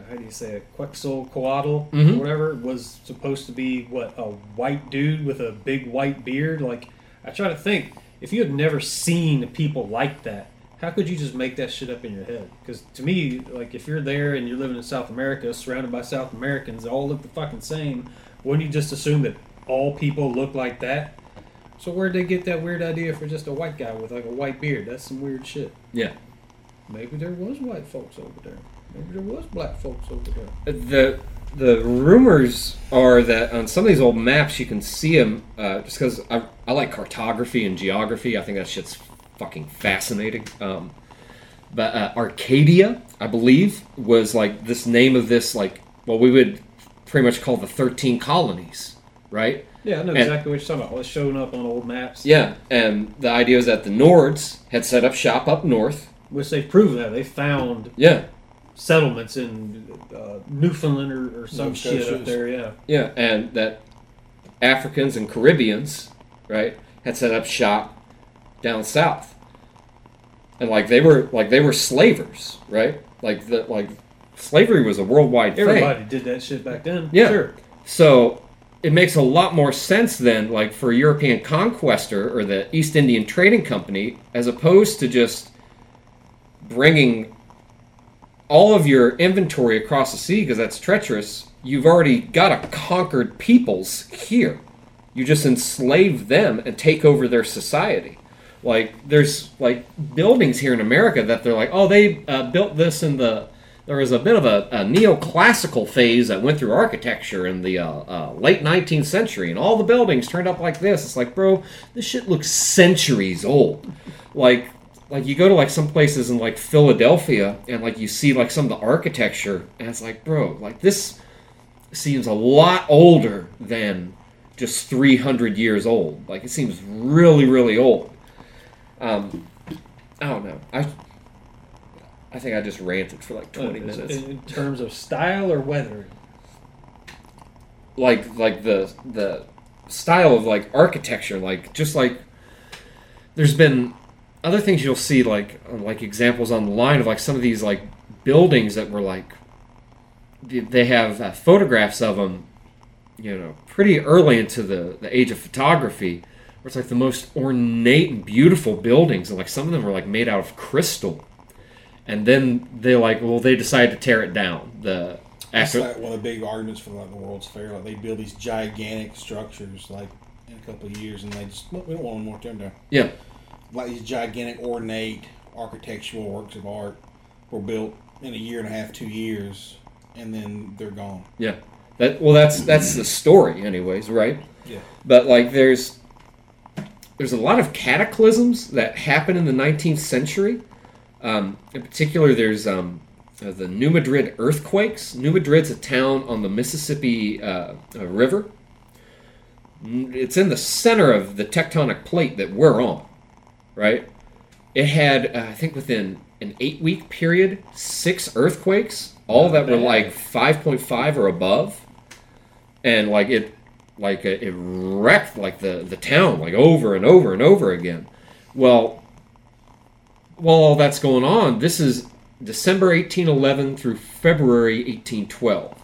how do you say it? Quetzalcoatl Mhm. or whatever was supposed to be what a white dude with a big white beard. Like, I try to think if you had never seen people like that, how could you just make that shit up in your head? Because to me, like if you're there and you're living in South America, surrounded by South Americans, they all look the fucking same. Wouldn't you just assume that all people look like that? So where'd they get that weird idea for just a white guy with like a white beard? That's some weird shit. yeah Maybe there was white folks over there. Maybe there was black folks over there. the the rumors are that on some of these old maps you can see them uh, just because I, I like cartography and geography i think that shit's fucking fascinating um, but uh, arcadia i believe was like this name of this like what we would pretty much call the 13 colonies right Yeah, I know And- exactly what you're talking about. It's showing up on old maps. yeah and the idea is that the nords had set up shop up north Which they've proven that. They found yeah settlements in uh, Newfoundland or, or some Nova shit up there, yeah. Yeah, and that Africans and Caribbeans, right, had set up shop down south, and like they were like they were slavers, right? Like the like slavery was a worldwide thing. Everybody did that shit back then. Yeah. Sure. So it makes a lot more sense then, like for a European conquestor or the East Indian Trading Company, as opposed to just bringing all of your inventory across the sea because that's treacherous. You've already got a conquered peoples here. You just enslave them and take over their society. Like there's like buildings here in America that they're like, oh, they uh, built this in the. There was a bit of a, a neoclassical phase that went through architecture in the uh, uh, late 19th century, and all the buildings turned up like this. It's like, bro, this shit looks centuries old. Like, like you go to like some places in like Philadelphia and like you see like some of the architecture and it's like, bro, like this seems a lot older than just 300 years old. Like it seems really, really old. Um, I don't know. I I think I just ranted for like 20 in, minutes. in terms of style or weather. like like the the style of like architecture like just like there's been other things you'll see like like examples online of like some of these like buildings that were like they- have uh, photographs of them you know pretty early into the the age of photography where it's like the most ornate and beautiful buildings and like some of them were like made out of crystal and then they like well they decided to tear it down the That's after like one of the big arguments for like the World's Fair. Like they build these gigantic structures like in a couple of years, and they just "Look, we don't want them more tearing down. yeah Like these gigantic, ornate architectural works of art were built in a year and a half, two years, and then they're gone. Yeah. That well that's that's the story anyways, right? Yeah. But like there's there's a lot of cataclysms that happen in the 19th century. Um, in particular, there's um, uh, the New Madrid earthquakes. New Madrid's a town on the Mississippi uh, uh, River. It's in the center of the tectonic plate that we're on, right? It had, uh, I think, within an eight-week period, six earthquakes, all that were like 5.5 or above, and like it, like it, it wrecked like the the town like over and over and over again. Well, while all that's going on, this is December 1811 through February 1812.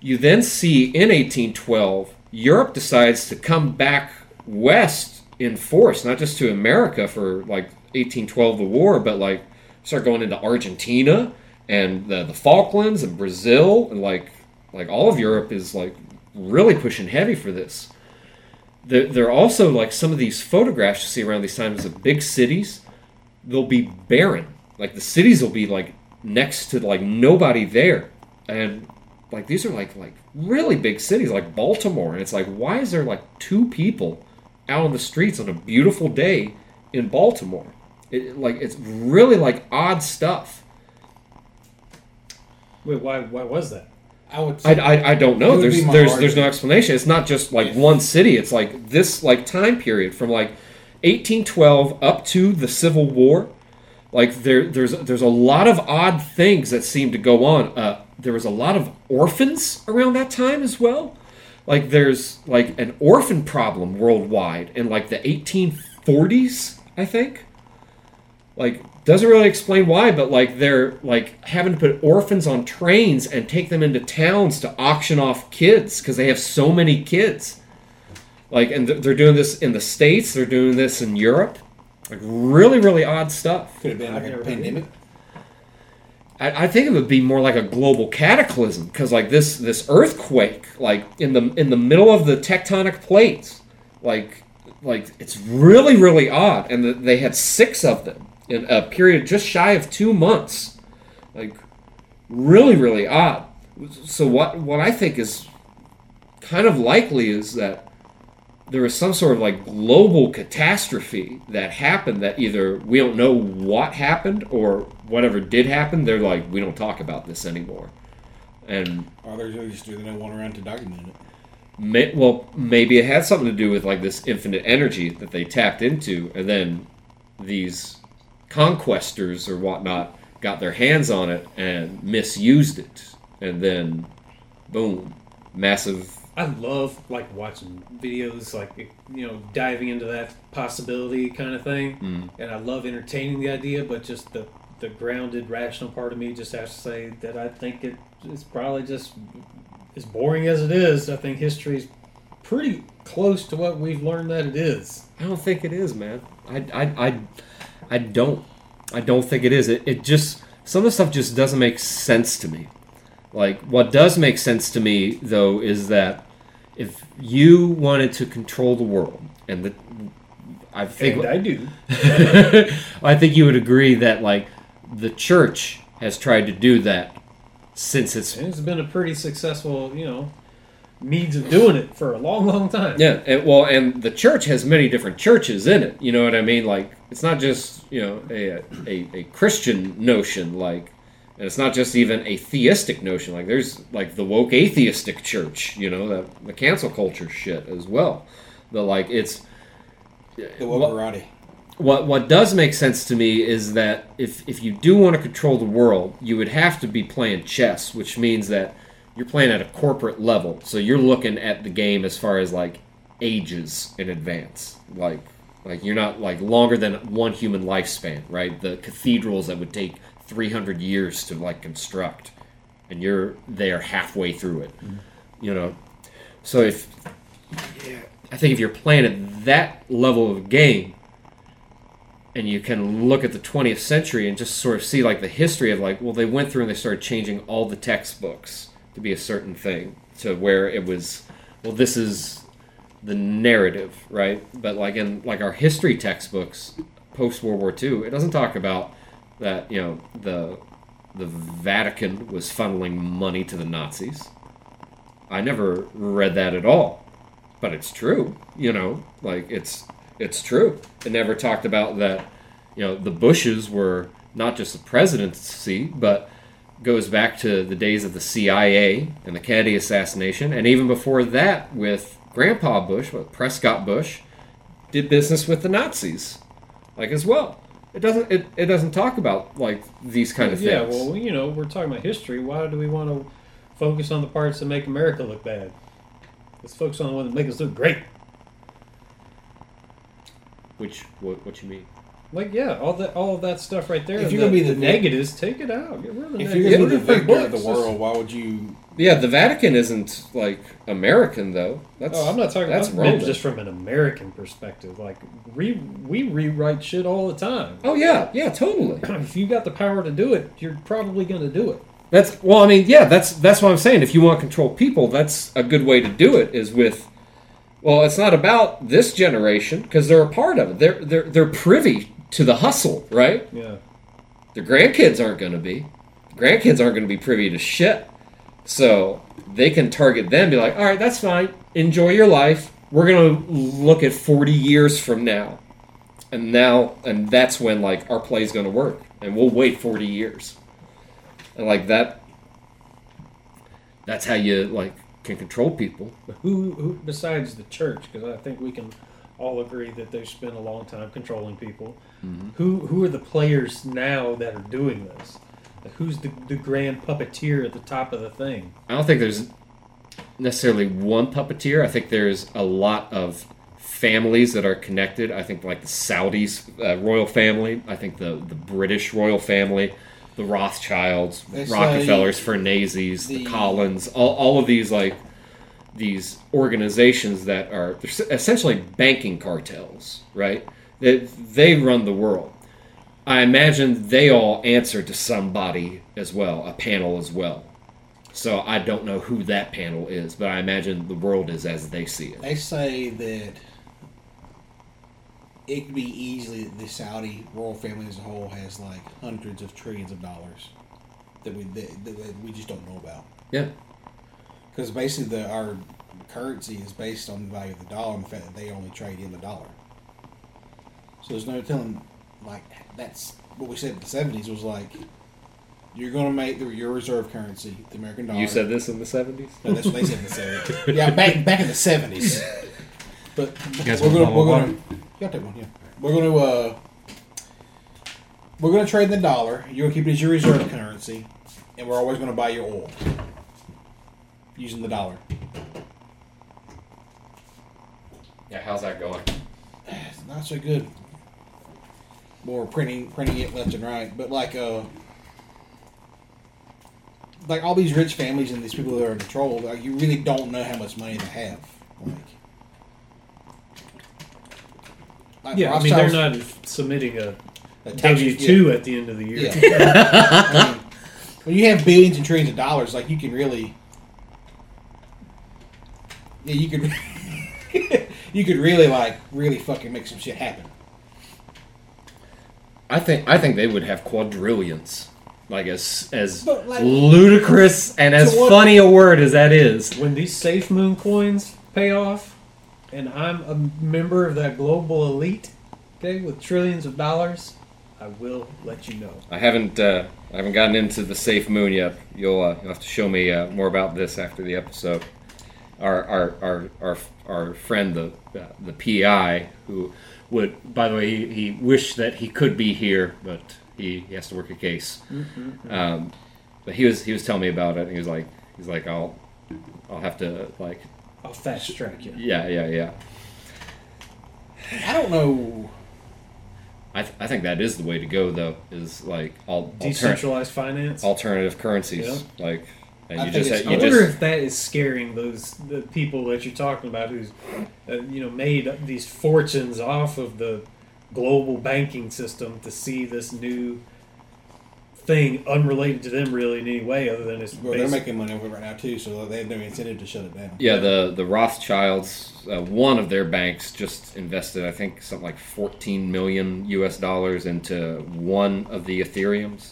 You then see in 1812, Europe decides to come back west in force, not just to America for like 1812, the war, but like start going into Argentina and the, the Falklands and Brazil and like like all of Europe is like really pushing heavy for this. There, there are also like some of these photographs you see around these times of big cities they'll be barren. Like the cities will be like next to like nobody there, and like these are like like really big cities like Baltimore, and it's like why is there like two people out on the streets on a beautiful day in Baltimore? It, like it's really like odd stuff. Wait, why? Why was that? I would. I, I, I don't know. would There's be there's there's no explanation. It's not just like If- one city. It's like this like time period from like 1812 up to the Civil War. Like there there's there's a lot of odd things that seem to go on. Uh, there was a lot of orphans around that time as well. Like there's like an orphan problem worldwide in like the 1840s, I think. Like doesn't really explain why but like they're like having to put orphans on trains and take them into towns to auction off kids because they have so many kids. Like and th- they're doing this in the states they're doing this in europe. Like really really odd stuff. Could have been like a never heard of pandemic. I, I think it would be more like a global cataclysm because like this this earthquake like in the in the middle of the tectonic plates like like it's really really odd and the, they had six of them in a period just shy of two months. Like really really odd. So what what i think is kind of likely is that there was some sort of like global catastrophe that happened that either we don't know what happened or whatever did happen they're like we don't talk about this anymore and Or they're just doing no one around to document it. May, well, maybe it had something to do with like this infinite energy that they tapped into, and then these conquestors or whatnot got their hands on it and misused it, and then boom, massive. I love like watching videos, like you know, diving into that possibility kind of thing, Mm. and I love entertaining the idea. But just the the grounded, rational part of me just has to say that I think it is probably just as boring as it is. I think history's pretty close to what we've learned that it is. I don't think it is, man. I, I, I, I don't. I don't think it is. It, it just some of the stuff just doesn't make sense to me. Like what does make sense to me though is that if you wanted to control the world, and the, I think And I do. I think you would agree that like the church has tried to do that since its it's been a pretty successful, you know, means of doing it for a long, long time. Yeah, and, well, and the church has many different churches in it. You know what I mean? Like, it's not just you know a a, a Christian notion, like, and it's not just even a theistic notion. Like, there's like the woke atheistic church. You know, the the cancel culture shit as well. The like, it's The what- Wokerati. What what does make sense to me is that if if you do want to control the world, you would have to be playing chess, which means that you're playing at a corporate level. So you're looking at the game as far as like ages in advance. Like like you're not like longer than one human lifespan, right? The cathedrals that would take 300 years to like construct and you're there halfway through it. Mm-hmm. You know. So if yeah, I think if you're playing at that level of game, and you can look at the 20th century and just sort of see like the history of like well they went through and they started changing all the textbooks to be a certain thing to where it was well this is the narrative right? But like in like our history textbooks post world war ii it doesn't talk about that you know the the vatican was funneling money to the nazis. I never read that at all but it's true you know? Like it's it's true it never talked about that you know the bushes were not just the presidency but goes back to the days of the cia and the kennedy assassination and even before that with grandpa bush with prescott bush did business with the nazis like as well it doesn't it, it doesn't talk about like these kind of yeah, things well, you know, we're talking about history. Why do we want to focus on the parts that make America look bad? Let's focus on the ones that make us look great. Which what, what you mean Like, yeah, all that, all of that stuff right there. If you're gonna be the- negatives, take it out. Get rid of the If negatives. you're going to be the it victor of the world, why would you? yeah the vatican isn't like american though that's Oh, I'm not talking. that's That's meant just from an American perspective. Like, re, we rewrite shit all the time. oh yeah yeah totally if you got the power to do it, you're probably going to do it. That's well, I mean, yeah, that's that's what I'm saying. If you want to control people, that's a good way to do it. Is with, well, it's not about this generation because they're a part of it. They're they're they're privy to the hustle, right? Yeah. The grandkids aren't going to be. Grandkids aren't going to be privy to shit, so they can target them. Be like, all right, that's fine. Enjoy your life. We're going to look at 40 years from now, and now, and that's when like our play is going to work, and we'll wait 40 years. And like that that's how you like can control people. But who, who besides the church? Because I think we can all agree that they've spent a long time controlling people. Who who are the players now that are doing this? Like who's the, the grand puppeteer at the top of the thing? I don't think there's necessarily one puppeteer. I think there's a lot of families that are connected. I think like the Saudis uh, royal family. I think the the British royal family, the Rothschilds, say Rockefellers, Fernazes, the, the- Collins, all, all of these like these organizations that are essentially banking cartels, right? They, they run the world. I imagine they all answer to somebody as well, a panel as well. So I don't know who that panel is, but I imagine the world is as they see it. They say that it could be easily that the Saudi royal family as a whole has like hundreds of trillions of dollars that we that, that we just don't know about. Yeah. Because basically, the, our currency is based on the value of the dollar and the fact that they only trade in the dollar. So there's no telling, like, that's what we said in the 70s was like, you're going to make the, your reserve currency, the American dollar. You said this in the 70s? No, that's what they said in the 70s. yeah, back, back in the 70s. But guys we're going to, we're of take one, yeah. We're going to, uh, we're going to trade in the dollar. You're going to keep it as your reserve currency, and we're always going to buy your oil using the dollar. Yeah, how's that going? It's not so good. More printing, printing it left and right, but like uh, like all these rich families and these people that are in control, like you really don't know how much money they have. Like, like Yeah, I mean they're not submitting a the tax- W two at the end of the year. Yeah. I mean, when you have billions and trillions of dollars, like you can really, yeah, you could, you could really like really fucking make some shit happen. I think I think they would have quadrillions. like as as like- ludicrous and as what- funny a word as that is. When these Safe Moon coins pay off, and I'm a member of that global elite, okay, with trillions of dollars, I will let you know. I haven't uh, I haven't gotten into the safe moon yet. You'll uh, you'll have to show me uh, more about this after the episode. Our our our our, our friend the uh, the PI who would by the way he, he wished that he could be here but he, he has to work a case. Um, but he was he was telling me about it. And he was like he's like I'll I'll have to like I'll fast track you. yeah yeah yeah. I don't know. I, th- I think that is the way to go though is like all alter- Decentralized finance. alternative currencies like and I you just you I just wonder if that is scaring those the people that you're talking about who's uh, you know made these fortunes off of the global banking system to see this new thing unrelated to them really in any way other than it's Well, they're making money over right now too, so they have no incentive to shut it down. Yeah, the the Rothschilds, uh, one of their banks just invested, I think, something like 14 million U.S. dollars into one of the Ethereums.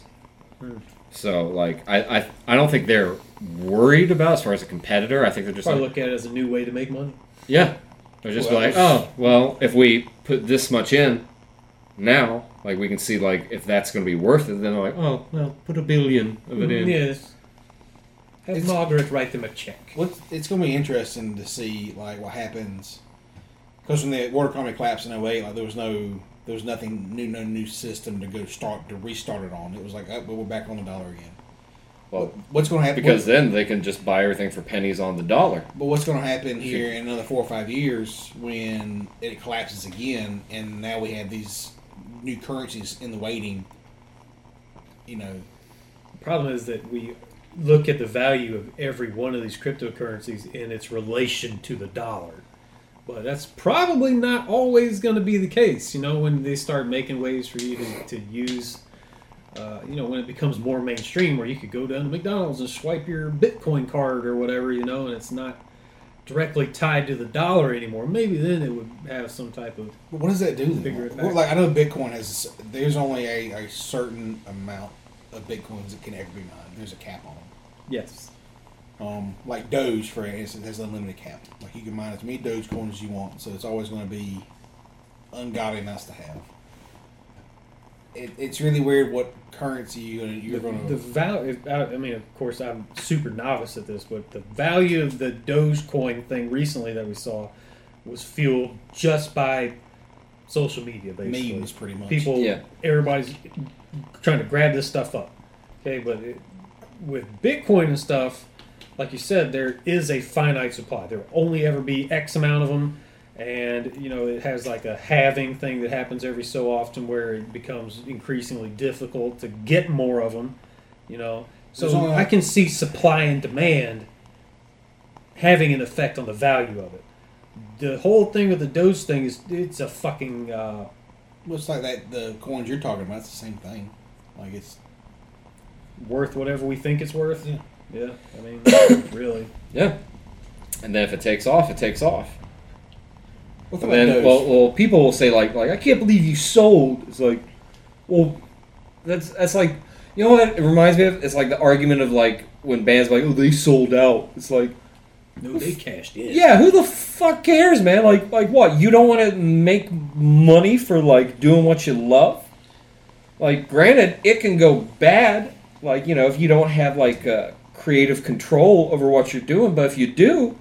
Hmm. So, like, I, I I don't think they're worried about as far as a competitor. I think they're just probably like, look at it as a new way to make money. yeah, they're just Well, like, oh, well, if we put this much in now, like, we can see like if that's going to be worth it. Then they're like, oh, well, put a billion of it in. Yes. Have It's- Margaret write them a check. What it's going to be interesting to see like what happens because when the water economy collapsed in 08, like there was no there was nothing new, no new system to go start to restart it on. It was like, oh, but we're back on the dollar again. Well, What's going to happen? because then they can just buy everything for pennies on the dollar. But what's going to happen here in another four or five years when it collapses again, and now we have these new currencies in the waiting? You know, The problem is that we look at the value of every one of these cryptocurrencies in its relation to the dollar. But that's probably not always going to be the case. You know, when they start making ways for you to, to use, uh, you know, when it becomes more mainstream where you could go down to McDonald's and swipe your Bitcoin card or whatever, you know, and it's not directly tied to the dollar anymore. Maybe then it would have some type of but what does that do? Figure it Then? Well, like I know Bitcoin has there's only a, a certain amount of bitcoins that can ever be mined. There's a cap on them. yes. Um, like Doge, for instance, has a limited cap. Like you can mine as many Doge coins as you want, so it's always going to be ungodly nice to have. It, it's really weird what currency you're going to you're the, going the to. value. I mean, of course, I'm super novice at this, but the value of the Dogecoin thing recently that we saw was fueled just by social media, basically. Memes, pretty much. People, Yeah. everybody's trying to grab this stuff up. Okay, but it, with Bitcoin and stuff, like you said, there is a finite supply. There will only ever be X amount of them, and you know it has like a halving thing that happens every so often where it becomes increasingly difficult to get more of them. You know, so only- I can see supply and demand having an effect on the value of it. The whole thing with the Doge thing is it's a fucking. Uh, Well, it's like that. The coins you're talking about, it's the same thing. Like it's worth whatever we think it's worth. Yeah. Yeah, I mean, really. Yeah. And then if it takes off, it takes off. What And then, well, well, people will say like, like I can't believe you sold. It's like, well, that's that's like, you know what it reminds me of? It's like the argument of like when bands like, oh, they sold out. It's like, No, they cashed in. yeah, who the fuck cares, man? Like, like what? You don't want to make money for like doing what you love? Like, granted, it can go bad. Like, you know, if you don't have like uh, creative control over what you're doing, but if you do,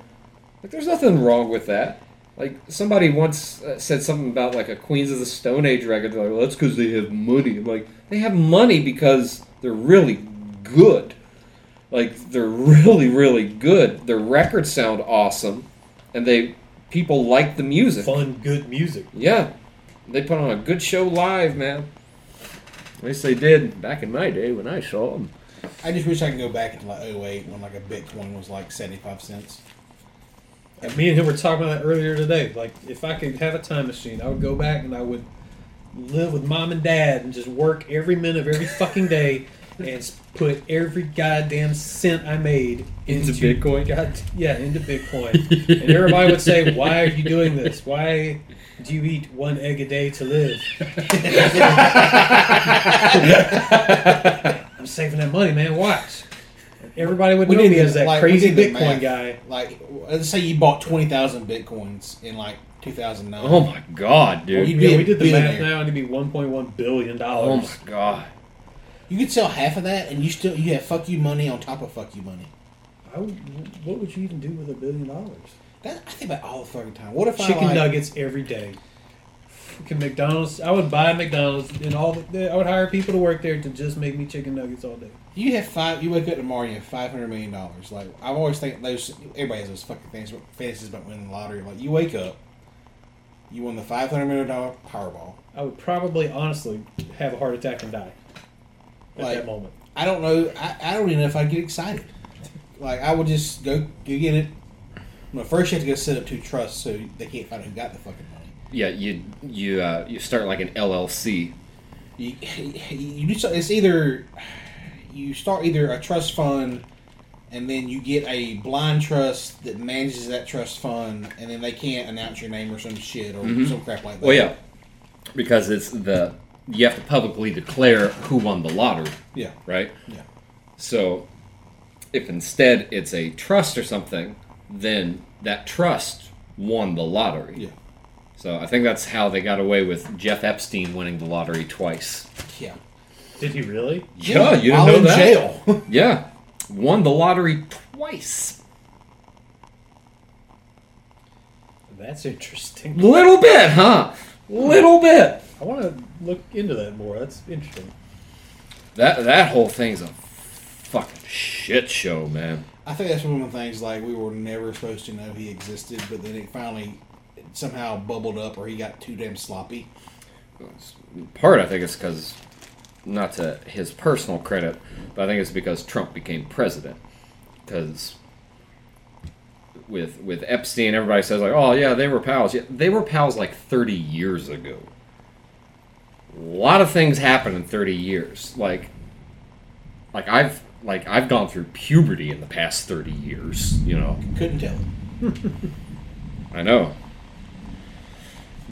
like, there's nothing wrong with that. Like, somebody once uh, said something about like a Queens of the Stone Age record. They're like, well, that's because they have money. I'm like, they have money because they're really good. Like, they're really, really good. Their records sound awesome, and they people like the music. Fun, good music. Yeah, they put on a good show live, man. At least they did back in my day when I saw them. I just wish I could go back into like 08 when like a Bitcoin was like 75 cents. And me and him were talking about that earlier today. Like, if I could have a time machine, I would go back and I would live with mom and dad and just work every minute of every fucking day and put every goddamn cent I made Into Bitcoin? God, yeah, into Bitcoin. and everybody would say, "Why are you doing this? Why do you eat one egg a day to live?" I'm saving that money, man. Watch. Everybody would We know me as that like, crazy Bitcoin math. guy. Like, let's say you bought twenty thousand bitcoins in like two thousand nine. Oh my god, dude. Well, you'd be Yeah, a we did the math now, and it'd be one point one billion dollars. Oh my god. You could sell half of that, and you still you have fuck you money on top of fuck you money. I would- what would you even do with a billion dollars? That, I think about all the fucking time. What if I Chicken like, nuggets every day. Fucking McDonald's. I would buy McDonald's and all. The, I would hire people to work there to just make me chicken nuggets all day. You have five. You wake up tomorrow, you have five hundred million dollars. Like I've always think those. Everybody has those fucking things, fantasies about winning the lottery. Like you wake up, you won the five hundred million dollar Powerball. I would probably, honestly, have a heart attack and die at Like- that moment. I don't know. I, I don't even know if I'd get excited. Like I would just go go get it. Well, first you have to go set up two trusts so they can't find who got the fucking. Yeah, you you uh, you start like an LLC. You, you do so, it's either you start either a trust fund and then you get a blind trust that manages that trust fund and then they can't announce your name or some shit or Mhm. some crap like that. Well, yeah, because it's the you have to publicly declare who won the lottery, Yeah. right? Yeah. So, if instead it's a trust or something, then that trust won the lottery. Yeah. So I think that's how they got away with Jeff Epstein winning the lottery twice. Yeah. Did he really? Yeah, you didn't While know in that? jail. Yeah, won the lottery twice. That's interesting. Little bit, huh? Little bit. I want to look into that more. That's interesting. That that whole thing's a fucking shit show, man. I think that's one of the things like we were never supposed to know he existed, but then it finally somehow bubbled up or he got too damn sloppy. Part, I think, is because, not to his personal credit, but I think it's because Trump became president. Because with with Epstein, everybody says like, "Oh yeah, they were pals." Yeah, they were pals like thirty years ago. A lot of things happen in thirty years. Like, like I've like I've gone through puberty in the past thirty years. You know. Couldn't tell. I know.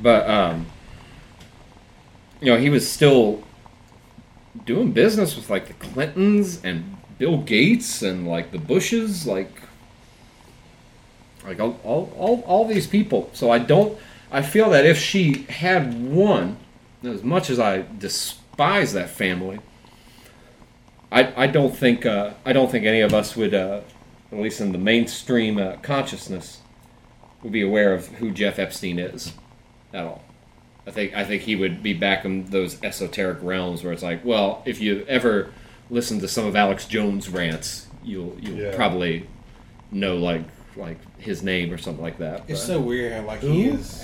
But um you know, he was still doing business with like the Clintons and Bill Gates and like the Bushes, like like all all, all, all these people. So I don't I feel that if she had won, as much as I despise that family, I, I don't think uh, I don't think any of us would, uh, at least in the mainstream uh, consciousness, would be aware of who Jeff Epstein is at all. I think I think he would be back in those esoteric realms where it's like, well, if you ever listen to some of Alex Jones' rants, you'll you'll Yeah. probably know like like his name or something like that. It's but- so weird how like he Who? is.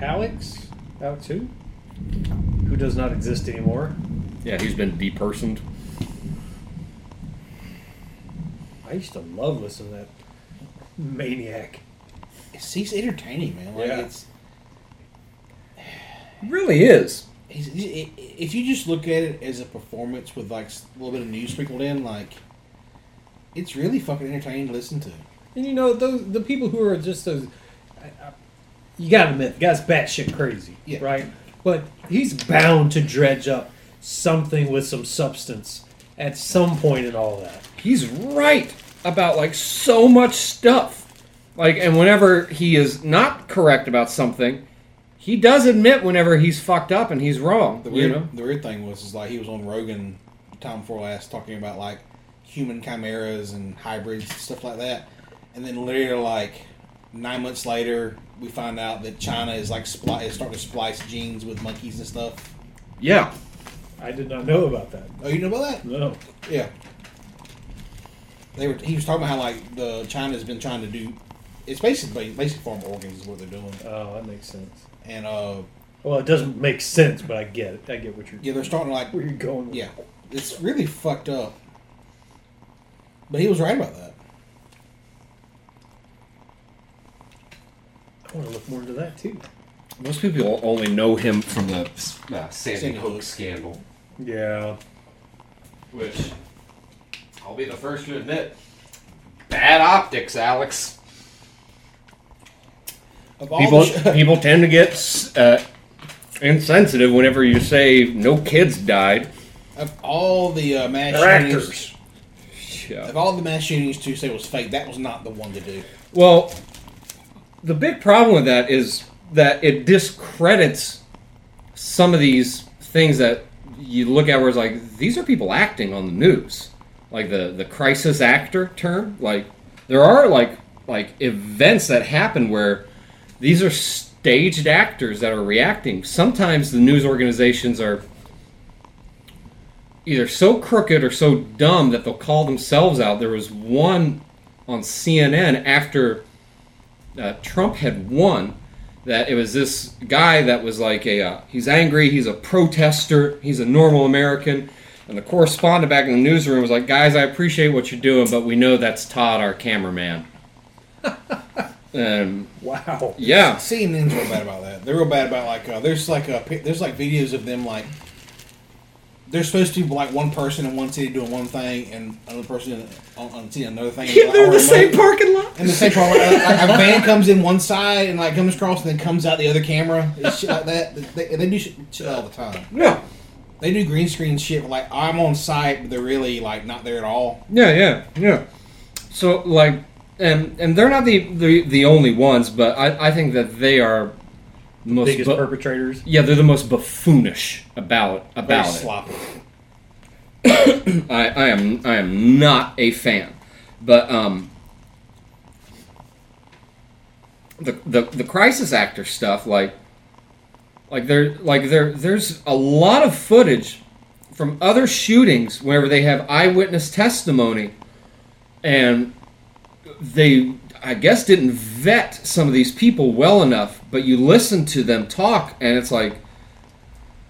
Alex? Alex who? Who does not exist anymore? yeah, he's been depersoned. I used to love listening to that maniac. It's, he's entertaining, man. Like Yeah. it's Really is. he's, he- if you just look at it as a performance with like a little bit of news sprinkled in, like it's really fucking entertaining to listen to. And you know, those the people who are just those. I, I, you gotta admit, the guy's batshit crazy, Yeah. right? But he's bound to dredge up something with some substance at some point in all that. he's right about like so much stuff. Like, and whenever he is not correct about something, he does admit whenever he's fucked up and he's wrong. The you weird, know, the weird thing was is like he was on Rogan time before last talking about like human chimeras and hybrids and stuff like that, and then literally like nine months later we find out that China is like spli- is starting to splice genes with monkeys and stuff. yeah, I did not know about that. Oh, you know about that? No. Yeah. They were. He was talking about how like the China's been trying to do. It's basically basically farm organs is what they're doing, Oh, that makes sense. And uh Well, it doesn't make sense, but I get it. I get what you're saying. yeah, they're starting to like where you're going. Yeah, it's really fucked up. But he was right about that. I want to look more into that too. most people only know him from the uh, Sandy Sandy Hook Hook. scandal, Yeah. which I'll be the first to admit, bad optics, Alex. Of all People sh- people tend to get uh, insensitive whenever you say no kids died. Of all the uh, mass They're shootings, actors. Yeah. of all the mass shootings to say was fake, that was not the one to do. Well, the big problem with that is that it discredits some of these things that you look at where it's like these are people acting on the news, like the the crisis actor term. Like there are like like events that happen where these are staged actors that are reacting. Sometimes the news organizations are either so crooked or so dumb that they'll call themselves out. There was one on CNN after uh, Trump had won that it was this guy that was like a uh, he's angry, he's a protester, he's a normal American. And the correspondent back in the newsroom was like, "Guys, I appreciate what you're doing, but we know that's Todd, our cameraman." and Wow. yeah, CNN's real bad about that. They're real bad about like uh, there's like a there's like videos of them like they're supposed to be like one person in one city doing one thing and another person in, on, on city another thing. yeah they're in the like- same parking lot. In the same parking lot. like a van comes in one side and like comes across and then comes out the other camera. It's shit like that. They, they do shit, shit all the time. Yeah, They do green screen shit. Like I'm on site, but they're really like not there at all. yeah, yeah, yeah. So like, and and they're not the the, the only ones, but I, I think that they are most Biggest bu- perpetrators. yeah they're the most buffoonish about Very about it. sloppy. I, I am I am not a fan, but um, the the the crisis actor stuff like like there like there there's a lot of footage from other shootings whenever they have eyewitness testimony, and they I guess didn't vet some of these people well enough, but you listen to them talk and it's like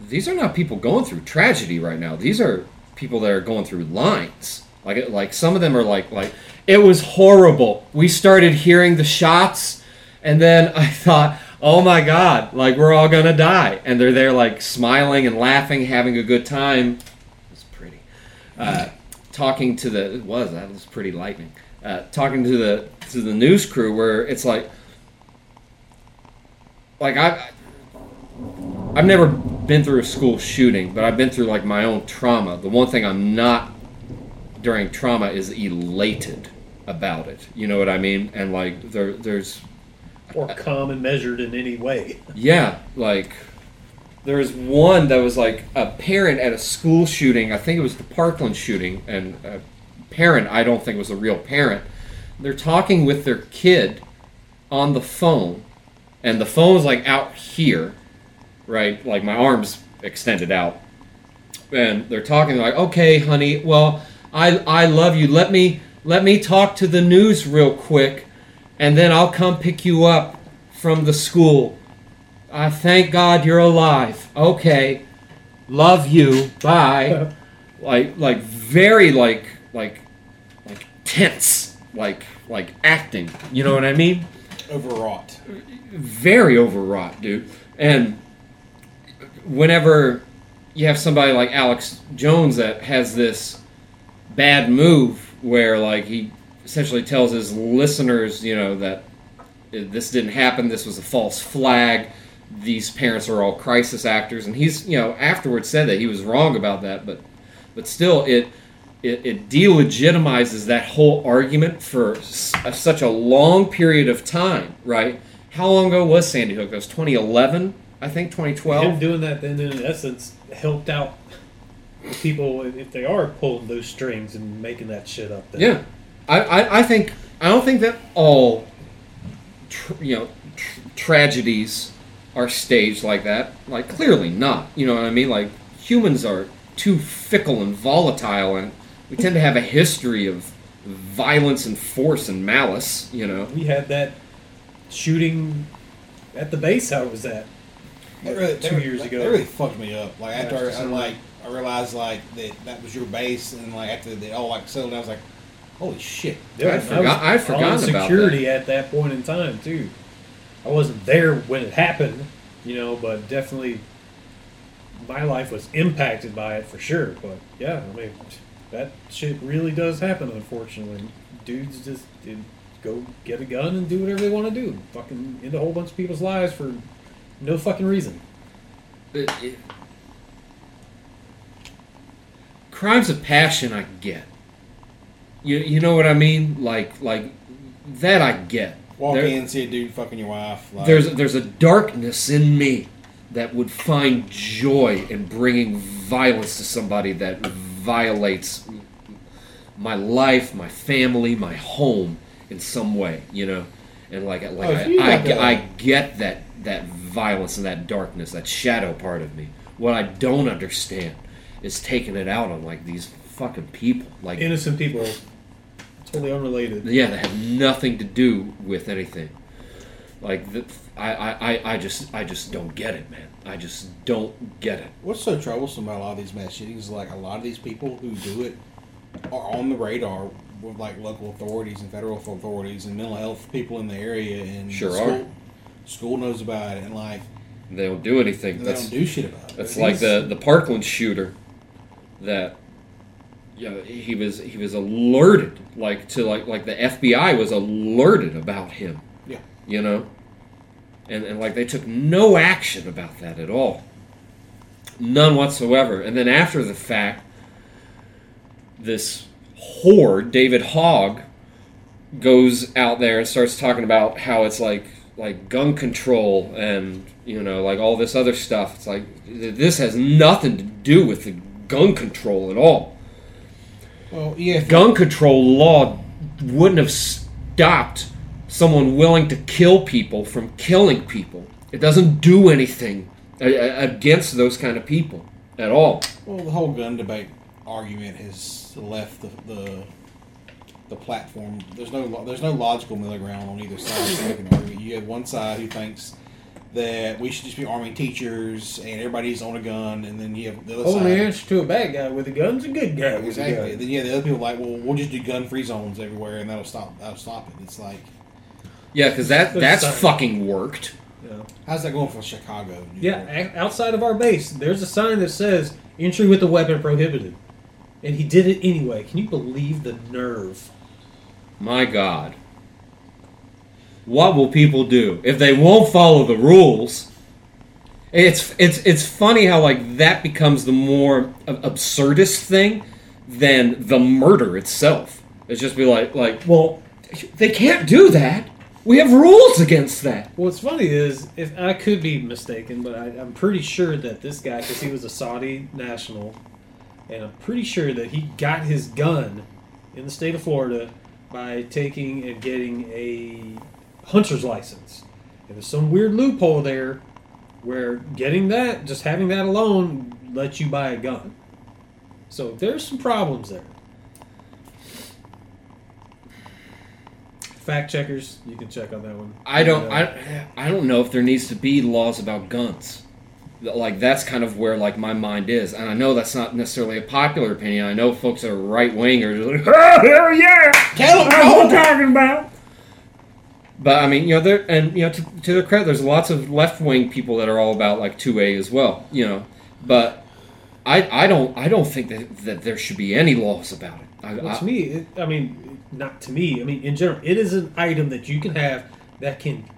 these are not people going through tragedy right now. These are people that are going through lines. Like like some of them are like like it was horrible. We started hearing the shots and then I thought, "Oh my god, like we're all going to die." And they're there like smiling and laughing, having a good time. It's pretty. Uh, talking to the it was that was pretty lightning. Uh, talking to the to the news crew where it's like like I I've never been through a school shooting, but I've been through like my own trauma. The one thing I'm not during trauma is elated about it. You know what I mean? And like there there's Or calm and measured in any way. yeah, like there was one that was like a parent at a school shooting. I think it was the Parkland shooting, and a parent I don't think was a real parent. They're talking with their kid on the phone, and the phone's like out here, right? Like my arms extended out, and they're talking like, "Okay, honey, well, I I love you. Let me let me talk to the news real quick, and then I'll come pick you up from the school." I thank God you're alive. Okay. Love you. Bye. like like very like like like tense. Like like acting. You know what I mean? Overwrought. Very overwrought, dude. And whenever you have somebody like Alex Jones that has this bad move where like he essentially tells his listeners, you know, that this didn't happen, this was a false flag, these parents are all crisis actors, and he's, you know, afterwards said that he was wrong about that, but but still it it, it delegitimizes that whole argument for s- such a long period of time, right? How long ago was Sandy Hook? That was 2011, I think, 2012. Him doing that then, in essence, helped out people if they are pulling those strings and making that shit up. Then. Yeah, I, I, I think I don't think that all tr- you know tr- tragedies are staged like that. Like clearly not. You know what I mean? Like humans are too fickle and volatile, and we tend to have a history of violence and force and malice. You know. We had that shooting at the base. How was that? That really, Two really- years that- ago. that really fucked me up. Like after Yeah, I, I like I realized like that that was your base, and like after they all like settled, down, I was like, holy shit. Yeah, I'd forgot- I'd forgotten on about security at that point in time too. I wasn't there when it happened, you know, but definitely my life was impacted by it for sure. But yeah, I mean that shit really does happen. Unfortunately, dudes just did go get a gun and do whatever they want to do, fucking end a whole bunch of people's lives for no fucking reason. It- it- crimes of passion I get. You you know what I mean? Like like that I get. Walk There- in, see a dude fucking your wife. Like, There's there's a darkness in me that would find joy in bringing violence to somebody that violates my life, my family, my home in some way, you know. And like like Oh, I, I, get- I get that that violence and that darkness, that shadow part of me. What I don't understand is taking it out on like these fucking people, like Innocent people, totally unrelated. yeah, that have nothing to do with anything. Like the, I, I- I just I just don't get it, man. I just don't get it. What's so troublesome about a lot of these mass shootings is like a lot of these people who do it are on the radar with like local authorities and federal authorities and mental health people in the area and Sure school, are. school knows about it and like They don't do anything. they That's don't do shit about it. that's But like the the Parkland shooter. That yeah, he was he was alerted like to like like the FBI was alerted about him. Yeah. You know, and and like they took no action about that at all. None whatsoever. And then after the fact, this whore, David Hogg, goes out there and starts talking about how it's like like gun control and you know like all this other stuff. It's like this has nothing to do with the gun control at all. well, yeah, Gun control law wouldn't have stopped someone willing to kill people from killing people. It doesn't do anything a- a- against those kind of people at all. Well, the whole gun debate argument has left the the, the platform. There's no there's no logical middle ground on either side to make an argument. You have one side who thinks that we should just be arming teachers and everybody's on a gun, and then you have the other Only side. answer to a bad guy with a gun's a good guy with Exactly. a gun. Then yeah, the other people are like, well, we'll just do gun free zones everywhere, and that'll stop that'll stop it. It's like, Yeah, because that There's that's some- fucking worked. Yeah. how's that going for Chicago? New Yeah, York? a- outside of our base, there's a sign that says entry with a weapon prohibited. And he did it anyway. Can you believe the nerve? My God. What will people do if they won't follow the rules? It's it's it's funny how like that becomes the more ab- absurdist thing than the murder itself. It's just be like like well, they can't do that. We have rules against that. What's funny is, if I could be mistaken, but I, I'm pretty sure that this guy, because he was a Saudi national, and I'm pretty sure that he got his gun in the state of Florida by taking and getting a hunter's license. And there's some weird loophole there where getting that, just having that alone, lets you buy a gun. So there's some problems there. Fact checkers, you can check on that one. I don't Uh, I I don't know if there needs to be laws about guns. Like that's kind of where like my mind is, and I know that's not necessarily a popular opinion. I know folks that are right wingers, like, Oh, hell yeah! Tell 'em, That's what I'm talking about. But I mean, you know, there and you know, to, to their credit, there's lots of left wing people that are all about like two A as well. You know, but I I don't I don't think that, that there should be any laws about it. I, Well, I- to me, it, I mean, not to me. I mean, in general, it is an item that you can have that can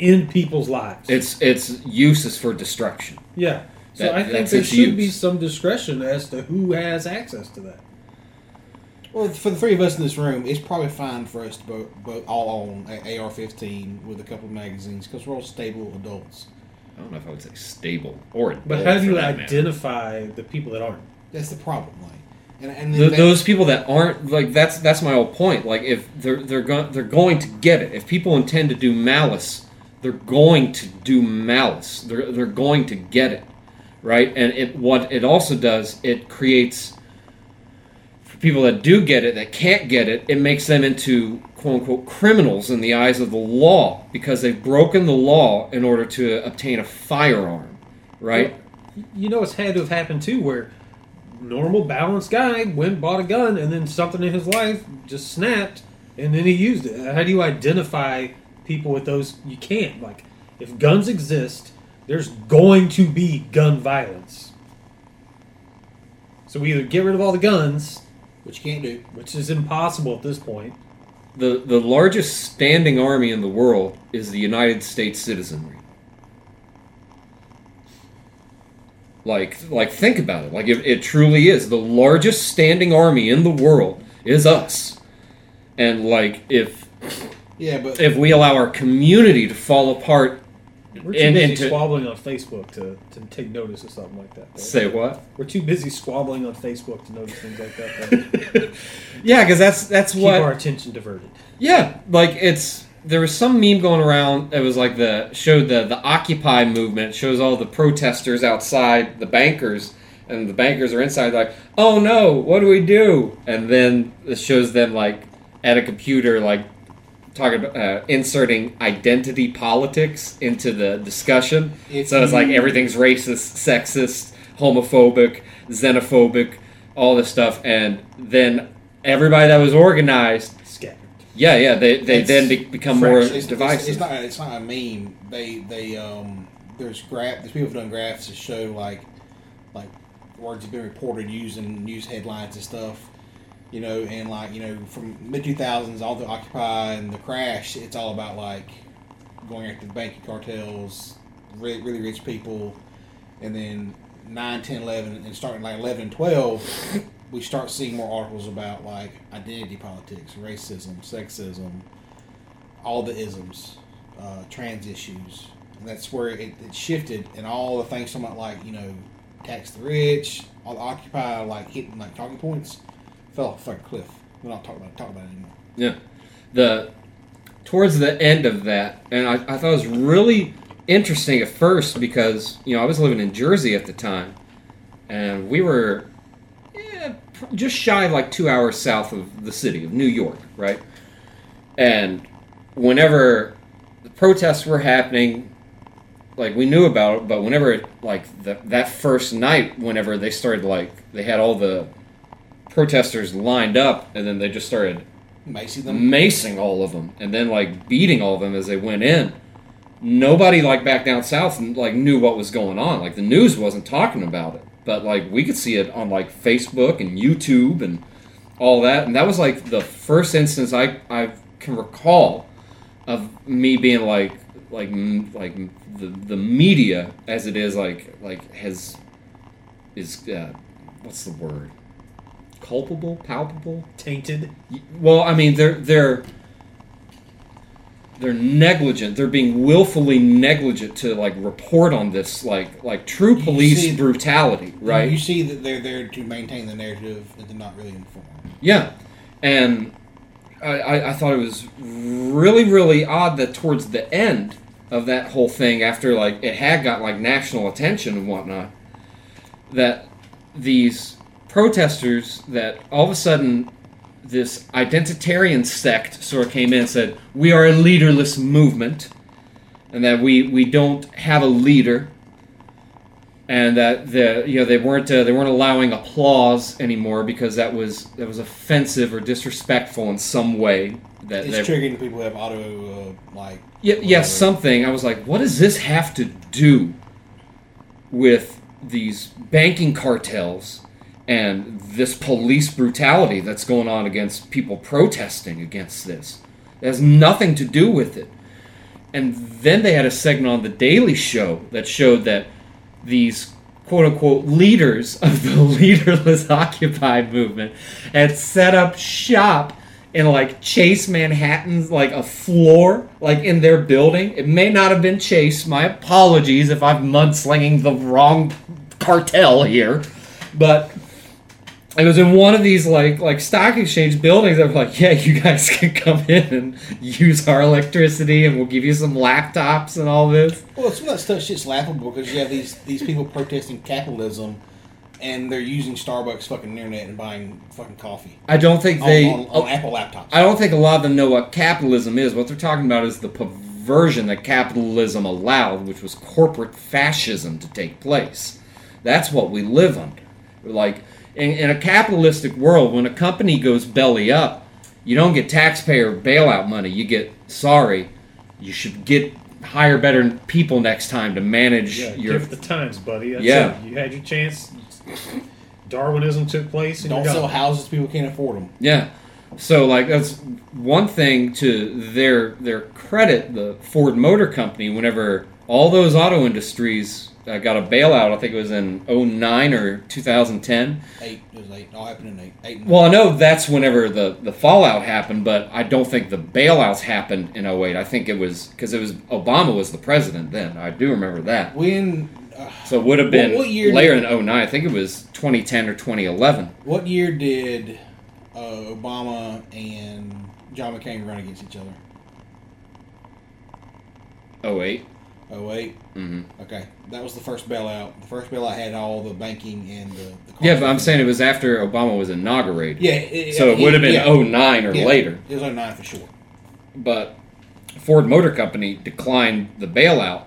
end people's lives. it's it's uses for destruction. yeah. So that- I think there its should be some discretion as to who has access to that. Well, for the three of us in this room, it's probably fine for us to both, both all own AR-15 with a couple of magazines because we're all stable adults. I don't know if I would say stable or But how do you that matter. identify the people that aren't? That's the problem, like, and and then Th that- those people that aren't like that's that's my whole point. Like if they're they're going they're going to get it. If people intend to do malice, they're going to do malice. They're they're going to get it, right? And it what it also does it creates for people that do get it that can't get it. It makes them into quote unquote criminals in the eyes of the law because they've broken the law in order to obtain a firearm, right? You know, it's had to have happened too, where normal balanced guy went bought a gun, and then something in his life just snapped, and then he used it. How do you identify people with those? You can't. Like, if guns exist, there's going to be gun violence. So we either get rid of all the guns, which you can't do. which is impossible at this point. The the largest standing army in the world is the United States citizenry. Like, like think about it. Like, it, it truly is the largest standing army in the world is us. And like, if Yeah, but if we allow our community to fall apart, We're too And- busy and to- squabbling on Facebook to, to take notice of something like that. though. say what? We're too busy squabbling on Facebook to notice things like that. Yeah, because that's that's Keep what our attention diverted. Yeah, like it's there was some meme going around. It was like the showed the the Occupy movement shows all the protesters outside the bankers, and the bankers are inside like, oh no, what do we do? And then it shows them like at a computer like talking about uh, inserting identity politics into the discussion. If so it's like everything's racist, sexist, homophobic, xenophobic, all this stuff, and then everybody that was organized Scattered. yeah, yeah. They they It's then be, become more it's, it's- divisive. It's, not. It's not a meme. They they um. There's graph. There's people who've done graphs to show like, like words have been reported using news headlines and stuff. You know, and like you know, from mid two thousands, all the Occupy and the crash. It's all about like going after the banking cartels, really, really rich people, and then 9, 10, 11, and starting like 11 and 12, we start seeing more articles about like identity politics, racism, sexism, all the isms, uh, trans issues. And that's where it, it shifted, and all the things about like, you know, tax the rich, all the Occupy, like hitting like talking points, fell off a fucking cliff. We're not talking about, talking about it anymore. yeah, the towards the end of that, and I, I thought it was really interesting at first because you know I was living in Jersey at the time, and we were yeah, just shy of like two hours south of the city of New York, right? And whenever the protests were happening, like we knew about it, but whenever like the, that first night, whenever they started like they had all the protesters lined up, and then they just started Macy them. macing all of them, and then like beating all of them as they went in. Nobody like back down south like knew what was going on. Like the news wasn't talking about it, but like we could see it on like Facebook and YouTube and all that. And that was like the first instance I I can recall of me being like like like the the media as it is like like has is uh, what's the word culpable palpable Tainted. well, I mean, they're they're they're negligent. They're being willfully negligent to like report on this, like like true police see- brutality, right? You see that they're there to maintain the narrative that they're not really informed. Yeah, and I, I, I thought it was really really odd that towards the end of that whole thing, after like it had got like national attention and whatnot, that these protesters that all of a sudden this identitarian sect sort of came in and said we are a leaderless movement and that we we don't have a leader and that the you know they weren't uh, they weren't allowing applause anymore because that was that was offensive or disrespectful in some way that It's triggering people who have auto uh, like. yeah, yeah, something. I was like, what does this have to do with these banking cartels and this police brutality that's going on against people protesting against this? It has nothing to do with it. And then they had a segment on The Daily Show that showed that these quote unquote leaders of the leaderless Occupy movement had set up shop in like Chase Manhattan's like a floor like in their building. It may not have been Chase. My apologies if I'm mudslinging the wrong cartel here, but it was in one of these like like stock exchange buildings that were like, yeah, you guys can come in and use our electricity, and we'll give you some laptops and all this. Well, some of that stuff shit's laughable because you have these these people protesting capitalism, and they're using Starbucks fucking internet and buying fucking coffee I don't think on, they. on, on Apple laptops. I don't think a lot of them know what capitalism is. What they're talking about is the perversion that capitalism allowed, which was corporate fascism to take place. That's what we live under. Like in, in a capitalistic world, when a company goes belly up, you don't get taxpayer bailout money. You get sorry. You should get hire better people next time to manage Yeah, your. give the times, buddy. That's Yeah. it. You had your chance. Darwinism took place. And don't you're sell houses people can't afford them. Yeah. So like that's one thing to their their credit, the Ford Motor Company, whenever all those auto industries uh, got a bailout. I think it was in 09 or 2010. Eight. It was eight. It all happened in eight. Eight. Well, I know that's whenever the, the fallout happened, but I don't think the bailouts happened in 08. I think it was because it was Obama was the president then. I do remember that. when? Uh, So it would have been What- what year later did- in 09. I think it was 2010 or 2011. what year did uh, Obama and John McCain run against each other? 08. Oh wait. hmm Okay, that was the first bailout. The first bailout had all the banking and the. the Yeah, but I'm saying it was after Obama was inaugurated. Yeah. It, So it would have been yeah, 09 or yeah. later. It was 09 for sure. but Ford Motor Company declined the bailout,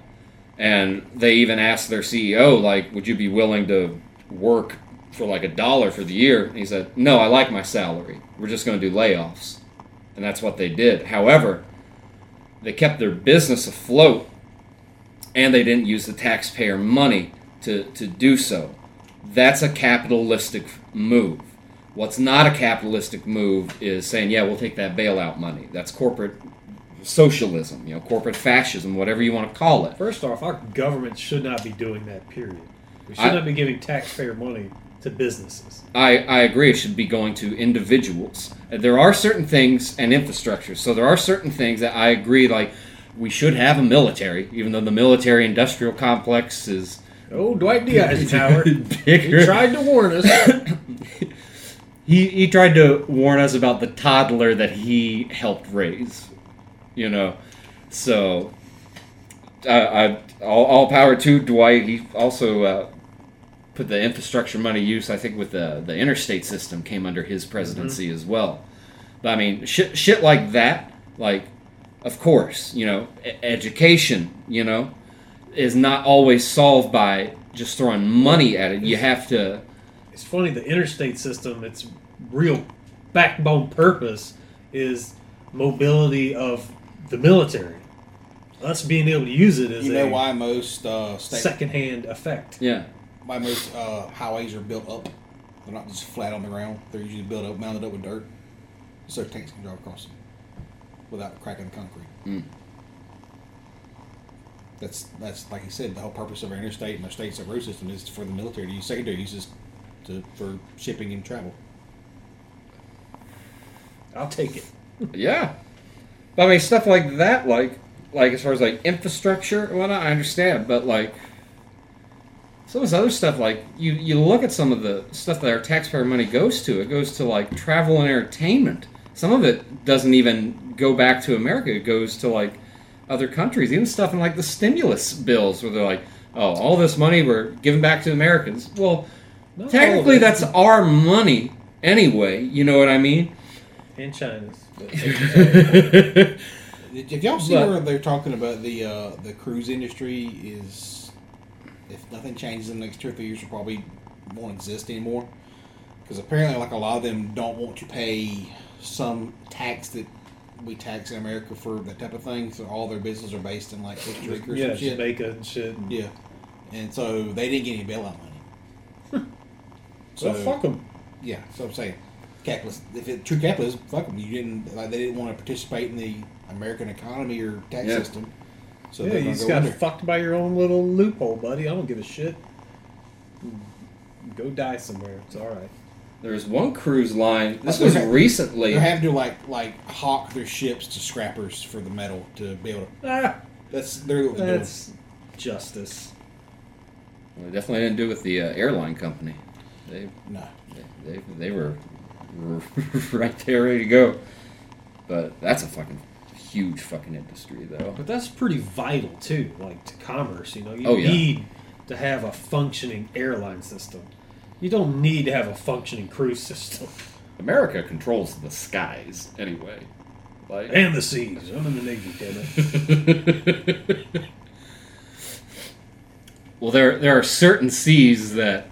and they even asked their CEO, like, "Would you be willing to work for like a dollar for the year?" And he said, "No, I like my salary. We're just going to do layoffs," and that's what they did. However, they kept their business afloat, and they didn't use the taxpayer money to to do so. That's a capitalistic move. What's not a capitalistic move is saying, yeah, we'll take that bailout money. That's corporate socialism, you know, corporate fascism, whatever you want to call it. First off, our government should not be doing that. Period. We should I- not be giving taxpayer money to businesses. I, I agree, it should be going to individuals. There are certain things and infrastructure. So there are certain things that I agree, like, we should have a military, even though the military industrial complex is Oh, Dwight D. Eisenhower. he tried to warn us. he, he tried to warn us about the toddler that he helped raise you know so uh, I, all, all power to dwight he also uh, put the infrastructure money use i think with the, the interstate system came under his presidency as well but i mean shit, shit like that like of course you know education you know is not always solved by just throwing money at it you have to It's funny, the interstate system, its real backbone purpose is mobility of the military. Us being able to use it is You know a why most uh, state, secondhand effect. yeah why most uh, highways are built up? They're not just flat on the ground. They're usually built up, mounted up with dirt, so tanks can drive across them without cracking the concrete. Mm. That's that's like you said. The whole purpose of our interstate and our state's road system is for the military to use secondary uses to for shipping and travel. I'll take it. Yeah, but I mean stuff like that, like like as far as like infrastructure whatnot, I understand. But like some of this other stuff, like you you look at some of the stuff that our taxpayer money goes to. It goes to like travel and entertainment. Some of it doesn't even go back to America. It goes to like other countries. Even stuff in like the stimulus bills, where they're like, oh, all this money we're giving back to Americans. Well, Not technically that's our money anyway. You know what I mean? and China's. But- Did did y'all see But- where they're talking about the uh, the cruise industry is if nothing changes in the next two or three years, will probably won't exist anymore. Because apparently, like a lot of them don't want to pay some tax that we tax in America for that type of thing. So all their businesses are based in like Costa Rica or yeah, some shit. Jamaica and shit. And, Yeah, and so they didn't get any bailout money. So fuck them. Yeah, so I'm saying, capitalist. If it true capitalism, fuck them. You didn't like they didn't want to participate in the American economy or tax Yeah. system. So yeah, you just go got under. fucked by your own little loophole, buddy. I don't give a shit. Go die somewhere. It's all right. There's one cruise line. This was ha- recently. They're having to like like hawk their ships to scrappers for the metal to be able to. Ah, That's they're what they're doing. that's justice. Well, they definitely didn't do it with the uh, airline company. They, No, they, they, they were right there, ready to go. But that's a fucking huge fucking industry, though. But that's pretty vital too, like to commerce. You know, you Oh, yeah. need to have a functioning airline system. You don't need to have a functioning cruise system America controls the skies anyway. Like, and the seas. I'm in the Navy, damn it. well, there there are certain seas that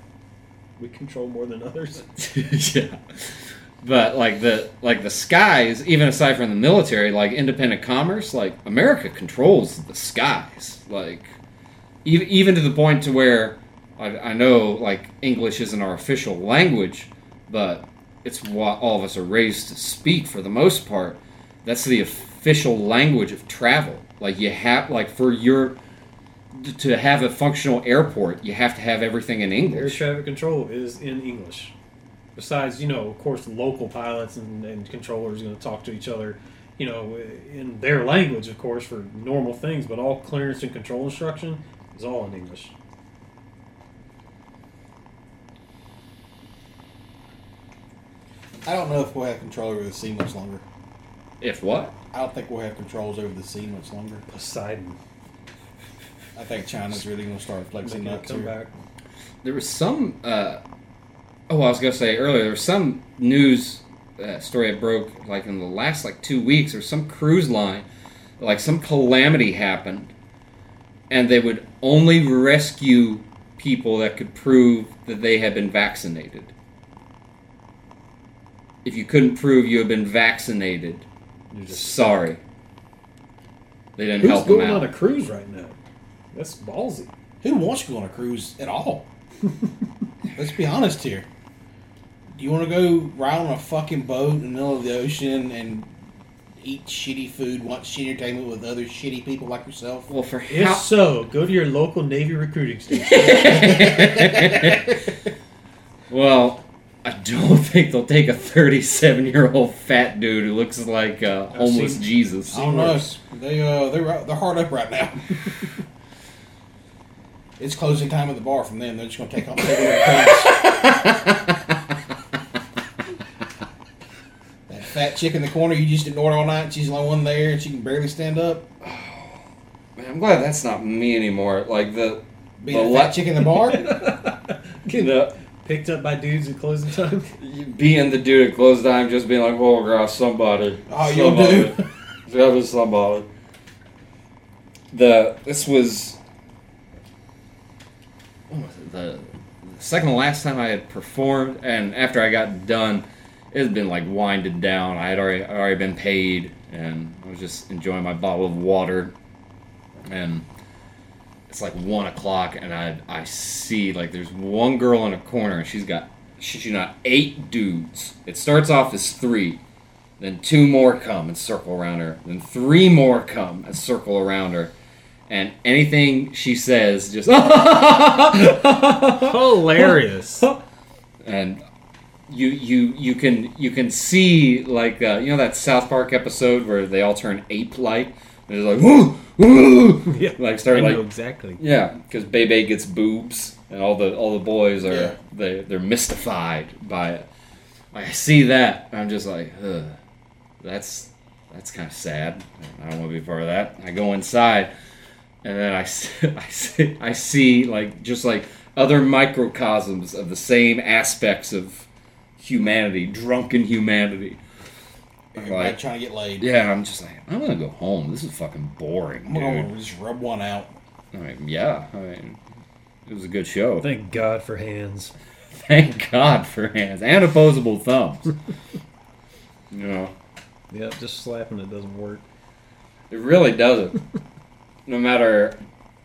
We control more than others. yeah. But like the like the skies, even aside from the military, like independent commerce, like America controls the skies. Like even even to the point to where I, I know like English isn't our official language, but it's what all of us are raised to speak for the most part. That's the official language of travel. Like you have like for your to have a functional airport, you have to have everything in English. Air traffic control is in English. Besides, you know, of course, local pilots and, and controllers going to talk to each other, you know, in their language, of course, for normal things. But all clearance and control instruction is all in English. I don't know if we'll have control over the sea much longer. If what? I don't think we'll have controls over the sea much longer. Poseidon. I think China's really going to start flexing Making a nuts here. comeback. There was some. Uh, oh, I was gonna say earlier. There was some news uh, story that broke like in the last like two weeks, or some cruise line, like some calamity happened, and they would only rescue people that could prove that they had been vaccinated. If you couldn't prove you had been vaccinated, You're just sorry. They didn't who's help them going out. on a cruise right now? That's ballsy. Who wants to go on a cruise at all? Let's be honest here. Do you want to go ride on a fucking boat in the middle of the ocean and eat shitty food, watch shitty entertainment with other shitty people like yourself? well, for If how, so, go to your local Navy recruiting station. Well, I don't think they'll take a 37 year old fat dude who looks like uh, homeless seen- Jesus. I don't know. They uh, they're they're hard up right now. it's closing time at the bar from them. They're just gonna take their coats. that fat chick in the corner you just ignored all night. She's the only one there, and she can barely stand up. Man, I'm glad that's not me anymore. Like the Being The a fat le- chick in the bar. the Picked up by dudes at closing time. being the dude at close time, just being like, "Oh gosh, somebody." Oh, you'll do. Was somebody. The this was was the second to last time I had performed, and after I got done, it had been like winded down. I had already already been paid, and I was just enjoying my bottle of water, and it's like one o'clock, and I I see like there's one girl in a corner, and she's got she's not eight dudes. It starts off as three. Then two more come and circle around her. Then three more come and circle around her. And anything she says, just Hilarious. and you you you can you can see like uh, you know that South Park episode where they all turn ape like. They're like woo woo, yeah, like start like exactly. yeah, because Bebe gets boobs, and all the all the boys are Yeah. they they're mystified by it. Like I see that, I'm just like, Ugh, that's that's kind of sad. I don't want to be part of that. I go inside, and then I see, I see I see like just like other microcosms of the same aspects of humanity, drunken humanity. Everybody Like, trying to get laid. yeah, I'm just like, I'm gonna go home. This is fucking boring, I'm dude. gonna just rub one out. I mean, yeah, I mean, it was a good show. Thank God for hands. Thank God for hands and opposable thumbs. you know, Yep, just slapping it doesn't work. it really doesn't. no matter,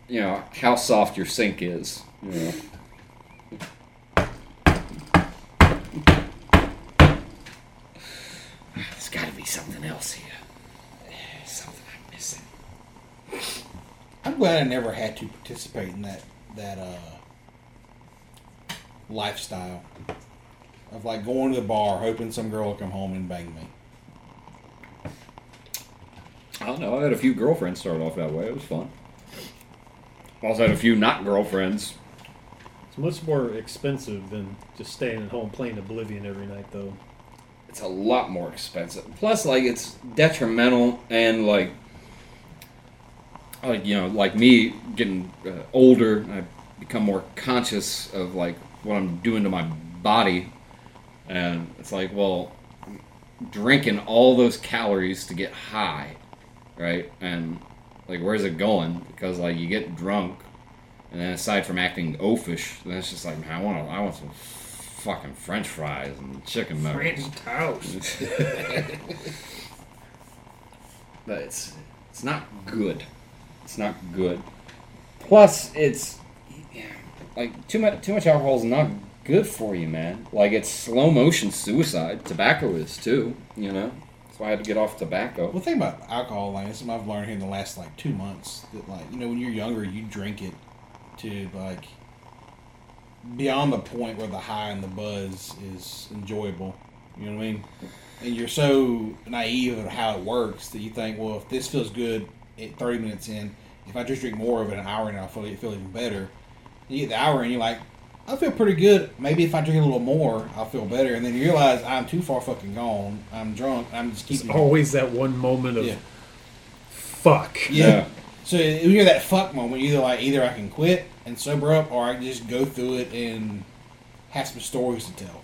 you know, how soft your sink is. You know. There's got to be something else here. Something I'm missing. I'm glad I never had to participate in that that uh, lifestyle of like going to the bar, hoping some girl will come home and bang me. I don't know. I had a few girlfriends start off that way. It was fun. I also had a few not girlfriends. It's much more expensive than just staying at home playing Oblivion every night, though. It's a lot more expensive. Plus, like it's detrimental and like, like you know, like me getting uh, older, I become more conscious of like what I'm doing to my body, and it's like, well, drinking all those calories to get high, right? And like, where's it going? Because like you get drunk, and then aside from acting oafish, then it's just like, man, I want to, I want some fucking French fries and chicken nuggets. French toast. but it's it's not good. It's not good. Plus, it's like too much too much alcohol is not good for you, man. Like it's slow motion suicide. Tobacco is too. You know, why I had to get off tobacco. Well, the thing about alcohol, like, this is something I've learned here in the last like two months. That like, you know, when you're younger, you drink it to like beyond the point where the high and the buzz is enjoyable. You know what I mean? And you're so naive of how it works that you think, well, if this feels good at 30 minutes in, if I just drink more of it an hour in, I'll feel, feel even better. And you get the hour and you're like, I feel pretty good. Maybe if I drink a little more, I'll feel better. And then you realize I'm too far fucking gone. I'm drunk. I'm just It's always that one moment of Yeah. fuck. Yeah. So when you're that fuck moment, you're either like either I can quit and sober up, or I can just go through it and have some stories to tell.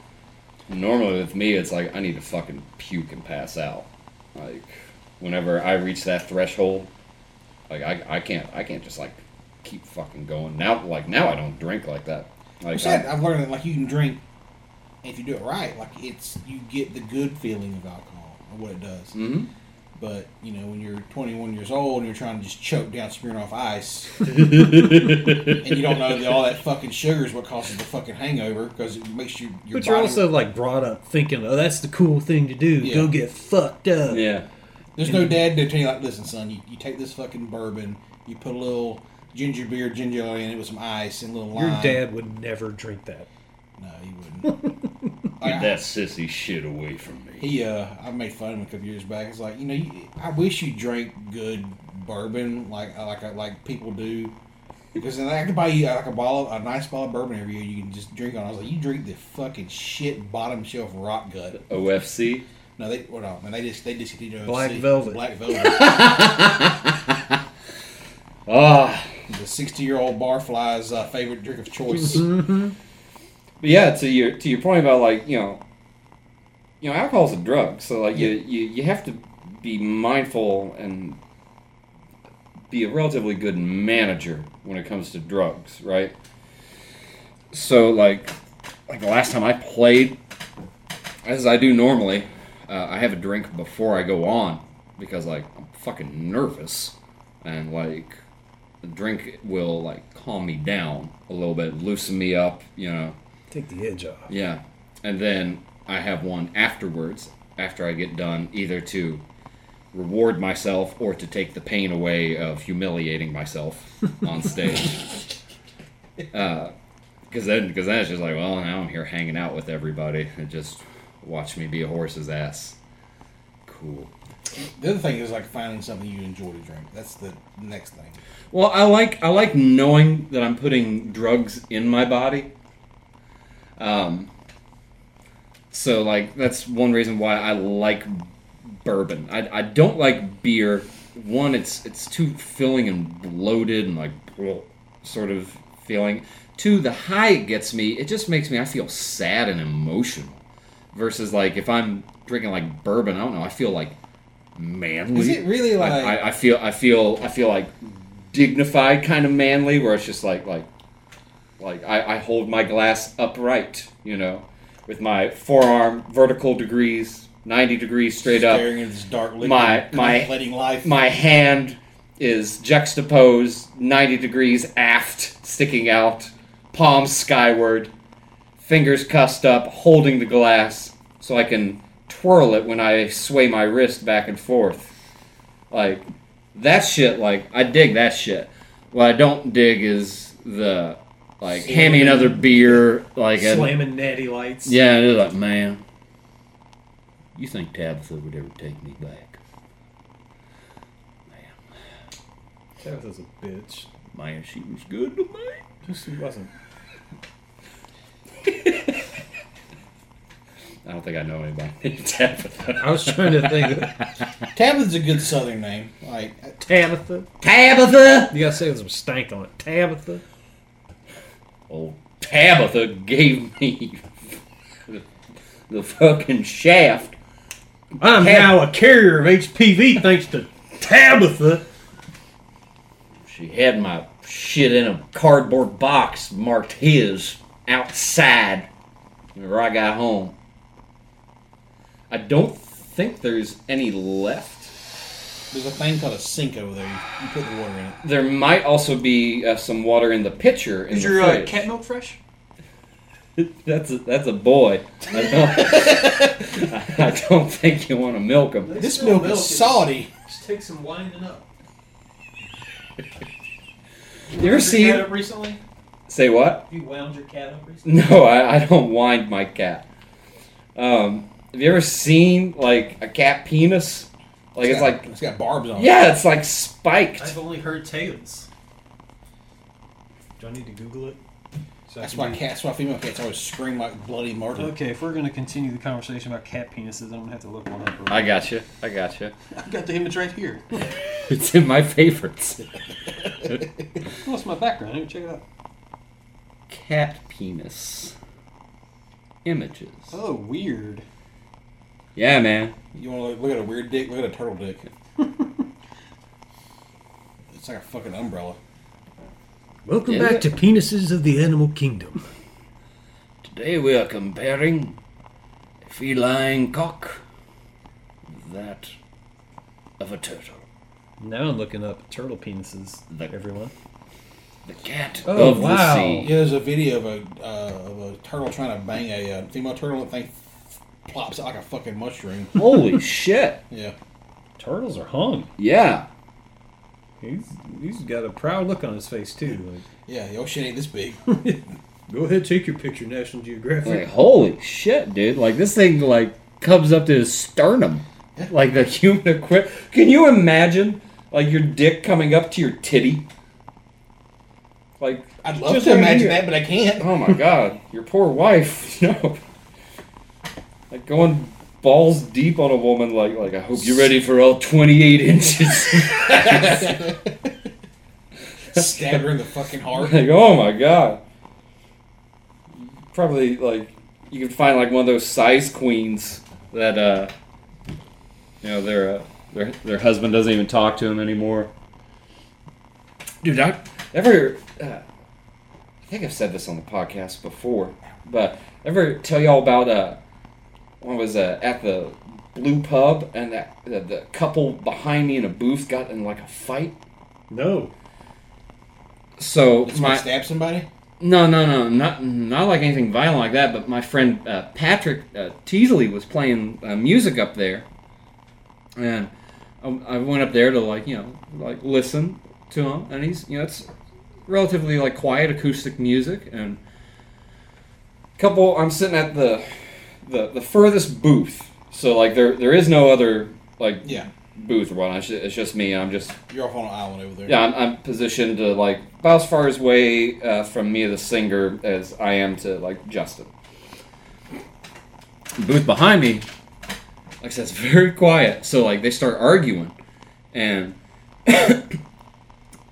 Normally with me, it's like I need to fucking puke and pass out. Like whenever I reach that threshold, like I, I can't I can't just like keep fucking going. Now like now I don't drink like that. Like said, I've learned that like you can drink if you do it right. Like it's you get the good feeling of alcohol and what it does. hmm But you know when you're 21 years old and you're trying to just choke down Smirnoff Ice, and you don't know that all that fucking sugar is what causes the fucking hangover because it makes you your But you're body- also like brought up thinking, oh, that's the cool thing to do. Yeah. Go get fucked up. Yeah. There's no dad to tell you like, listen, son, you, you take this fucking bourbon, you put a little ginger beer, ginger ale in it with some ice and a little Your dad would never drink that. No, he wouldn't. Get that sissy shit away from me. He, uh, I made fun of him a couple years back. It's like, you know, you, I wish you drank good bourbon like like like people do, because then I could buy you like a bottle, a nice bottle of bourbon every year. You can just drink on. I was like, you drink the fucking shit bottom shelf rock gut. OFC. No, they well, no, man, they just they just you know, Black Velvet. black velvet. Ah. the sixty-year-old barfly's uh, favorite drink of choice. But yeah, to your to your point about like you know, you know, alcohol's a drug, so like you, you you have to be mindful and be a relatively good manager when it comes to drugs, right? So like like the last time I played, as I do normally, uh, I have a drink before I go on because like I'm fucking nervous and like the drink will like calm me down a little bit, loosen me up, you know. Take the edge off. Yeah. And then I have one afterwards, after I get done, either to reward myself or to take the pain away of humiliating myself on stage. Because then, cause then it's just like, well, now I'm here hanging out with everybody and just watch me be a horse's ass. Cool. The other thing is like finding something you enjoy to drink. That's the next thing. Well, I like I like knowing that I'm putting drugs in my body. Um, so like that's one reason why I like bourbon. I, I don't like beer. One, it's it's too filling and bloated and like sort of feeling. Two, the high it gets me, it just makes me I feel sad and emotional. Versus like if I'm drinking like bourbon, I don't know, I feel like manly. Is it really like? I, I, I feel I feel I feel like dignified kind of manly where it's just like like like I, I hold my glass upright, you know, with my forearm vertical degrees, ninety degrees straight up. staring into this dark liquid, My- my- life. My hand is juxtaposed ninety degrees aft, sticking out, palms skyward, fingers cussed up, holding the glass so I can twirl it when I sway my wrist back and forth. Like that shit like I dig that shit. What I don't dig is the like hand me another beer like and- Slamming natty lights. yeah, it is like man. You think Tabitha would ever take me back? That was a bitch. Man, she was good to me. She wasn't. I don't think I know anybody named Tabitha. I was trying to think of Tabitha's a good Southern name. Like uh, Tabitha. Tabitha! You gotta say there's some stank on it. Tabitha. Old Tabitha gave me the fucking shaft. I'm Tab- now a carrier of HPV thanks to Tabitha. She had my shit in a cardboard box marked his outside whenever I got home. I don't think there's any left. There's a thing called a sink over there. You, you put the water in it. There might also be uh, some water in the pitcher in Is the your uh, fridge. cat milk fresh? That's a, that's a boy. I don't, I don't think you want to milk him. They This still milk milk is it. salty. Just take some winding up. You ever Wound seen? your cat up recently? Say what? Have you wound your cat up recently? No, I, I don't wind my cat. Um, have you ever seen like a cat penis? Like it's got, like it's got barbs on it. yeah, it's like spiked. I've only heard tales. Do I need to Google it? So That's why do- cats, why female cats always scream like bloody murder. Okay, if we're gonna continue the conversation about cat penises, I'm gonna have to look one up. I got you. I got you. I've got the image right here. It's in my favorites. What's my background? Let me check it out. Cat penis images. Oh, weird. Yeah, man. You want to look, look at a weird dick? Look at a turtle dick. it's like a fucking umbrella. Welcome Yeah. back to Penises of the Animal Kingdom. Today we are comparing a feline cock with that of a turtle. Now I'm looking up turtle penises. The- Everyone. The cat Oh, of wow. the sea. Yeah, there's a video of a uh, of a turtle trying to bang a uh, female turtle. and thing plops out like a fucking mushroom. Holy shit. Yeah. Turtles are hung. Yeah. He's he's got a proud look on his face too. Like, Yeah, your shit ain't this big. Go ahead, take your picture, National Geographic. Like, holy shit, dude. Like, this thing, like, comes up to his sternum. Like the human equip. Can you imagine, like, your dick coming up to your titty? Like, I'd love just to right imagine here. that, but I can't. Oh my god, your poor wife. No. Like going balls deep on a woman like like I hope you're ready for all 28 inches. Stab her in the fucking heart. like oh my god. Probably like you could find like one of those size queens that uh you know their uh, their their husband doesn't even talk to him anymore. Dude, I ever uh, I think I've said this on the podcast before, but ever tell y'all about uh I was uh, at the Blue Pub and that the, the couple behind me in a booth got in like a fight. No. So Did my stab somebody? no, no, no, not not like anything violent like that. But my friend uh, Patrick uh, Teasley was playing uh, music up there, and I, I went up there to like you know like listen to him, and he's you know it's relatively like quiet acoustic music, and a couple. I'm sitting at the the the furthest booth, so like there there is no other like Yeah. booth or whatnot. It's just, me. I'm just You're off on an island over there. yeah, I'm, I'm positioned to like about as far as away uh, from me, the singer, as I am to like Justin. Booth behind me, like I said, it's very quiet. So like they start arguing, and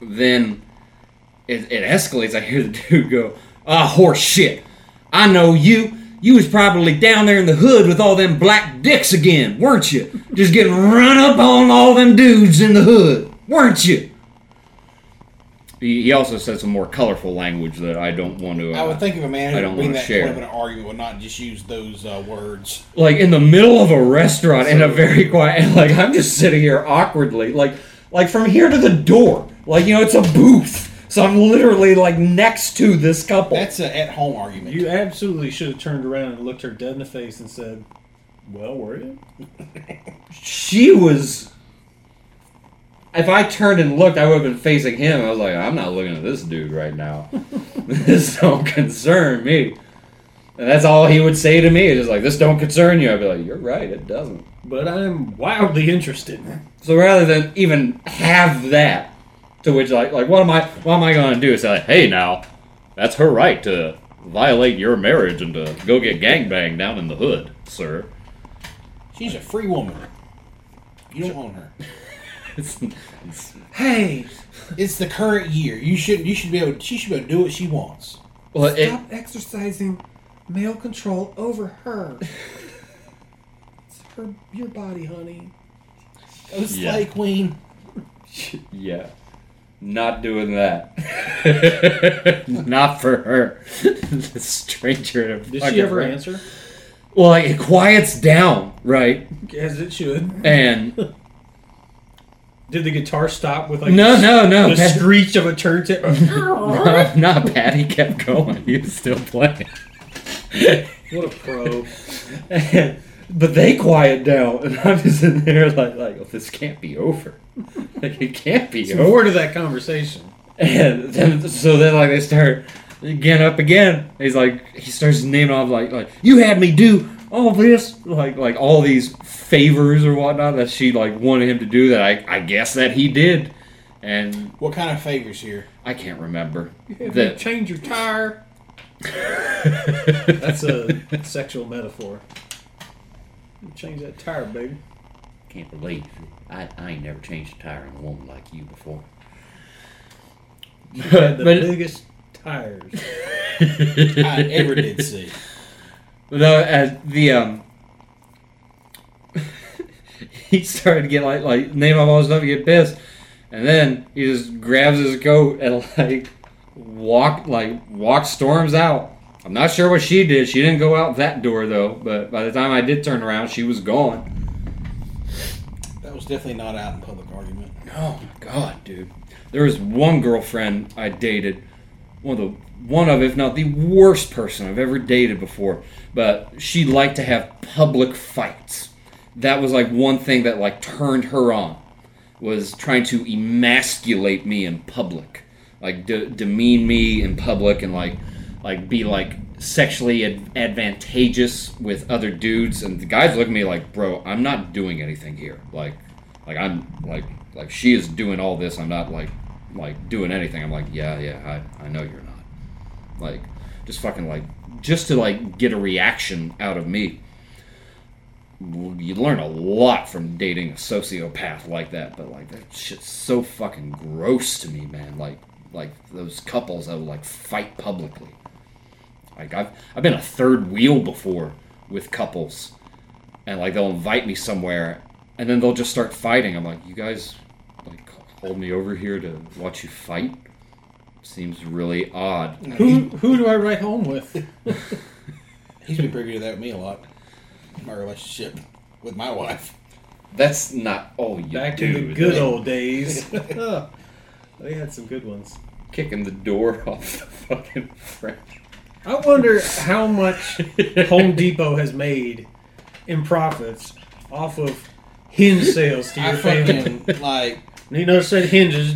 then it, it escalates. I hear the dude go, "Ah, horse shit! I know you." You was probably down there in the hood with all them black dicks again, weren't you? Just getting run up on all them dudes in the hood, weren't you? He, he also said some more colorful language that I don't want to. Uh, I would think if a man I who don't would bring wanna that share. point of an argument would not just use those uh, words. like in the middle of a restaurant in a very quiet, and like I'm just sitting here awkwardly, like like from here to the door, like you know it's a booth, so I'm literally like next to this couple. That's an at-home argument. You absolutely should have turned around and looked her dead in the face and said, "Well, were you?" she was. If I turned and looked, I would have been facing him. I was like, I'm not looking at this dude right now. this don't concern me. And that's all he would say to me. Is just like, this don't concern you. I'd be like, you're right, it doesn't. But I'm wildly interested. So rather than even have that, to which like like what am I what am I going to do? Say like, hey now, that's her right to violate your marriage and to go get gangbanged down in the hood, sir. She's a free woman. You don't own her. It's, it's Hey, It's the current year. You should you should be able. She should be able to do what she wants. well, it, Stop exercising male control over her. it's her, your body, honey. Go slay Yeah. queen. yeah, not doing that. not for her. the stranger. in a Did she ever ra- answer? Well, like, it quiets down, right? As it should. And did the guitar stop with like no, no, no. the Pat- screech of a turntable? no, no, Patty kept going. He was still playing. What a pro. And- but they quiet down, and I'm just in there like, like, oh, this can't be over. Like, it can't be So over. more to that conversation. And then, so then, like, they start again up again. He's like, he starts naming off like, like, you had me do all this, like, like all these favors or whatnot that she like wanted him to do. That I, I guess that he did, and What kind of favors here? I can't remember. You had That- change your tire. That's a sexual metaphor. Change that tire, baby. Can't believe I, I ain't never changed a tire on a woman like you before. Had the But- biggest tires. I ever did see. But no, as the um, he started to get like like name off all his stuff and get pissed, and then he just grabs his coat and like walk like walk storms out. I'm not sure what she did. She didn't go out that door though. But by the time I did turn around, she was gone. Was definitely not out in public argument. Oh my god, dude. There was one girlfriend I dated, one of the one of, if not the worst person I've ever dated before. But she liked to have public fights. That was like one thing that like turned her on. Was trying to emasculate me in public, like de- demean me in public, and like like be like sexually ad- advantageous with other dudes. And the guys look at me like, bro, I'm not doing anything here. Like like I'm like like she is doing all this. I'm not like like doing anything. I'm like yeah yeah I I know you're not. Like just fucking like just to like get a reaction out of me. You learn a lot from dating a sociopath like that, but like that shit's so fucking gross to me, man. Like like those couples that will like fight publicly. Like I've I've been a third wheel before with couples and like they'll invite me somewhere and then they'll just start fighting i'm like you guys like hold me over here to watch you fight seems really odd Who who do I write home with? He's been pretty good at that with me a lot. My relationship with my wife. that's not all you Back to the dude. good old days. they had some good ones. kicking the door off the fucking frame I wonder how much Home Depot has made in profits off of hinge sales to I your family. fucking like And you notice that hinges,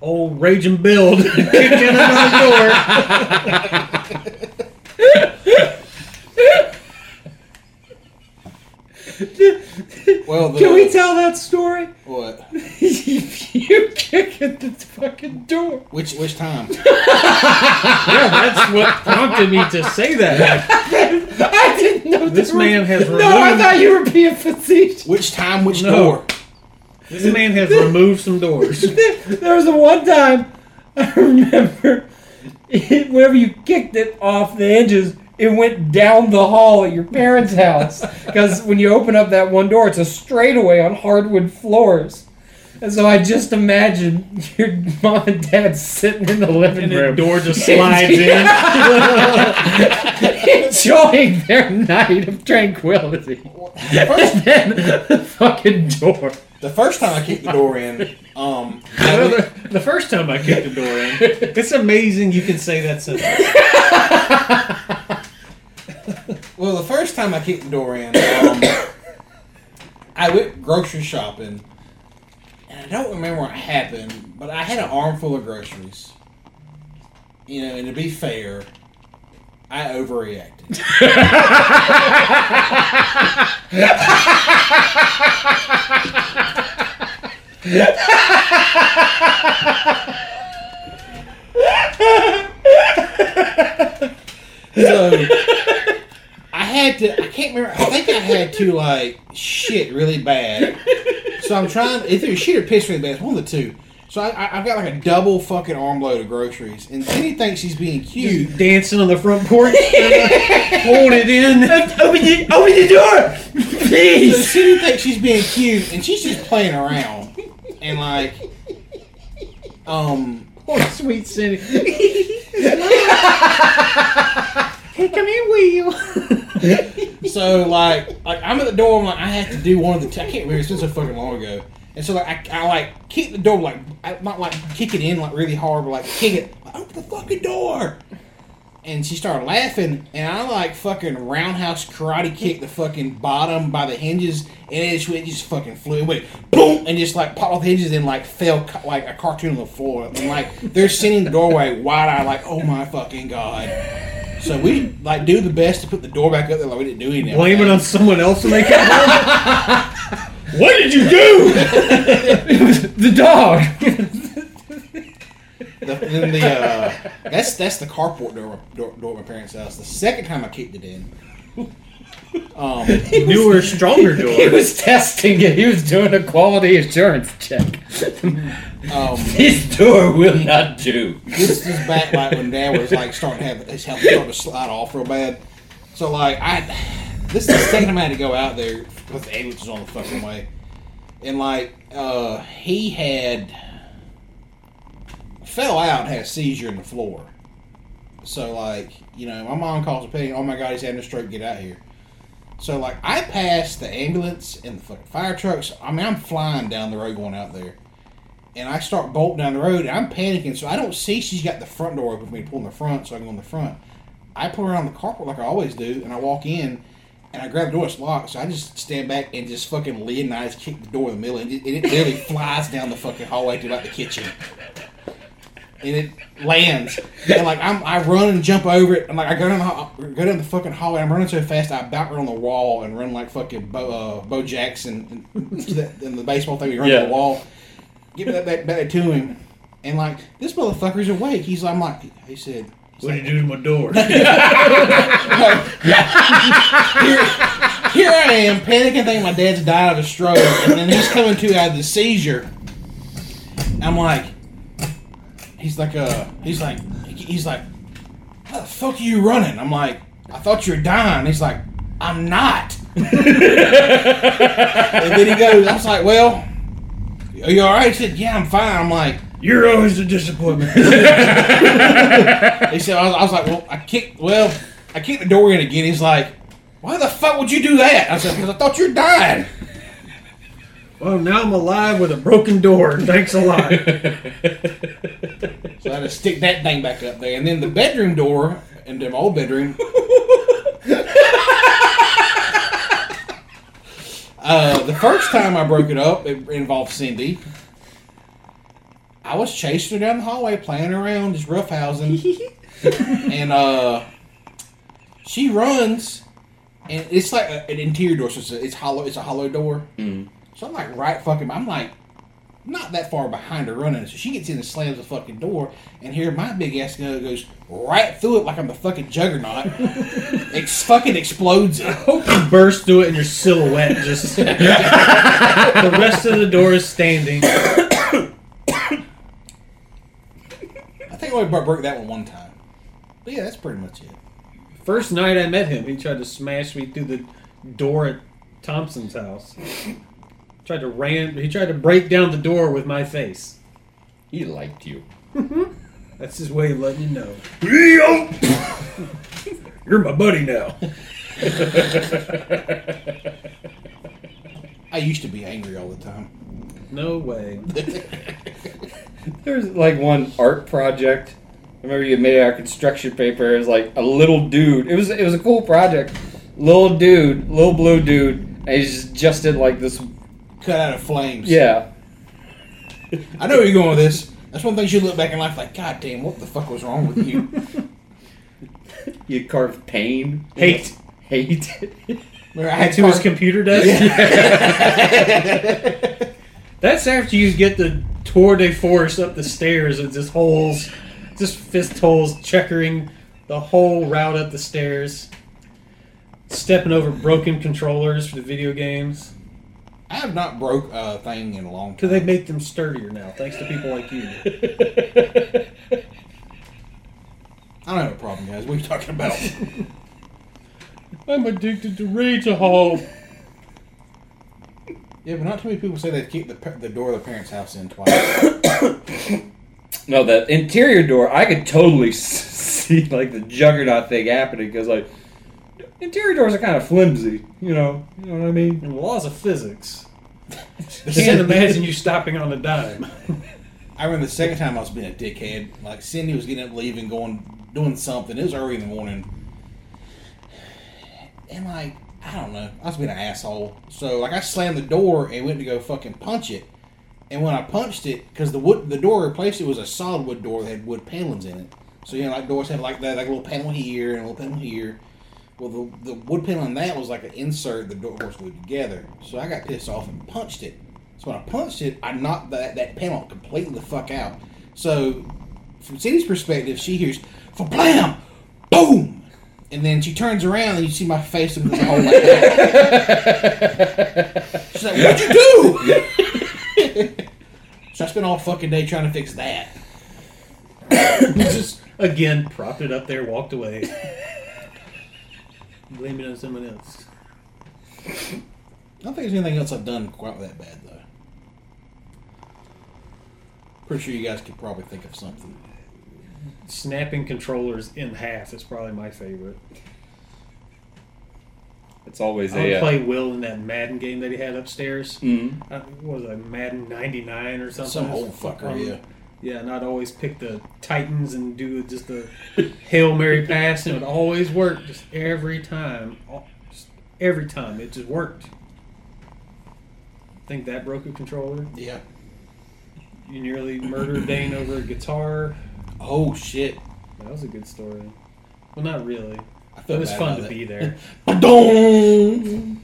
old raging build, kicking in the door. well the, can we tell that story what? you kick at the fucking door Which which time? Yeah, that's what prompted me to say that. i didn't know This were- man has no i thought you were being facetious Which time? Which No. door? This man has removed some doors. there was a one time I remember it, whenever you kicked it off the hinges, it went down the hall at your parents' house. Because when you open up that one door, it's a straightaway on hardwood floors. And so I just imagine your mom and dad sitting in the living room. And the door just slides in. enjoying their night of tranquility. First, And then the fucking door. the first time I kicked the door in, um, Well, the, the first time I kicked the door in, it's amazing you can say that sentence. well, the first time I kicked the door in, um, I went grocery shopping, and I don't remember what happened, but I had an armful of groceries. You know, and to be fair, I overreacted. So I had to. I can't remember. I think I had to like shit really bad. So I'm trying. It's either shit or piss really bad. It's one of the two. So I, I, I've got like a double fucking armload of groceries, and Penny thinks she's being cute. Dancing on the front porch, holding it in. Open the, open the door! please. So Please! she thinks she's being cute, and she's just playing around, and like, um, Poor sweet Cindy. hey, come here, Will. So like, like I'm at the door. I'm like, I have to do one of the. T- I can't remember. It's been so fucking long ago. And so like, I, I like kick the door, like I, not like kick it in like really hard, but like kick it. Open the fucking door. and she started laughing, and I like fucking roundhouse karate kick the fucking bottom by the hinges, and it just, it just fucking flew. It went boom, and just like popped off the hinges and like fell co- like a cartoon on the floor. And like they're sitting in the doorway, wide eyed, like, oh my fucking god. So we like do the best to put the door back up there, like we didn't do anything. Blame it on someone else when they come home. what did you do? the dog. The, then the uh, that's that's the carport door, door door at my parents' house. The second time I kicked it in, um, Newer, stronger door. He was testing it. He was doing a quality assurance check. um, This door will not do. this is back like when Dad was like starting to have his health starting to slide off real bad. So like I, this is the second time I had to go out there because the ambulance was on the fucking way, and like uh, he had fell out had a seizure in the floor. So like you know, my mom calls a pain. Oh my god, he's having a stroke. Get out here. So like I passed the ambulance and the fucking fire trucks. I mean, I'm flying down the road going out there and I start bolting down the road, and I'm panicking, so I don't see she's got the front door open for me to pull in the front, so I can go in the front. I pull around the carpet like I always do, and I walk in, and I grab the door, it's locked, so I just stand back and just fucking Leonidas kick the door in the middle, and it, it literally flies down the fucking hallway to about the kitchen. And it lands, and like I'm, I run and jump over it, and like I go down the go down the fucking hallway. I'm running so fast, I about run on the wall and run like fucking Bo, uh, Bo Jackson and, and the baseball thing. We run Yeah. on the wall, give that back, back to him, and like this motherfucker's awake. He's I'm like he said. What did you do to my door? Here, here I am, panicking, thinking my dad's died of a stroke, and then he's coming to out of the seizure. I'm like, he's like, uh, he's like, he's like, how the fuck are you running? I'm like, I thought you were dying. He's like, I'm not. and then he goes, I was like, well, are you all right? He said, yeah, I'm fine. I'm like, You're always a disappointment. he said, I was, I was like, well, I kicked, well, I kicked the door in again. He's like, why the fuck would you do that? I said, because I thought you were dying. well, now I'm alive with a broken door. Thanks a lot. So I had to stick that thing back up there. And then the bedroom door into my old bedroom. uh, the first time I broke it up, it involved Cindy. I was chasing her down the hallway, playing around, just roughhousing. and uh, she runs, and it's like a, an interior door, so it's, a, it's hollow. It's a hollow door. So I'm like right fucking. I'm like not that far behind her running. So she gets in and slams the fucking door, and here my big ass go- goes right through it like I'm the fucking juggernaut. it fucking explodes I Hope you burst through it in your silhouette. Just the rest of the door is standing. I think I only broke that one one time. But yeah, that's pretty much it. First night I met him, he tried to smash me through the door at Thompson's house. Tried to ram. He tried to break down the door with my face. He liked you. That's his way of letting you know. Leo! You're my buddy now. I used to be angry all the time. No way. There's like one art project. I remember you made our construction paper. It was like a little dude. It was it was a cool project. Little dude, little blue dude, and he's just, just did like this. Cut out of flames. Yeah, I know where you're going with this. That's one thing you look back in life like, God damn, what the fuck was wrong with you? you carved pain, Hate. hate. Remember, I had To his computer desk. That's after you get the tour de force up the stairs with just holes, just fist holes checkering the whole route up the stairs. Stepping over broken controllers for the video games. I have not broke a thing in a long time. Because they make them sturdier now, thanks to people like you. I don't have a problem, guys. What are you talking about? I'm addicted to Rage Hall. yeah, but not too many people say they kicked the, pa- the door of their parents' house in twice. No, the interior door, I could totally s- see like the juggernaut thing happening because like interior doors are kind of flimsy. You know, you know what I mean. And laws of physics. Can't imagine you stopping on a dime. I remember the second time I was being a dickhead. Like Cindy was getting up, leaving, going doing something. It was early in the morning, and like I don't know, I was being an asshole. So like I slammed the door and went to go fucking punch it, and when I punched it, because the wood the door replaced it was a solid wood door that had wood panelings in it. So you know, like doors had like that, like a little panel here and a little panel here. Well, the, the wood panel on that was like an insert the door was glued together. So I got pissed off and punched it. So when I punched it, I knocked that, that panel completely the fuck out. So from Cindy's perspective, she hears for blam, boom, and then she turns around and you see my face in the hole like that. She's like, "What'd you do?" so I spent all fucking day trying to fix that. just again propped it up there, walked away. Blame it on someone else. I don't think there's anything else I've done quite that bad though. Pretty sure you guys could probably think of something. Snapping controllers in half is probably my favorite. It's always I would a. Uh, play Will in that Madden game that he had upstairs. Mm-hmm. Uh, what was it, Madden '99 or something? Some old fucker, Um, yeah. Yeah, and I'd always pick the Titans and do just the Hail Mary pass, and it would always work just every time. Just every time. It just worked. I think that broke a controller. Yeah. You nearly murdered Dane over a guitar. Oh shit. That was a good story. Well, not really. I It was fun to be there. Ba-dong!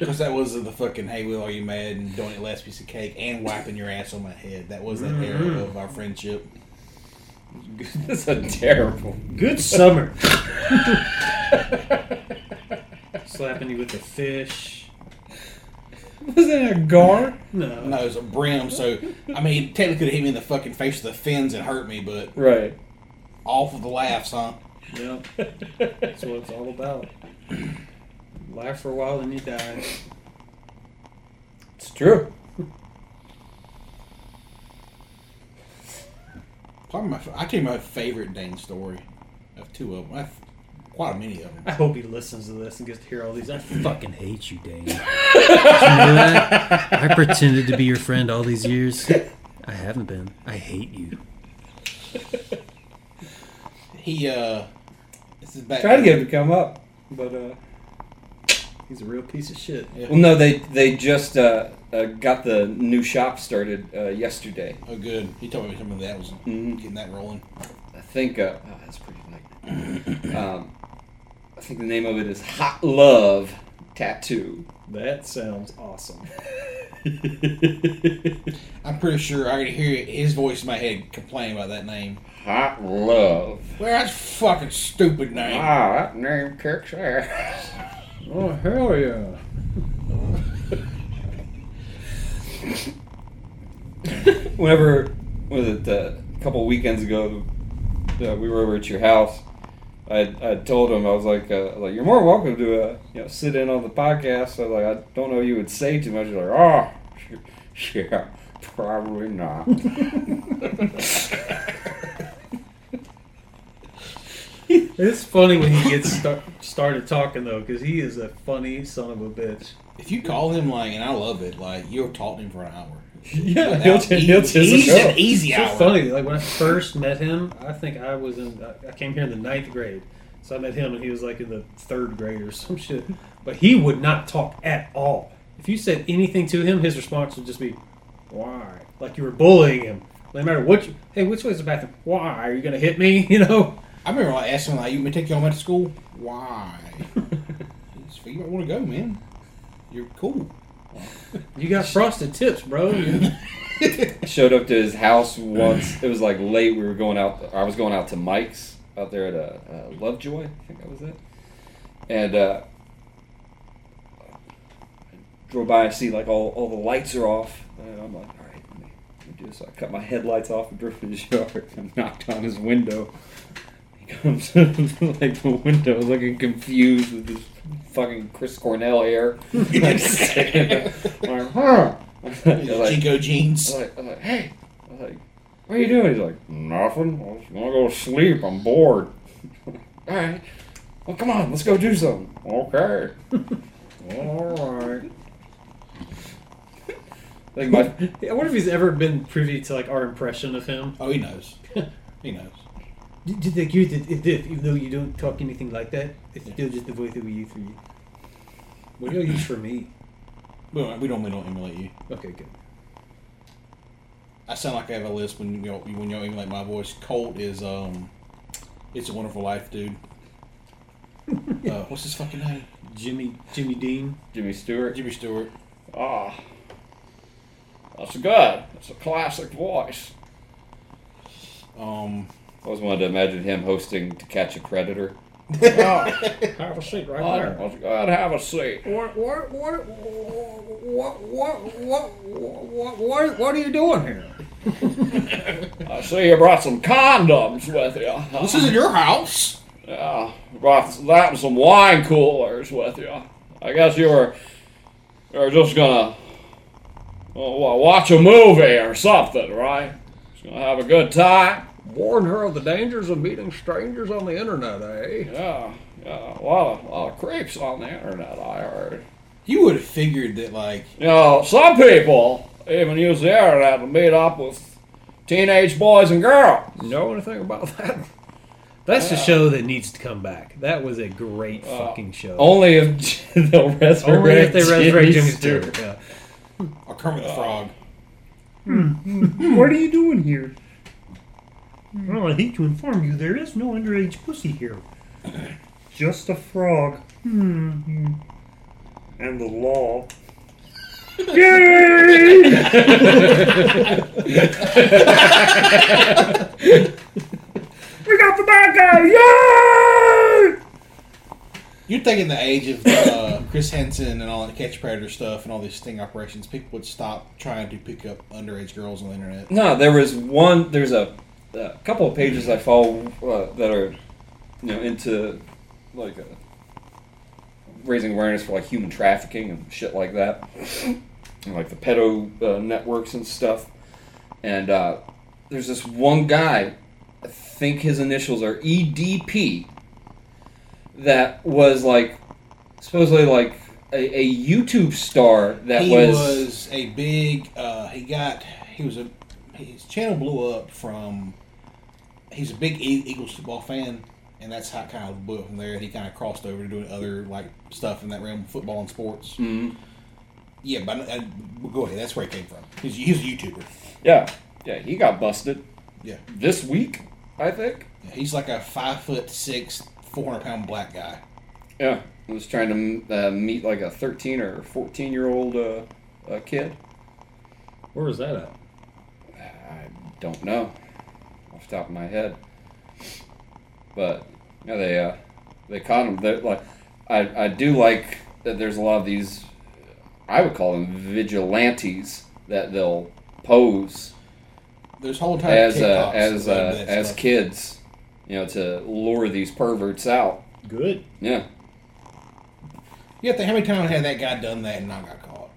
Because that was the fucking "Hey Will, are you mad?" and don't eat last piece of cake and wiping your ass on my head. That was that era mm-hmm. of our friendship. That's a terrible. Good summer. Slapping you with the fish. Was that a gar? No. No, it was a brim. So I mean, technically, could have hit me in the fucking face with the fins and hurt me, but Right. off of the laughs, huh? Yep. That's what it's all about. Laugh for a while, then you die. It's true. Probably my. I tell you my favorite Dane story. I have two of them. I have quite many of them. I hope he listens to this and gets to hear all these. I fucking hate you, Dane. Did you know that? I pretended to be your friend all these years. I haven't been. I hate you. He uh, this is back. Try to get him to come up, but uh. He's a real piece of shit. Yeah. Well, no, they they just uh, uh, got the new shop started uh, yesterday. Oh, good. He told me some of that was Mhm. getting that rolling. I think uh, oh, that's pretty light. um, I think the name of it is Hot Love Tattoo. That sounds awesome. I'm pretty sure I already hear his voice in my head complaining about that name. Hot Love. Well, that's a fucking stupid name. Ah, that name kicks ass. Oh hell yeah! Whenever was it uh, a couple weekends ago, uh, we were over at your house. I I told him I was like uh, like you're more welcome to uh, you know sit in on the podcast. So like I don't know you would say too much. He's like oh yeah probably not. It's funny when he gets start, started talking though, because he is a funny son of a bitch. If you call him like, and I love it, like you'll talk to him for an hour. yeah, Without- he'll, t- he'll he's chisel an easy It's hour. so funny. Like when I first met him, I think I was in. I- I came here in the ninth grade, so I met him, and he was like in the third grade or some shit. But he would not talk at all. If you said anything to him, his response would just be, "Why?" Like you were bullying him. No matter what. You, hey, which way's the bathroom? Why are you gonna hit me? You know. I remember like asking like, "You want me to take you home to school?" Why? Just, you might want to go, man. You're cool. You got frosted tips, bro. showed up to his house once. It was like late. We were going out. I was going out to Mike's out there at uh, uh, Lovejoy. I think that was it. And uh, drove by and see like all, all the lights are off. And I'm like, all right, let me, let me do this. So I cut my headlights off and drove to his yard and knocked on his window. He comes to like the window, looking confused with his fucking Chris Cornell hair. like, like, huh? Like, JNCO jeans. I was like, I was like, hey, I was like, what are you doing? He's like, nothing. I just want to go to sleep. I'm bored. All right. Well, come on, let's go do something. Okay. All right. I think my I wonder if he's ever been privy to like our impression of him. Oh, he knows. he knows. Do you think you did, it even though you don't talk anything like that? It's still just the voice that we use for you. What do you use for me? We don't, we normally don't emulate you. Okay, good. I sound like I have a list when you when you emulate my voice. Colt is um, it's a wonderful life, dude. uh, what's his fucking name? Jimmy Jimmy Dean. Jimmy Stewart. Jimmy Stewart. Ah, that's good. That's a classic voice. Um, I always wanted to imagine him hosting To Catch a Predator. oh, have a seat right I'd, there. I'd have a seat. What what what what what what what what, what are you doing here? I see you brought some condoms with you. This isn't your house. Yeah, brought that and some wine coolers with you. I guess you were you were just gonna well, watch a movie or something, right? Just gonna have a good time. Warn her of the dangers of meeting strangers on the internet, eh? Yeah, yeah. A lot of, a lot of creeps on the internet, I heard. You would have figured that like You know, some people even use the internet to meet up with teenage boys and girls. Know anything about that? That's a show that needs to come back. That was a great Uh, fucking show. Only if they'll resurrect. Only if they resurrect Jimmy Stewart. Stewart. Yeah. or Kermit the Frog. What are you doing here? Well, I hate to inform you, there is no underage pussy here. Just a frog. Hmm. And the law. Yay! we got the bad guy! Yay! You'd think in the age of uh, Chris Hansen and all that catch predator stuff and all these sting operations, people would stop trying to pick up underage girls on the internet. No, there was one. There's a, a couple of pages I follow uh, that are, you know, into like uh raising awareness for like human trafficking and shit like that, and, like the pedo uh, networks and stuff. And uh, there's this one guy, I think his initials are EDP, that was like supposedly like a, a YouTube star that he was, was, a big. Uh, he got. He was a. His channel blew up from. He's a big E- Eagles football fan, and that's how it kind of blew up from there. He kind of crossed over to doing other like stuff in that realm, football and sports. Mhm. Yeah, but uh, go ahead. That's where he came from. He's, he's a YouTuber. Yeah, yeah, he got busted. Yeah. This week, I think. Yeah, he's like a five foot six, four hundred pound black guy. Yeah, he was trying to uh, meet like a thirteen or fourteen year old uh, uh, kid. Where was that at? I don't know off the top of my head, but yeah, they uh, they caught him. They're, like, I I do like that. There's a lot of these. I would call them vigilantes that they'll pose There's whole entire as uh, as uh, as stuff. kids, you know, to lure these perverts out. Good. Yeah. You have to, how many times had that guy done that and not got caught?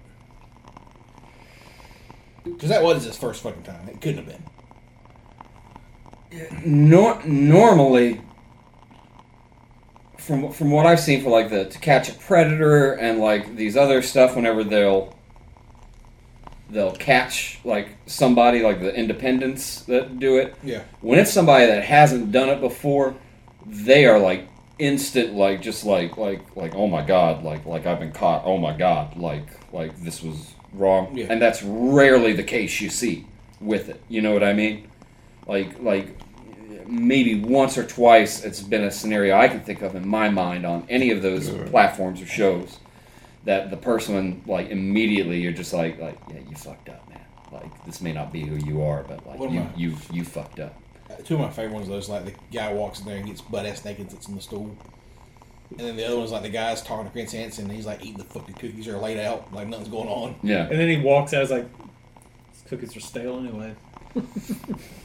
Because that was his first fucking time. It couldn't have been. Nor- normally, from from what I've seen for like the to catch a predator and like these other stuff, whenever they'll they'll catch like somebody like the independents that do it. Yeah. When it's somebody that hasn't done it before, they are like instant like just like like like oh my god like like I've been caught oh my god like like this was wrong Yeah. and that's rarely the case you see with it you know what I mean like like maybe once or twice it's been a scenario I can think of in my mind on any of those platforms or shows that the person like immediately you're just like like yeah you fucked up man like this may not be who you are but like What you I- you you fucked up Uh, Two of my favorite ones, those like the guy walks in there and gets butt ass naked, and sits on the stool. And then the other one's like the guy's talking to Chris Hansen, and he's like eating the fucking cookies are laid out, like nothing's going on. yeah And then he walks out. He's like, "These cookies are stale anyway."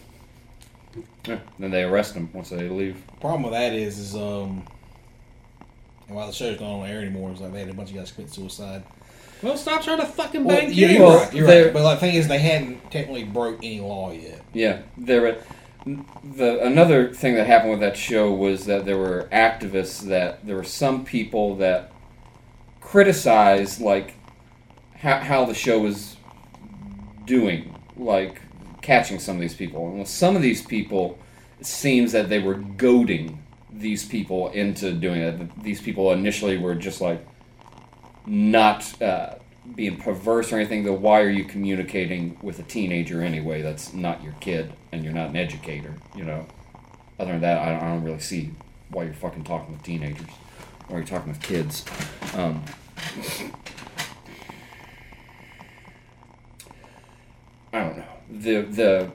Yeah, Then they arrest them once they leave. Problem with that is, is um, and while the show's not on air anymore, it's like they had a bunch of guys commit suicide. Well, stop trying to fucking Well, bang yeah, you're Well, right. You're right. But like, the thing is, they hadn't technically broke any law yet. Yeah, there. were- The another thing that happened with that show was that there were activists that there were some people that criticized like how, how the show was doing, like catching some of these people. And with some of these people, it seems that they were goading these people into doing it. These people initially were just like not uh, being perverse or anything. Though, why are you communicating with a teenager anyway? That's not your kid, and you're not an educator. You know. Other than that, I don't, really see why you're fucking talking with teenagers or you're talking with kids. Um, I don't know. The the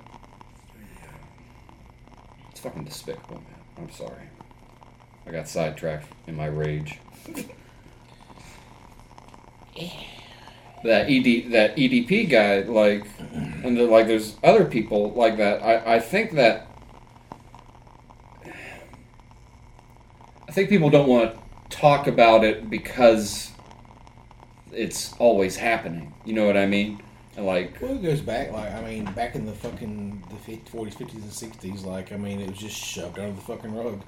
it's fucking despicable, man. I'm sorry. I got sidetracked in my rage. that ED that EDP guy, like, and there, like, there's other people like that. I I think that I think people don't want to talk about it because it's always happening. You know what I mean? And like, Well, it goes back, like, I mean, back in the fucking the 50, 40s, 50s, and 60s, like, I mean, it was just shoved under the fucking rug.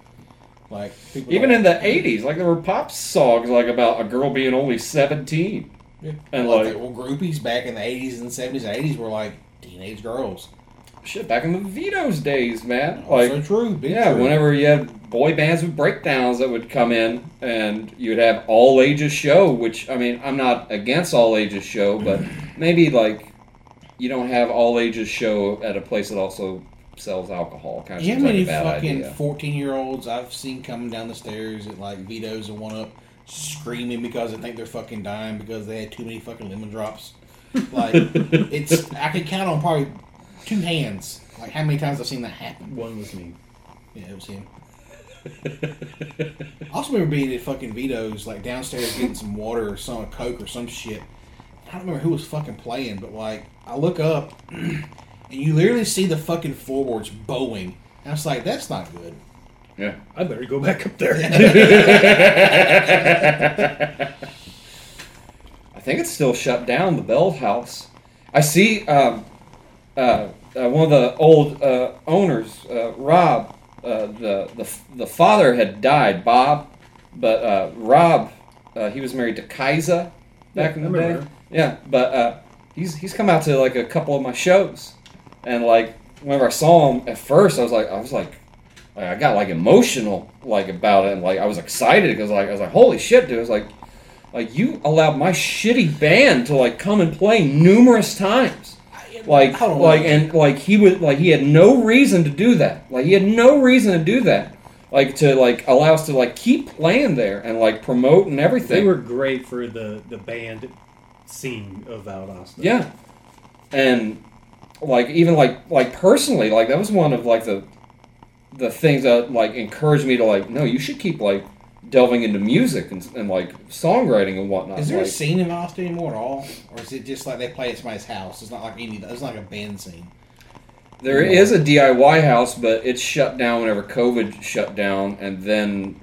Like, even in the '80s, like there were pop songs like about a girl being only 17. Yeah. and Well, like well, groupies back in the 80s and 70s and 80s were like teenage girls. shit back in the Vito's days, man. Like, true. Big yeah, true. whenever you had boy bands with breakdowns that would come in, and you'd have all ages show. Which I mean, I'm not against all ages show, but maybe like you don't have all ages show at a place that also sells alcohol. Kind of You know seems how like many fucking idea. 14 year olds I've seen coming down the stairs at like Vito's and one up screaming because they think they're fucking dying because they had too many fucking lemon drops? Like, it's, I could count on probably two hands, like how many times I've seen that happen. One was me. Yeah, it was him. I also remember being at fucking Vito's, like downstairs getting some water or some Coke or some shit. I don't remember who was fucking playing, but like I look up and you literally see the fucking floorboards bowing. And I was like, that's not good. Yeah. I better go back up there. I think it's still shut down, the Bell House. I see um, uh, uh, one of the old uh, owners, uh, Rob. Uh, the, the the father had died, Bob, but uh, Rob, uh, he was married to Kaiser back Yeah, in the day. her. Yeah, but uh, he's he's come out to like a couple of my shows, and like whenever I saw him at first, I was like I was like like, I got like emotional like about it, and like I was excited because like I was like holy shit, dude! I was like like you allowed my shitty band to like come and play numerous times. Like like know. and like he was like he had no reason to do that. Like he had no reason to do that. Like to like allow us to like keep playing there and like promote and everything. they were great for the the band scene of Valdosta. Yeah, and like even like like personally, like that was one of like the the things that like encouraged me to like no, you should keep like delving into music and, and like songwriting and whatnot. Is there a scene in Austin anymore at all, or is it just like they play at somebody's house? It's not like any. It's not like a band scene. There is a DIY house, but it's shut down whenever COVID shut down, and then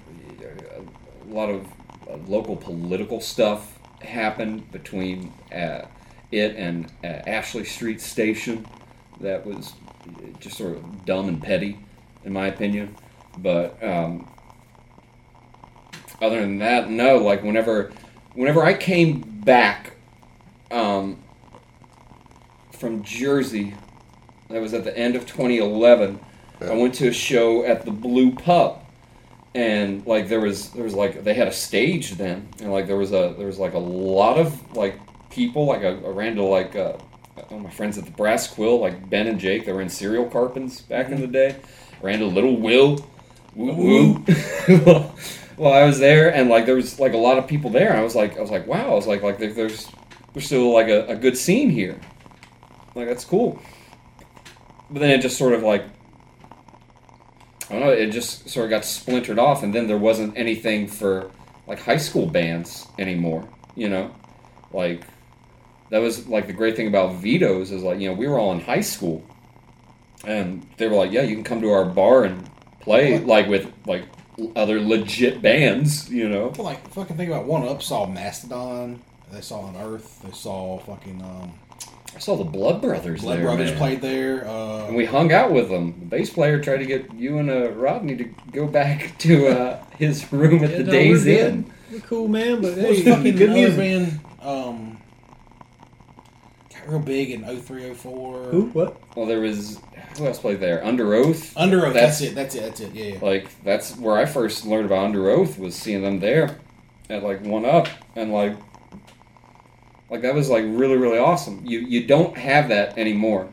a lot of uh, local political stuff happened between uh, it and uh, Ashley Street Station. That was just sort of dumb and petty, in my opinion. But um, other than that, no. Like whenever, whenever I came back um, from Jersey that was at the end of 2011. I went to a show at the Blue Pub, and like there was there was like they had a stage then, and like there was a there was like a lot of like people. Like I, I ran to like uh, my friends at the Brass Quill, like Ben and Jake. They were in Serial Carpins back in the day. ran to Little Will. Woo woo. well, I was there, and like there was like a lot of people there. I was like I was like wow. I was like like there, there's there's still like a, a good scene here. Like that's cool but then it just sort of like I don't know, it just sort of got splintered off, and then there wasn't anything for like high school bands anymore. You know, like that was like the great thing about Vito's is like you know we were all in high school, and they were like, yeah, you can come to our bar and play like with like other legit bands. You know, like, fucking think about one up saw Mastodon. They saw Unearth. They saw fucking um, I saw the Blood Brothers Blood there, Brothers man. played there. Uh, And we hung out with them. The bass player tried to get you and uh, Rodney to go back to uh, his room at Yeah, the no, Days we're. Inn. We're cool, man. But What was hey, fucking good another music. band? Um, God, real big in 03, 04. Who? What? Well, there was who else played there? Under Oath. Under Oath. That's- That's, it. That's it. That's it. Yeah, yeah. Like that's where I first learned about Under Oath was seeing them there at like One Up and like like that was like really really awesome. You you don't have that anymore.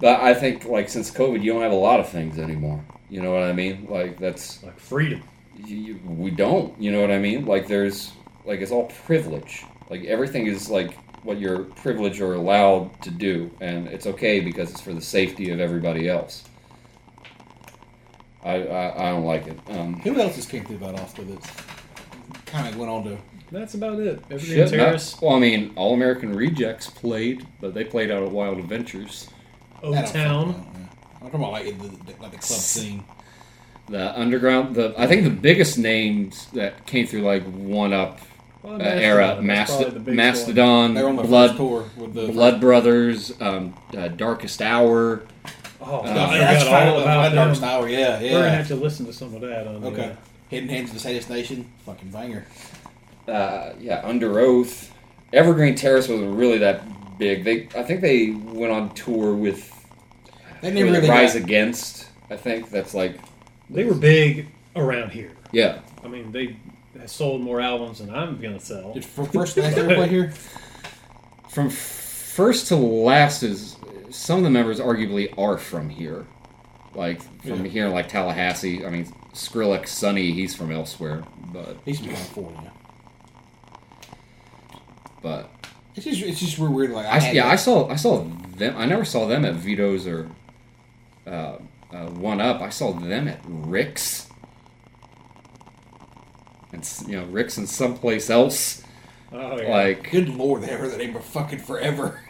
But I think like since COVID, you don't have a lot of things anymore. You know what I mean? Like that's Like freedom. you, you- we don't. You know what I mean? Like there's like it's all privilege. Like everything is like what you're privileged or allowed to do, and it's okay because it's for the safety of everybody else. I I, I don't like it. Um, Who else just came through that Oscar that's kind of went on to. That's about it. Everything shit, not- well, I mean, All American Rejects played, but they played out at Wild Adventures. O I don't Town. fucking know, yeah. I'm talking about like the, the, like the club scene. The underground, the I think the biggest names that came through like One Up Well, uh, era, Mast- probably the biggest Mastodon, They were on the Blood tour with the Blood Brothers, um, uh, Darkest Hour. one. Oh, Uh, I That's forgot all right, about Dark them. Tower. Yeah, We're gonna have to listen to some of that on Okay. the, uh, Hidden Hands of the Sadist Nation. Fucking banger. uh, yeah, Under Oath. Evergreen Terrace wasn't really that big. They, I think they went on tour with They never with really Rise got- Against. I think that's like, They were big around here. yeah. I mean, they sold more albums than I'm gonna sell. Did for first last ever play here? From f- first to last is some of the members arguably are from here, like from Yeah. here, like Tallahassee. I mean, Skrillex, Sonny, he's from elsewhere, but He's from California. but It's just it's just real weird. Like I, I, yeah, that- I saw I saw them. I never saw them at Vito's or uh, uh, One Up. I saw them at Rick's, and you know Rick's in someplace else. Oh yeah. Like Good lord, they heard that name for fucking forever.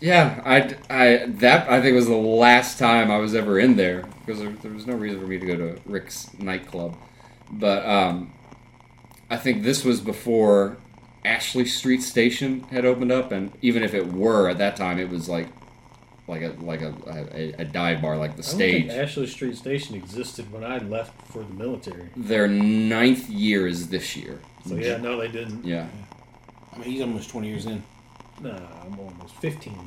yeah, I, I that I think was the last time I was ever in there because there, there was no reason for me to go to Rick's nightclub, but um, I think this was before Ashley Street Station had opened up, and even if it were at that time, it was like like a like a a, a dive bar, like the I don't think stage. Ashley Street Station existed when I left for the military. Their ninth year is this year. So yeah, no, they didn't. Yeah, I mean, he's almost twenty years in. Nah, I'm almost 15.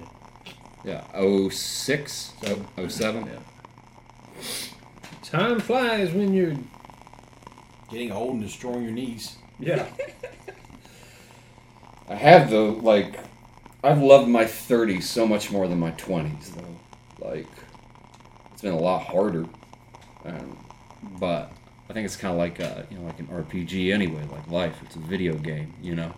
yeah. Oh six, oh, oh seven. Yeah. Time flies when you're. Getting old and destroying your knees. Yeah. I have the like, I've loved my 30s so much more than my 20s though. Like, it's been a lot harder, um, but I think it's kind of like a, you know, like an RPG anyway, like life. It's a video game, you know.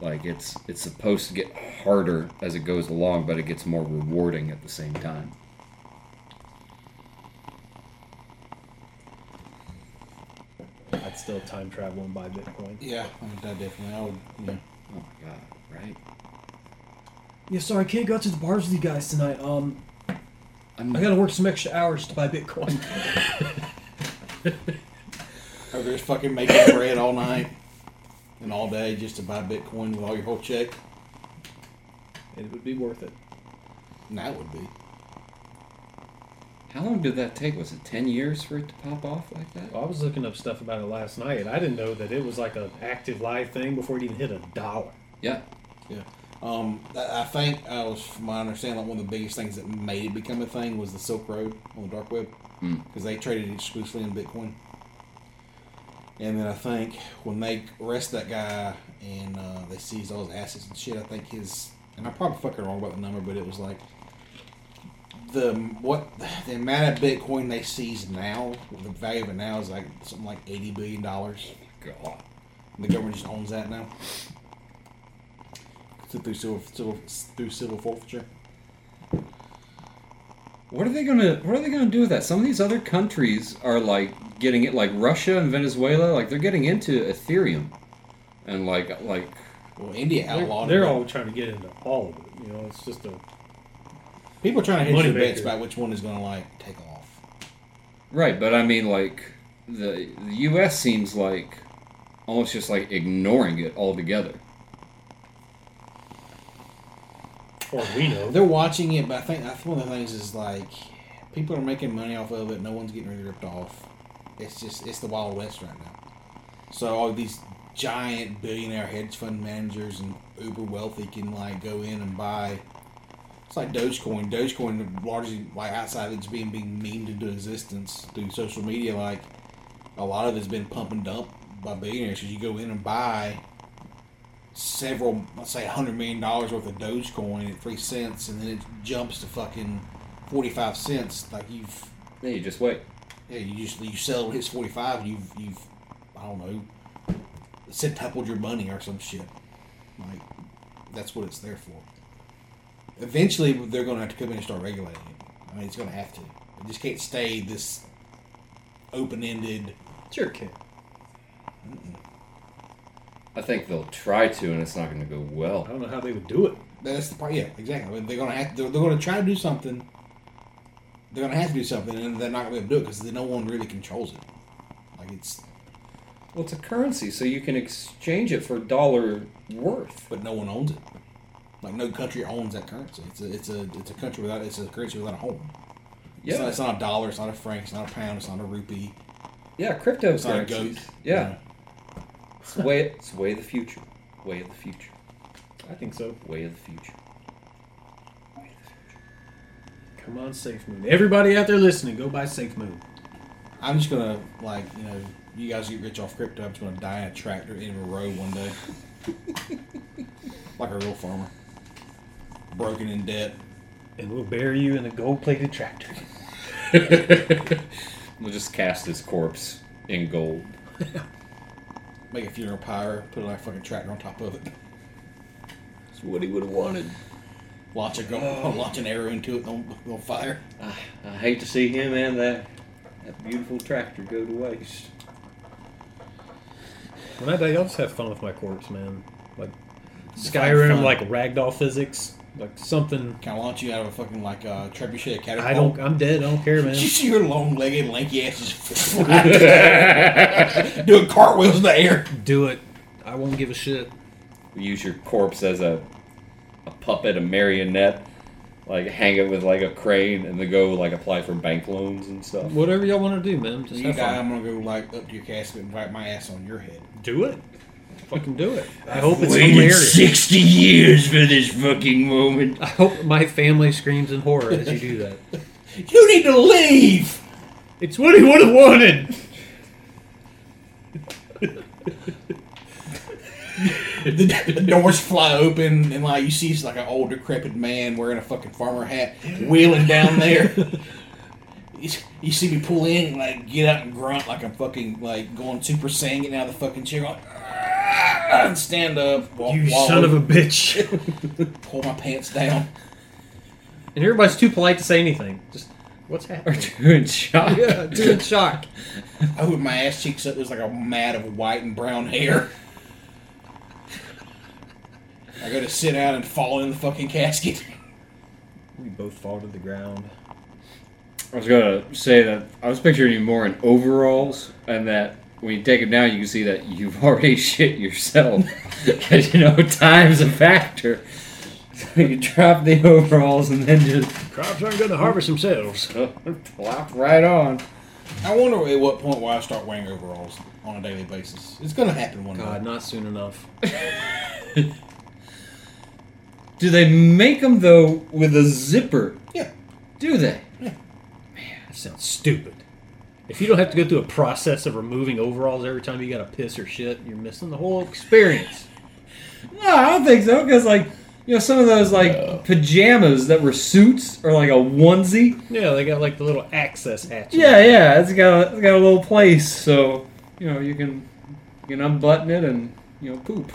Like it's it's supposed to get harder as it goes along, but it gets more rewarding at the same time. I'd still time travel and buy Bitcoin. Yeah, I mean, that definitely. I would. Yeah. Oh my god, right? Yeah, sorry, I can't go out to the bars with you guys tonight. Um, I'm, I gotta work some extra hours to buy Bitcoin. Or just fucking making bread all night and all day just to buy Bitcoin with all your whole check. It would be worth it. And that would be. How long did that take? Was it 10 years for it to pop off like that? Well, I was looking up stuff about it last night. I didn't know that it was like an active live thing before it even hit a dollar. Yeah. Yeah. Um, I I think I was, from my understanding, like one of the biggest things that made it become a thing was the Silk Road on the dark web, Hmm. because they traded exclusively in Bitcoin. And then I think when they arrest that guy and uh, they seized all his assets and shit, I think his and I'm probably fucking wrong about the number, but it was like the what the amount of Bitcoin they seized now, the value of it now is like something like eighty billion dollars. God. The government just owns that now. Through civil, civil, through civil forfeiture. What are they gonna What are they gonna do with that? Some of these other countries are like getting it, like Russia and Venezuela, like they're getting into Ethereum, and like like Well, India They're, they're all trying to get into all of it. You know, it's just a People are trying to hedge Money their bets maker. about which one is going to like take off. right. But I mean, like the the U.S. seems like almost just like ignoring it altogether. Or we know. They're watching it, but I think that's one of the things is like people are making money off of it. No one's getting really ripped off. It's just it's the wild west right now. So all these giant billionaire hedge fund managers and uber wealthy can like go in and buy It's like Dogecoin. Dogecoin largely like outside of it's being being memed into existence through social media. Like a lot of it's been pump and dump by billionaires. Because you go in and buy several, let's say, hundred million dollars worth of Dogecoin at three cents, and then it jumps to fucking forty five cents. Like you've Yeah, you just wait. yeah, you just you sell it hits forty five, and you've you've I don't know, centupled your money or some shit. Like that's what it's there for. Eventually, they're going to have to come in and start regulating it. I mean, it's going to have to. It just can't stay this open ended. Sure, kid. I think they'll try to, and it's not going to go well. I don't know how they would do it. That's the part. Yeah, exactly. I mean, they're going to have. They're, they're going to try to do something. They're going to have to do something, and they're not going to be able to do it because no one really controls it. Like it's, Well, it's a currency, so you can exchange it for dollar worth. but no one owns it. Like no country owns that currency. It's a it's a it's a country without it's a currency without a home. It's, not, Yeah, it's not a dollar. It's not a franc. It's not a pound. It's not a rupee. yeah, It's not a cryptocurrencies. goat. Yeah, it's the way. It's the way of the future. Way of the future. I think so. Way of the future. Come on, Safe Moon. Everybody out there listening, go buy Safe Moon. I'm just gonna like you know you guys get rich off crypto. I'm just gonna die in a tractor in a row one day, like a real farmer, broken in debt. And we'll bury you in a gold plated tractor. We'll just cast his corpse in gold. Make a funeral pyre. Put like a fucking tractor on top of it. That's what he would have wanted. Launch a go, oh. launch an arrow into it on, on fire. I, I hate to see him and that that beautiful tractor go to waste. When I die, I'll just have fun with my corpse, man. Like Skyrim, like ragdoll physics, like something. Can I launch you out of a fucking like uh, trebuchet catapult? I don't. I'm dead. I don't care, man. You see your long-legged, lanky ass just fly doing cartwheels in the air. Do it. I won't give a shit. Use your corpse as a a puppet, a marionette, like hang it with like a crane, and then go like apply for bank loans and stuff. Whatever y'all want to do, man. Just you have die, fun. I'm gonna go like up to your casket and wipe my ass on your head. Do it. Fucking do it. I hope it's Waited hilarious. 60 years for this fucking moment. I hope my family screams in horror as you do that. You need to leave. It's what he would have wanted. the, the doors fly open and like you see like an old decrepit man wearing a fucking farmer hat wheeling down there. You, you see me pull in and like get out and grunt like I'm fucking like going super saiyan getting out of the fucking chair going "Ah," and stand up. Walk, You walk son of a bitch. pull my pants down. And everybody's too polite to say anything. Just what's happening? Or happening? doing shock. yeah, doing shock. I whip my ass cheeks up. There's like a mat of white and brown hair. I go to sit down and fall in the fucking casket. We both fall to the ground. I was gonna say that I was picturing you more in overalls, and that when you take them down, you can see that you've already shit yourself. Because you know time's a factor. So you drop the overalls and then just Crops aren't going to harvest themselves. plop right on. I wonder at what point will I start wearing overalls on a daily basis. It's gonna happen one God, day. not soon enough. Do they make them though with a zipper? Yeah. Do they? Yeah. Man, that sounds stupid. If you don't have to go through a process of removing overalls every time you got to piss or shit, you're missing the whole experience. No, I don't think so. Because like you know, some of those like pajamas that were suits or like a onesie. Yeah, they got like the little access hatch. Yeah, yeah, it's got a, it's got a little place, so you know you can you can unbutton it and you know poop.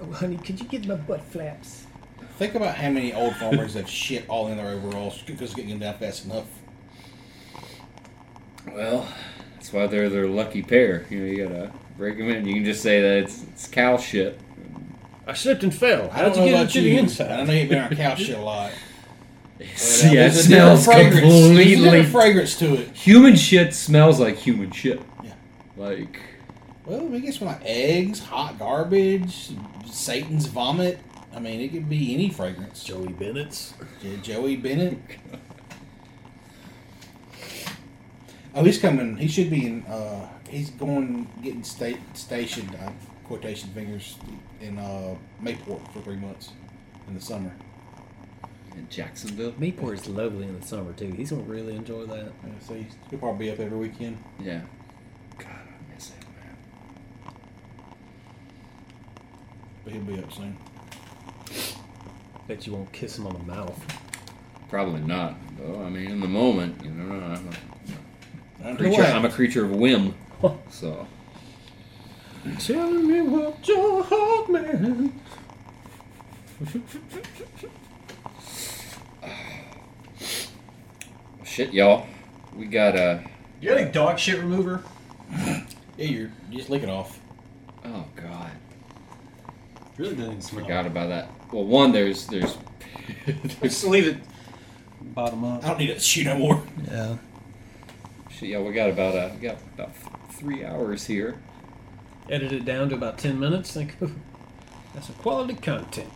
Oh, honey, could you get my butt flaps? Think about how many old farmers have shit all in their overalls because getting them down fast enough. Well, that's why they're their lucky pair. You know, you gotta break them in. You can just say that it's, it's cow shit. I slipped and fell. I don't How'd know you get about into you. the I know you've been on cow shit a lot. But, uh, yeah, it there's a different smells fragrance. There's a completely. fragrance to it. Human shit smells like human shit. Yeah. Like Well, I guess when like eggs, hot garbage, Satan's vomit. I mean, it could be any fragrance. Joey Bennett's. Jo- Joey Bennett. Oh, he's coming. He should be in. Uh, he's going getting state stationed. Uh, quotation fingers in uh, Mayport for three months in the summer. in Jacksonville. Mayport is lovely in the summer too. He's gonna really enjoy that. Yeah, so he's- he'll probably be up every weekend. Yeah. God, I miss it, man. But he'll be up soon. Bet you won't kiss him on the mouth. Probably not, though. I mean, in the moment, you know, I'm a I don't creature. I'm a creature of whim. So Tell me what your heart man. shit, y'all. We got uh You got any dog shit remover? Yeah, you're you just lick it off. oh god, Really doesn't even smell. forgot about that. Well, one there's there's Just leave it bottom up. I don't need to shoot no more. Yeah. Shit, yeah. We got about uh we got about three hours here. Edit it down to about ten minutes. Think that's some quality content.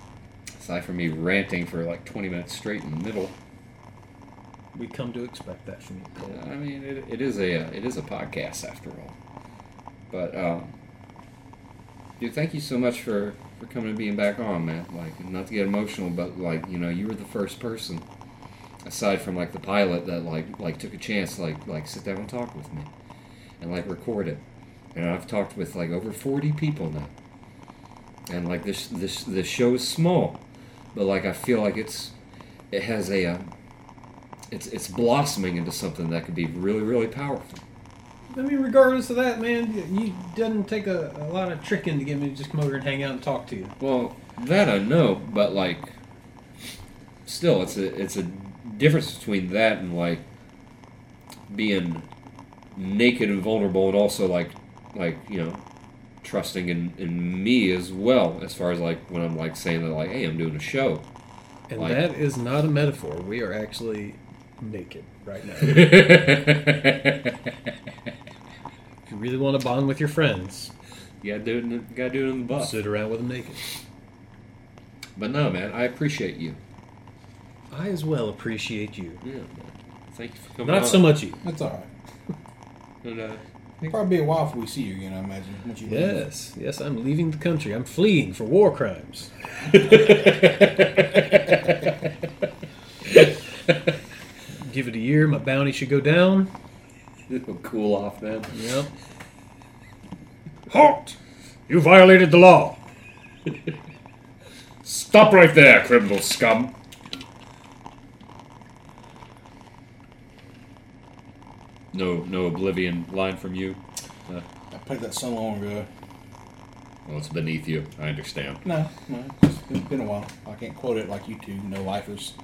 Aside from me ranting for like 20 minutes straight in the middle. We come to expect that from you, Cole. I mean, it, it is a uh, it is a podcast after all. But um, dude, thank you so much for for coming and being back on, man. Like, not to get emotional, but like you know, you were the first person, aside from like the pilot, that like like took a chance, like like sit down and talk with me, and like record it. And I've talked with like over 40 people now. And like this this this show is small, but like I feel like it's it has a uh, it's it's blossoming into something that could be really really powerful. I mean, regardless of that, man, you doesn't take a, a lot of tricking to get me to just come over and hang out and talk to you. Well, that I know, but like, still, it's a it's a difference between that and like being naked and vulnerable, and also like like you know trusting in, in me as well. As far as like when I'm like saying that like, hey, I'm doing a show. And Like- that is not a metaphor. We are actually naked right now. if you really want to bond with your friends, you gotta do it. In the, gotta do it in the buff. sit around with them naked. But no, man, I appreciate you. I as well appreciate you. Yeah, man. Thank you for coming. Not on. so much you. That's all right. And, uh, It'll probably be a while before we see you again. I imagine. Once you leave. Yes, yes, I'm leaving the country. I'm fleeing for war crimes. Give it a year, my bounty should go down. it'll cool off then. Yep. Halt! You violated the law. Stop right there, criminal scum. No, no oblivion line from you. Uh, I played that so long ago. Well, it's beneath you. I understand. No, no, it's been, been a while. I can't quote it like you two, no lifers.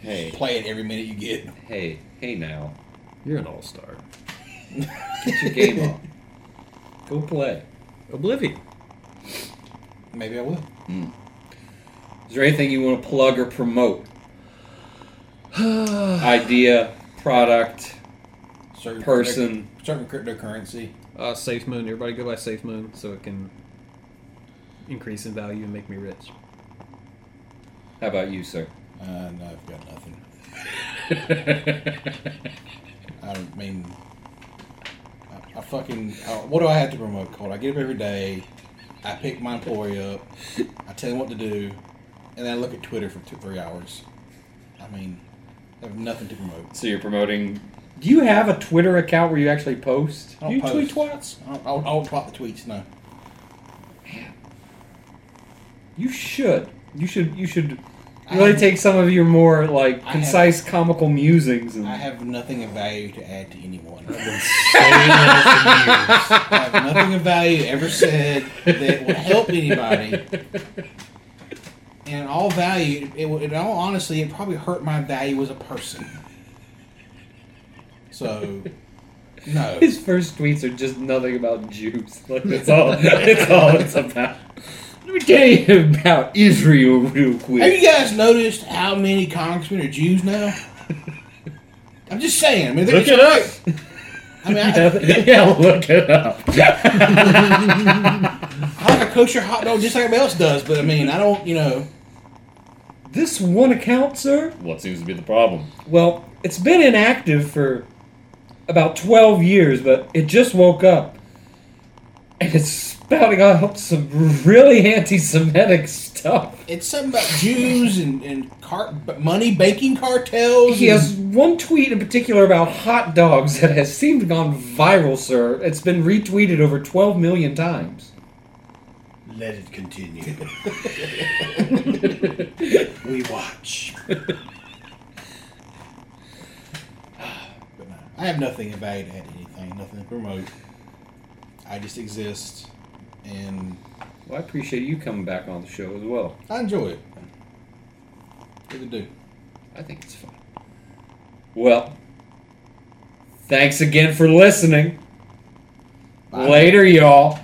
Hey, Play it every minute you get. hey, hey! Now, You're an all-star. get your game on. Go play. Oblivion. Maybe I will. Hmm. Is there anything you want to plug or promote? Idea, product, Certain person. certain cryptocurrency. Uh, Safe Moon. Everybody go by Safe Moon so it can increase in value and make me rich. How about you, sir? Uh, no, I've got nothing. I mean, I, I fucking. Uh, what do I have to promote, Colt? I get up every day. I pick my employee up. I tell him what to do, and then I look at Twitter for two, three hours. I mean, I have nothing to promote. So you're promoting. Do you have a Twitter account where you actually post? I don't you post. tweet twats? I don't, I don't, I don't pop the tweets. No. You should. You should. You should I really have- take some of your more like I have- concise, comical musings and. I have nothing of value to add to anyone. I've been saying that I have nothing of value ever said that will help anybody. And in all value, it, will- in all honesty, it probably hurt my value as a person. So, no. His first tweets are just nothing about Jews. Like that's all. that's all it's about. Let me tell you about Israel real quick. Have you guys noticed how many congressmen are Jews now? I'm just saying. I mean, Look it up. I mean, I, yeah, look it up. I like a kosher hot dog just like everybody else does, but I mean, I don't, you know. This one account, sir? What seems to be the problem? Well, it's been inactive for about 12 years, but it just woke up. And it's spouting out some really anti-Semitic stuff. It's something about Jews and and car, money banking cartels. He and- has one tweet in particular about hot dogs that has seemed to gone viral, sir. It's been retweeted over 12 million times. Let it continue. we watch. But no, I have nothing about anything, nothing to promote. I just exist, and Well, I appreciate you coming back on the show as well. I enjoy it. Really do. I think it's fun. Well, thanks again for listening. Bye. Later, y'all.